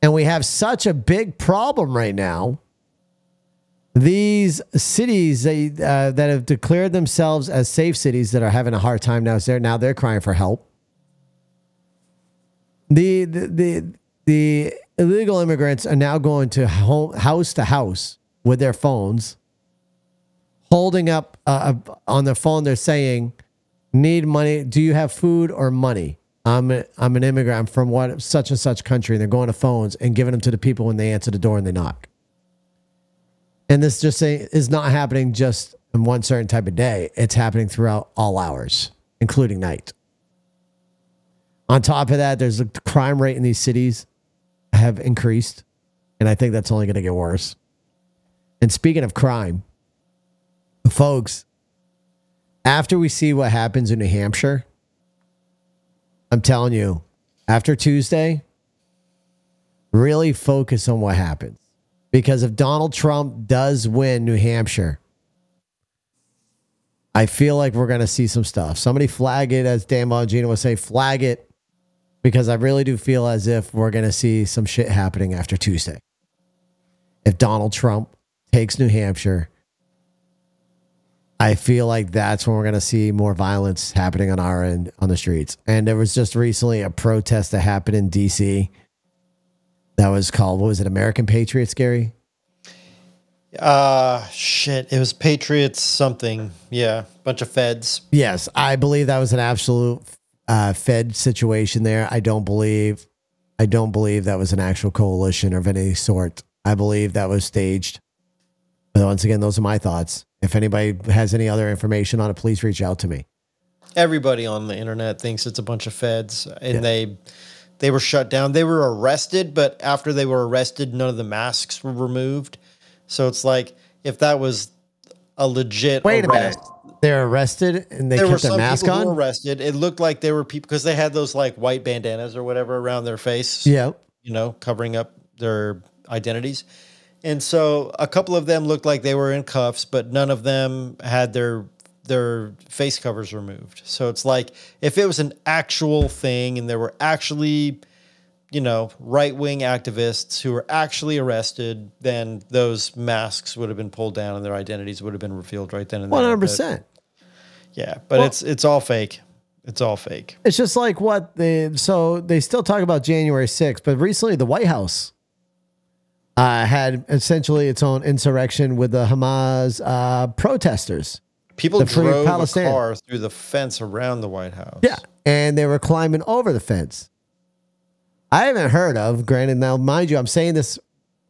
And we have such a big problem right now. These cities they, uh, that have declared themselves as safe cities that are having a hard time now, they're, now they're crying for help the the the, illegal immigrants are now going to home, house to house with their phones, holding up uh, on their phone. They're saying, "Need money? Do you have food or money?" I'm a, I'm an immigrant. I'm from what such and such country. And they're going to phones and giving them to the people when they answer the door and they knock. And this just is not happening just in one certain type of day. It's happening throughout all hours, including night. On top of that, there's a crime rate in these cities have increased, and I think that's only going to get worse. And speaking of crime, folks, after we see what happens in New Hampshire, I'm telling you, after Tuesday, really focus on what happens. Because if Donald Trump does win New Hampshire, I feel like we're going to see some stuff. Somebody flag it, as Dan Bongino would say, flag it because I really do feel as if we're going to see some shit happening after Tuesday. If Donald Trump takes New Hampshire, I feel like that's when we're going to see more violence happening on our end on the streets. And there was just recently a protest that happened in DC that was called, what was it, American Patriots, Gary? Uh shit. It was Patriots something. Yeah. Bunch of feds. Yes, I believe that was an absolute uh, Fed situation there. I don't believe, I don't believe that was an actual coalition of any sort. I believe that was staged. But once again, those are my thoughts. If anybody has any other information on it, please reach out to me. Everybody on the internet thinks it's a bunch of feds and they they were shut down. They were arrested, but after they were arrested, none of the masks were removed. So it's like if that was a legit Wait a minute. They're arrested and they there were kept their mask people who were on. arrested. It looked like they were people because they had those like white bandanas or whatever around their face. Yeah. you know, covering up their identities. And so a couple of them looked like they were in cuffs, but none of them had their their face covers removed. So it's like if it was an actual thing and there were actually, you know, right wing activists who were actually arrested, then those masks would have been pulled down and their identities would have been revealed right then and there. One hundred But- percent. Yeah, but Well- it's it's all fake. It's all fake. It's just like what they so they still talk about January 6th, but recently the White House uh, had essentially its own insurrection with the Hamas uh, protesters. People The drove Palestine. a car through the fence around the White House. Yeah. And they were climbing over the fence. I haven't heard of, granted, now, mind you, I'm saying this,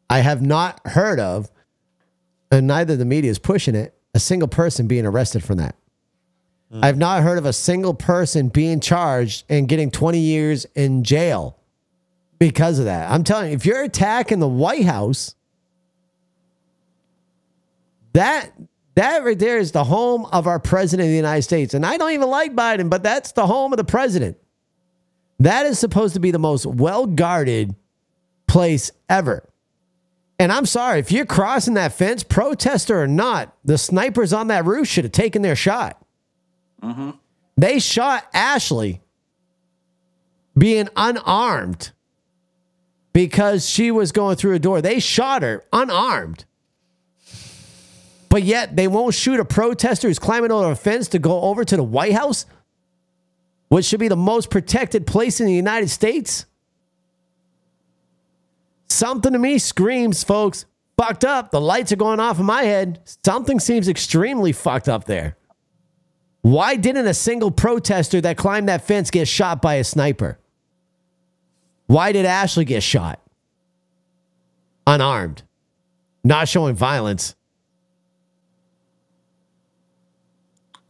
I have not heard of, and neither the media is pushing it, a single person being arrested from that. Mm. I've not heard of a single person being charged and getting 20 years in jail because of that. I'm telling you, if you're attacking the White House, that that right there is the home of our president of the United States. And I don't even like Biden, but that's the home of the president. That is supposed to be the most well guarded place ever. And I'm sorry, if you're crossing that fence, protester or not, the snipers on that roof should have taken their shot. They shot Ashley being unarmed because she was going through a door. They shot her unarmed. But yet they won't shoot a protester who's climbing over a fence to go over to the White House, which should be the most protected place in the United States. Something to me screams, folks, fucked up. The lights are going off in my head. Something seems extremely fucked up there. Why didn't a single protester that climbed that fence get shot by a sniper? Why did Ashley get shot? Unarmed, not showing violence.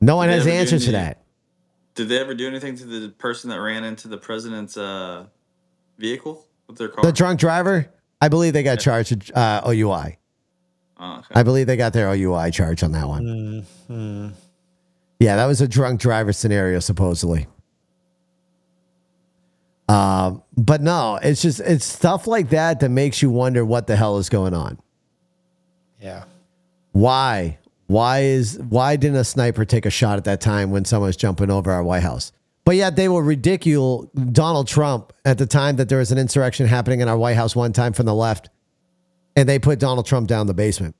No one Did has ever do answers to that. Did they ever do anything to the person that ran into the president's uh, vehicle with their car? The drunk driver, I believe they got charged with uh, OUI. Oh, okay. I believe they got their OUI charge on that one. Yeah, that was a drunk driver scenario, supposedly. Um, but no, it's just it's stuff like that that makes you wonder what the hell is going on. Yeah. Why? Why is why didn't a sniper take a shot at that time when someone was jumping over our White House? But yet they will ridicule Donald Trump at the time that there was an insurrection happening in our White House one time from the left, and they put Donald Trump down the basement.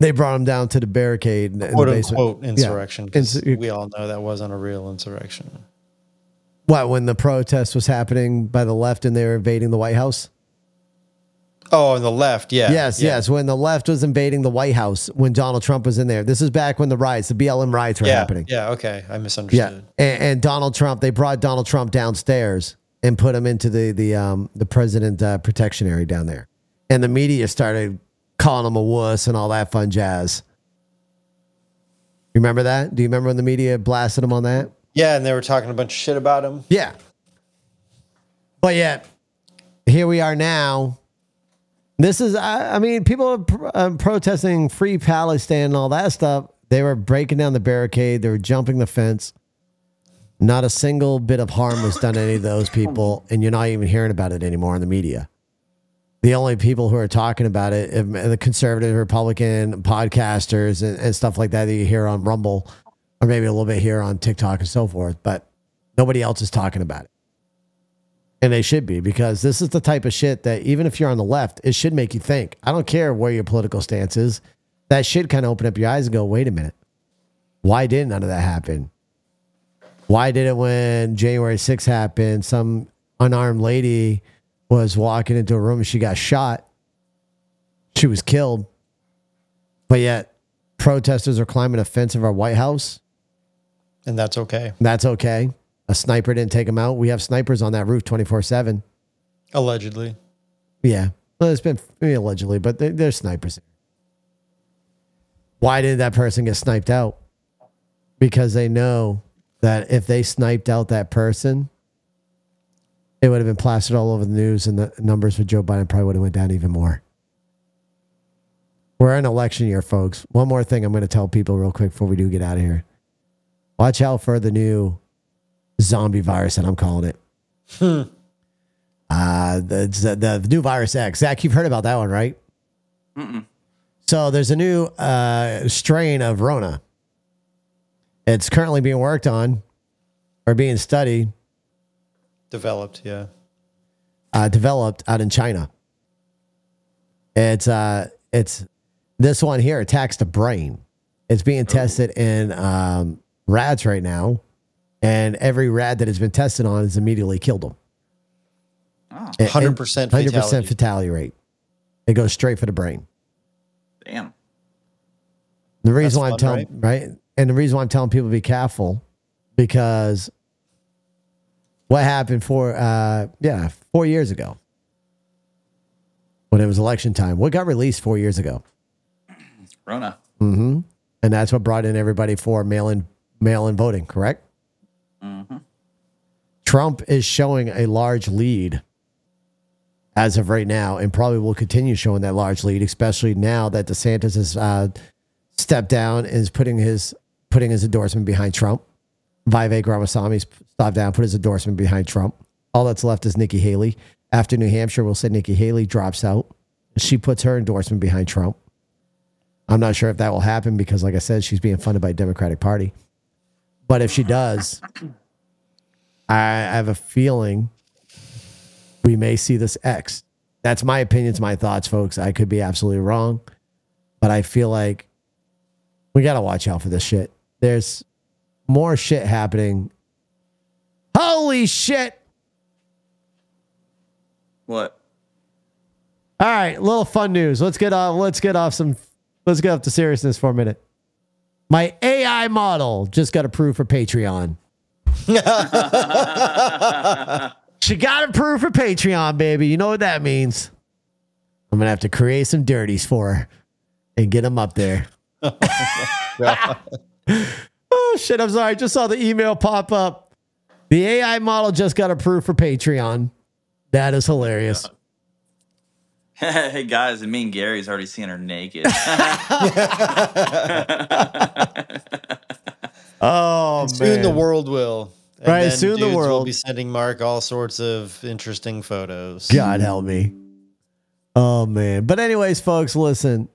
They brought him down to the barricade in the Quote basement. unquote Yeah. insurrection. Insu- we all know that wasn't a real insurrection. What when the protest was happening by the left and they were invading the White House? Oh, on the left, yeah. yes, yeah. yes. When the left was invading the White House when Donald Trump was in there. This is back when the riots, the BLM riots were Yeah, happening. yeah, okay. I Yeah, misunderstood. and, and Donald Trump, they brought Donald Trump downstairs and put him into the the um the president uh, protection area down there, and the media started calling him a wuss and all that fun jazz. You remember that? Do you remember when the media blasted him on that? Yeah, and they were talking a bunch of shit about him. Yeah. But yet, here we are now. This is, I, I mean, people are pr- uh, protesting free Palestine and all that stuff. They were breaking down the barricade, they were jumping the fence. Not a single bit of harm was done to any of those people, and you're not even hearing about it anymore in the media. The only people who are talking about it, the conservative, Republican podcasters and, and stuff like that that you hear on Rumble, or maybe a little bit here on TikTok and so forth, but nobody else is talking about it. And they should be because this is the type of shit that even if you're on the left, it should make you think. I don't care where your political stance is. That should kind of open up your eyes and go, wait a minute. Why did none of that happen? Why did it when January 6th happened? Some unarmed lady was walking into a room and she got shot. She was killed. But yet, protesters are climbing a fence of our White House. And that's okay. That's okay. A sniper didn't take them out. We have snipers on that roof 24 7. Allegedly. Yeah. Well, it's been allegedly, but they, they're snipers. Why did that person get sniped out? Because they know that if they sniped out that person, it would have been plastered all over the news, and the numbers for Joe Biden probably would have went down even more. We're in election year, folks. One more thing I'm going to tell people real quick before we do get out of here. Watch out for the new zombie virus that I'm calling it. Uh, the, the, the new virus X. Zach, you've heard about that one, right? So there's a new uh, strain of Rona. It's currently being worked on or being studied, Developed, yeah. uh, developed out in China. It's uh, it's this one here attacks the brain. It's being tested in um, rats right now, and every rat that has been tested on has immediately killed them. Oh, 100% hundred percent fatality. rate. It goes straight for the brain. damn. The reason That's why I'm telling right? and the reason why I'm telling people to be careful because what happened for uh yeah four years ago when it was election time? What got released four years ago? Rona. Mm-hmm. And that's what brought in everybody for mail-in mail-in voting. Correct? Trump is showing a large lead as of right now, and probably will continue showing that large lead, especially now that DeSantis has uh, stepped down and is putting his putting his endorsement behind Trump. Vivek Ramaswamy stopped down, put his endorsement behind Trump. All that's left is Nikki Haley. After New Hampshire, we'll say Nikki Haley drops out. She puts her endorsement behind Trump. I'm not sure if that will happen because, like I said, she's being funded by Democratic Party. But if she does, I have a feeling we may see this X. That's my opinions, my thoughts, folks. I could be absolutely wrong, but I feel like we got to watch out for this shit. There's more shit happening. Holy shit. What? All right, little fun news. Let's get off let's get off some let's get off to seriousness for a minute. My AI model just got approved for Patreon. [laughs] she got approved for Patreon, baby. You know what that means. I'm gonna have to create some dirties for her and get them up there. [laughs] [laughs] oh shit! I'm sorry. I just saw the email pop up. The AI model just got approved for Patreon. That is hilarious. [laughs] hey guys, and me and Gary's already seen her naked. [laughs] [laughs] Oh man. Soon the world will. And Right, then soon the dudes will be sending Mark all sorts of interesting photos. God help me. Oh man. But anyways, folks, listen.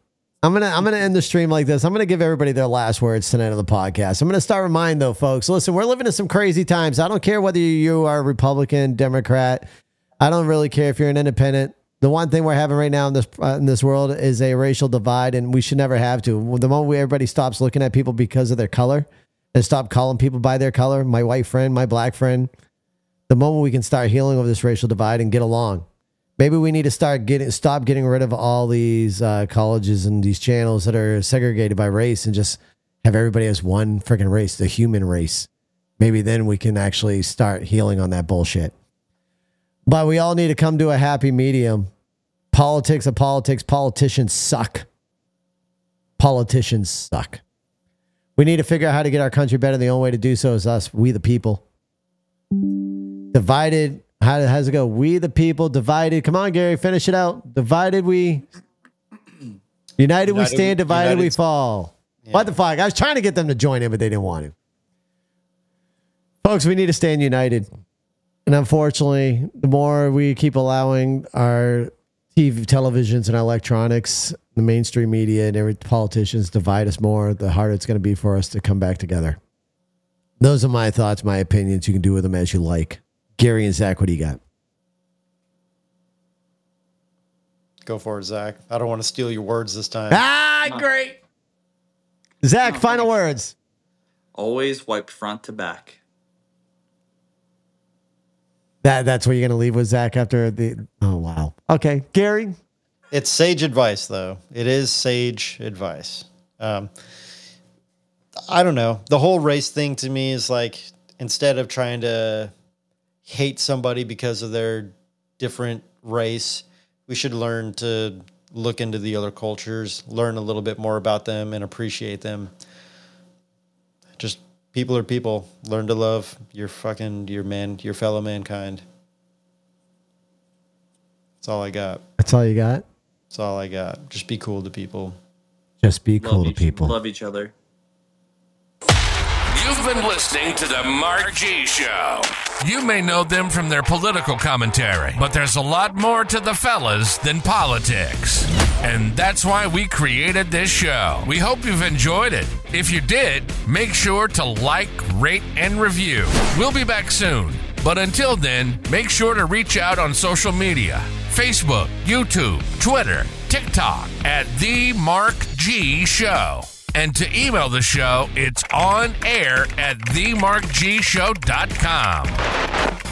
I'm gonna I'm gonna end the stream like this. I'm gonna give everybody their last words tonight on the podcast. I'm gonna start with mine though, folks. Listen, we're living in some crazy times. I don't care whether you are Republican, Democrat. I don't really care if you're an independent. The one thing we're having right now in this uh, in this world is a racial divide, and we should never have to. The moment we, everybody stops looking at people because of their color and stop calling people by their color, my white friend, my black friend, the moment we can start healing over this racial divide and get along. Maybe we need to start getting stop getting rid of all these uh, colleges and these channels that are segregated by race and just have everybody as one freaking race, the human race. Maybe then we can actually start healing on that bullshit. But we all need to come to a happy medium. Politics of politics. Politicians suck. Politicians suck. We need to figure out how to get our country better. The only way to do so is us, we the people. Divided. How how's it go? We the people divided. Come on, Gary, finish it out. Divided we. United, we stand. Divided we united- fall. What the fuck? I was trying to get them to join in, but they didn't want to. Folks, we need to stand united. And unfortunately, the more we keep allowing our TV, televisions, and electronics, the mainstream media, and every politicians divide us more, the harder it's going to be for us to come back together. Those are my thoughts, my opinions. You can do with them as you like. Gary and Zach, what do you got? Go for it, Zach. I don't want to steal your words this time. Ah, great. Zach, final words. Always wipe front to back. That that's what you're gonna leave with Zach after the oh wow. Okay. Gary. It's sage advice though. It is sage advice. Um, I don't know. The whole race thing to me is like instead of trying to hate somebody because of their different race, we should learn to look into the other cultures, learn a little bit more about them, and appreciate them. Just people are people. Learn to love your fucking your man, your fellow mankind. That's all I got. That's all you got. That's all I got. Just be cool to people. Just be cool love to each, people. Love each other. You've been listening to the Mark G Show. You may know them from their political commentary, but there's a lot more to the fellas than politics. And that's why we created this show. We hope you've enjoyed it. If you did, make sure to like, rate, and review. We'll be back soon. But until then, make sure to reach out on social media Facebook, YouTube, Twitter, TikTok at The Mark G Show. And to email the show, it's on air at themarkgshow.com.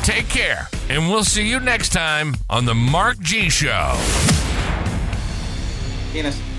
Take care, and we'll see you next time on The Mark G Show. Penis.